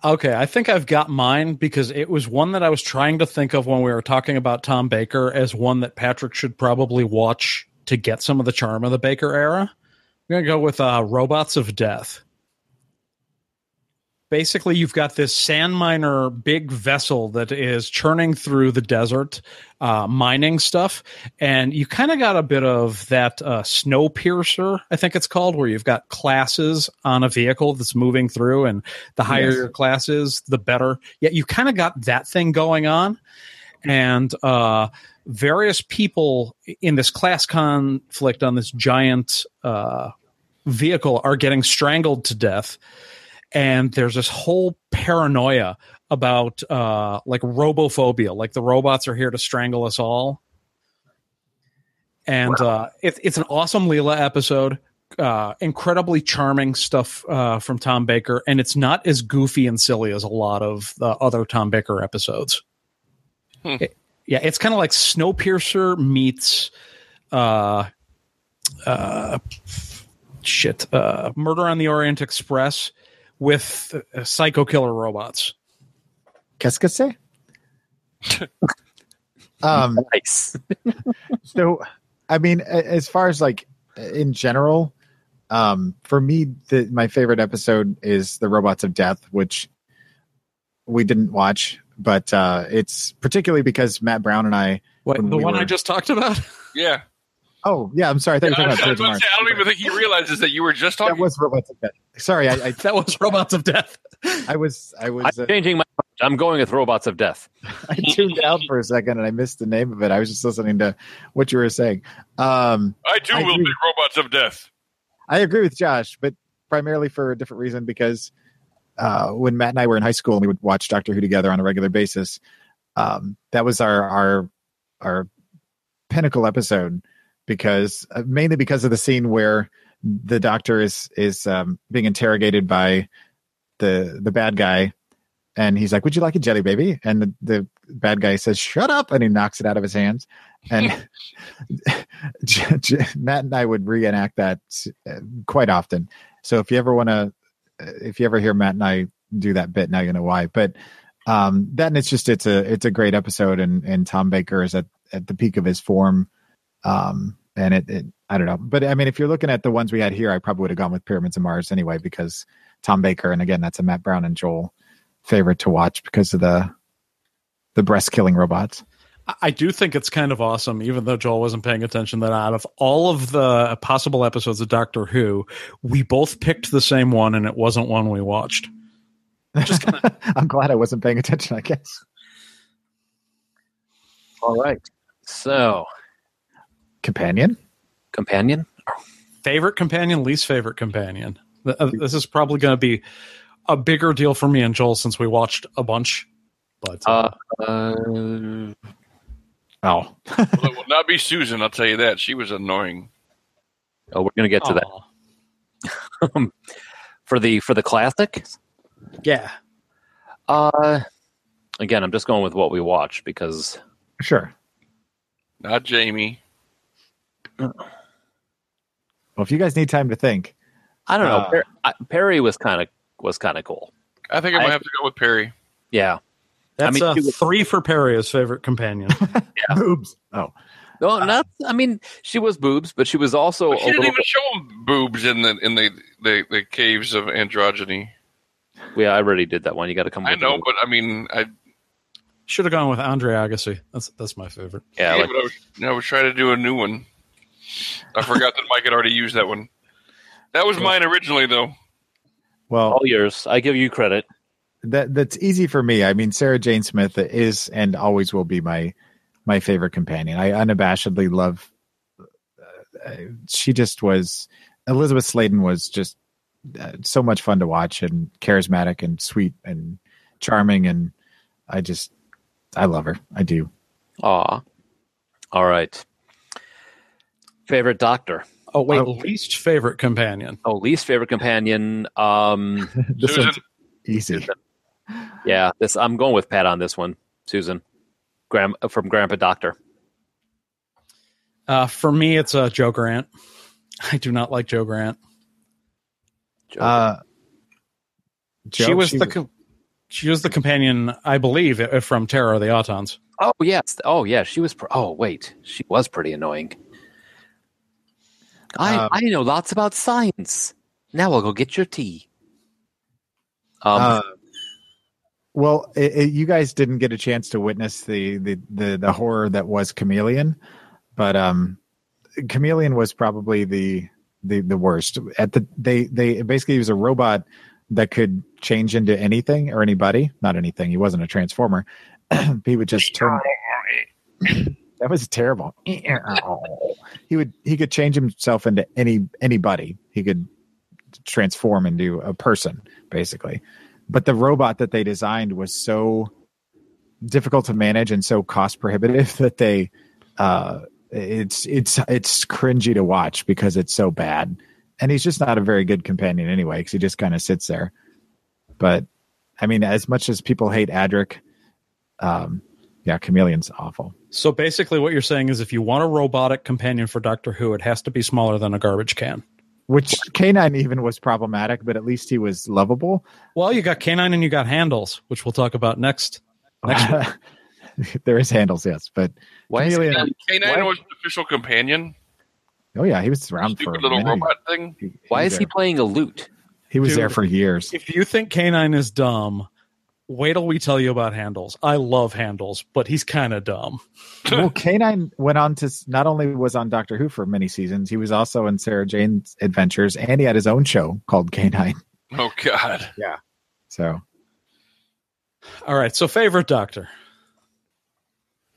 Okay, I think I've got mine because it was one that I was trying to think of when we were talking about Tom Baker as one that Patrick should probably watch to get some of the charm of the Baker era. I'm going to go with uh, Robots of Death. Basically, you've got this sand miner big vessel that is churning through the desert, uh, mining stuff, and you kind of got a bit of that uh, snow piercer, I think it's called, where you've got classes on a vehicle that's moving through, and the higher Yes. your class is, the better. Yet you kind of got that thing going on, and uh, various people in this class conflict on this giant uh, vehicle are getting strangled to death and there's this whole paranoia about uh like robophobia like the robots are here to strangle us all. And uh it, it's an awesome Leela episode uh incredibly charming stuff uh from Tom Baker and it's not as goofy and silly as a lot of the other Tom Baker episodes. It- yeah it's kind of like Snowpiercer meets uh uh shit uh Murder on the Orient Express with uh, psycho killer robots. Qu'est-ce que c'est? um, Nice. so, I mean, as far as like in general, um, for me, the, my favorite episode is the Robots of Death, which we didn't watch, but uh, it's particularly because Matt Brown and I. What the we one I just talked about? Yeah. Oh, yeah. I'm sorry. I thought you I, were was talking about about to say, I don't even think he realizes that you were just talking. That was Robots of Death. Sorry, I, I, that was Robots of Death. I was, I was, I'm uh, changing my. I'm going with robots of death. I tuned out for a second and I missed the name of it. I was just listening to what you were saying. Um, I too I will agree. be robots of death. I agree with Josh, but primarily for a different reason because uh, when Matt and I were in high school and we would watch Doctor Who together on a regular basis, um, that was our our our pinnacle episode because uh, mainly because of the scene where the Doctor is is um, being interrogated by the the bad guy. And he's like, "Would you like a jelly baby?" And the, the bad guy says, "Shut up!" And he knocks it out of his hands. And J- J- Matt and I would reenact that uh, quite often. So if you ever want to, if you ever hear Matt and I do that bit, now you know why. But um, then it's just it's a it's a great episode, and and Tom Baker is at at the peak of his form. Um, and it, it I don't know, but I mean, if you're looking at the ones we had here, I probably would have gone with Pyramids of Mars anyway because Tom Baker, and again, that's a Matt Brown and Joel favorite to watch because of the the breast killing robots. I- I do think it's kind of awesome, even though Joel wasn't paying attention, that out of all of the possible episodes of Doctor Who, we both picked the same one and it wasn't one we watched. Just kinda, I'm glad I wasn't paying attention. I guess. All right. So, Companion. companion. favorite companion, least favorite companion. Uh, This is probably going to be a bigger deal for me and Joel since we watched a bunch. But uh, Uh, uh, Oh, well, it will not be Susan. I'll tell you that. She was annoying. oh, we're going to get to aw. that for the for the classic. yeah, Uh, again, I'm just going with what we watched because sure. Not Jamie. Well, if you guys need time to think, I don't know. Uh, Per- I, Peri was kind of was kind of cool. I think I might I- have to go with Peri. Yeah. that's mean, uh, she was- three for Peri as favorite companion. yeah. boobs. Oh, No, not. I mean, she was boobs, but she was also But a she didn't little even show boobs in the in the, the, the caves of androgyny. Yeah, I already did that one. You got to come. I know, the- but I mean, I Should have gone with Andre Agassi. That's that's my favorite. yeah, yeah, like, but I was, I was trying to do a new one. I forgot that Mike had already used that one. That was mine originally, though. well, all yours. I give you credit. that that's easy for me. I mean, Sarah Jane Smith is and always will be my my favorite companion. I unabashedly love. Uh, she just was. Elizabeth Sladen was just uh, so much fun to watch and charismatic and sweet and charming and I just I love her. I do. Aw. All right. Favorite doctor. Oh wait, least favorite companion. Oh, least favorite companion. Um, This Susan. one's easy. yeah, this I'm going with Pat on this one. Susan, Gram from Grandpa Doctor. Uh, for me, it's uh, Jo Grant. I do not like Jo Grant. Uh, Jo, she was the com- she was the companion, I believe, uh, from Terror of the Autons. Oh yes. Oh yeah. She was. Pr- oh wait, she was pretty annoying. I Um, I know lots about science. Now I'll go get your tea. Um, Uh, well, it, it- you guys didn't get a chance to witness the, the the the horror that was Kamelion, but um, Kamelion was probably the the the worst. At the they they basically he was a robot that could change into anything or anybody, not anything. He wasn't a transformer. he would just turn. that was terrible. he would he could change himself into any anybody. He could transform into a person basically. But the robot that they designed was so difficult to manage and so cost prohibitive that they uh it's it's it's cringy to watch because it's so bad. And he's just not a very good companion anyway because he just kind of sits there. But I mean, as much as people hate Adric, um, yeah, Kamelion's awful. So basically, what you're saying is, if you want a robotic companion for Doctor Who, it has to be smaller than a garbage can. Which K-9 even was problematic, but at least he was lovable. Well, you got K-9 and you got Handles, which we'll talk about next. Next week. there is handles, yes, but why is Chameleon. K9 was an official companion. Oh yeah, he was around for a little minute. robot thing. He, why is was he playing a lute? He was Dude. there for years. if you think K-9 is dumb, wait till we tell you about Handles. I love Handles, but he's kind of dumb. well, K-9 went on to not only was on Doctor Who for many seasons, he was also in Sarah Jane's Adventures, and he had his own show called K-9. Oh God. Yeah. So All right, so favorite Doctor.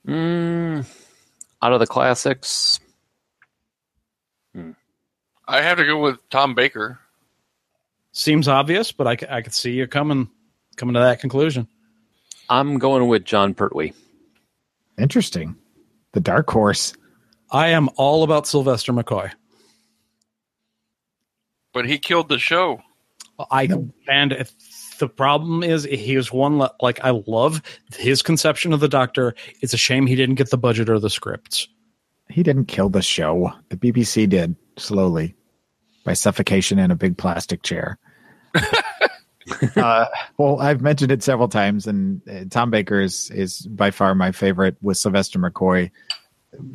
Mm, out of the classics, hmm. I have to go with Tom Baker. Seems obvious, but I, I could see you coming coming to that conclusion. I'm going with Jon Pertwee. interesting. The Dark Horse. I am all about Sylvester McCoy. But he killed the show. I and if the problem is he was one le- like I love his conception of the Doctor. It's a shame he didn't get the budget or the scripts. He didn't kill the show. The BBC did slowly by suffocation in a big plastic chair. uh, well, I've mentioned it several times, and uh, Tom Baker is is by far my favorite, with Sylvester McCoy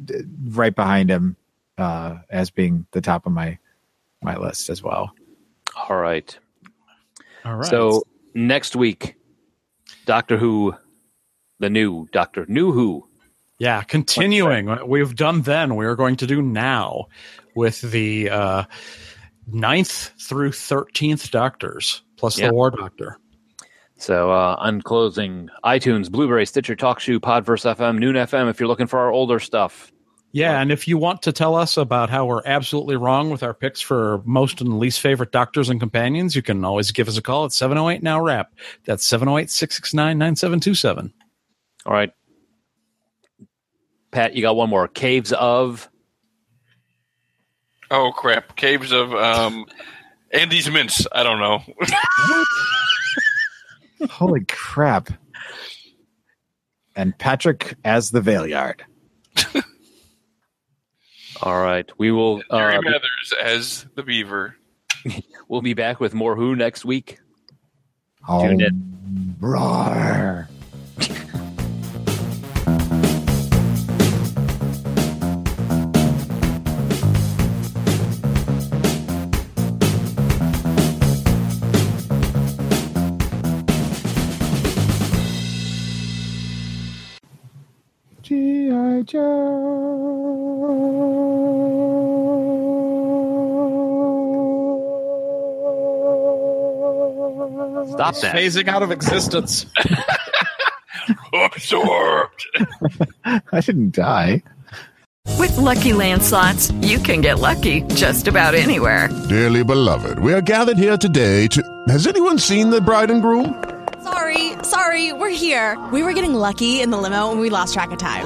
d- right behind him uh, as being the top of my my list as well. All right. All right. So next week, Doctor Who, the new Doctor New Who. yeah, continuing what we've done then, we are going to do now with the uh, ninth through thirteenth Doctors plus Yeah. the War Doctor. So uh, on closing, iTunes, Blubrry, Stitcher, TalkShoe, Podverse FM, Noon FM. If you're looking for our older stuff, Yeah, and if you want to tell us about how we're absolutely wrong with our picks for most and least favorite doctors and companions, you can always give us a call at 708 Now Rap. That's 708 669 9727. all right. Pat, you got one more. Caves of. Oh crap! Caves of um, Andy's mints. I don't know. Holy crap! And Patrick as the Valeyard. All right, we will. Jerry Uh, Mathers as the Beaver. we'll be back with more Who next week. Oh, Tune in. roar. Stop that. Phasing out of existence. Absorbed. I didn't die. With Lucky Land slots, you can get lucky just about anywhere. Dearly beloved, we are gathered here today to. Has anyone seen the bride and groom? Sorry, sorry, we're here. We were getting lucky in the limo and we lost track of time.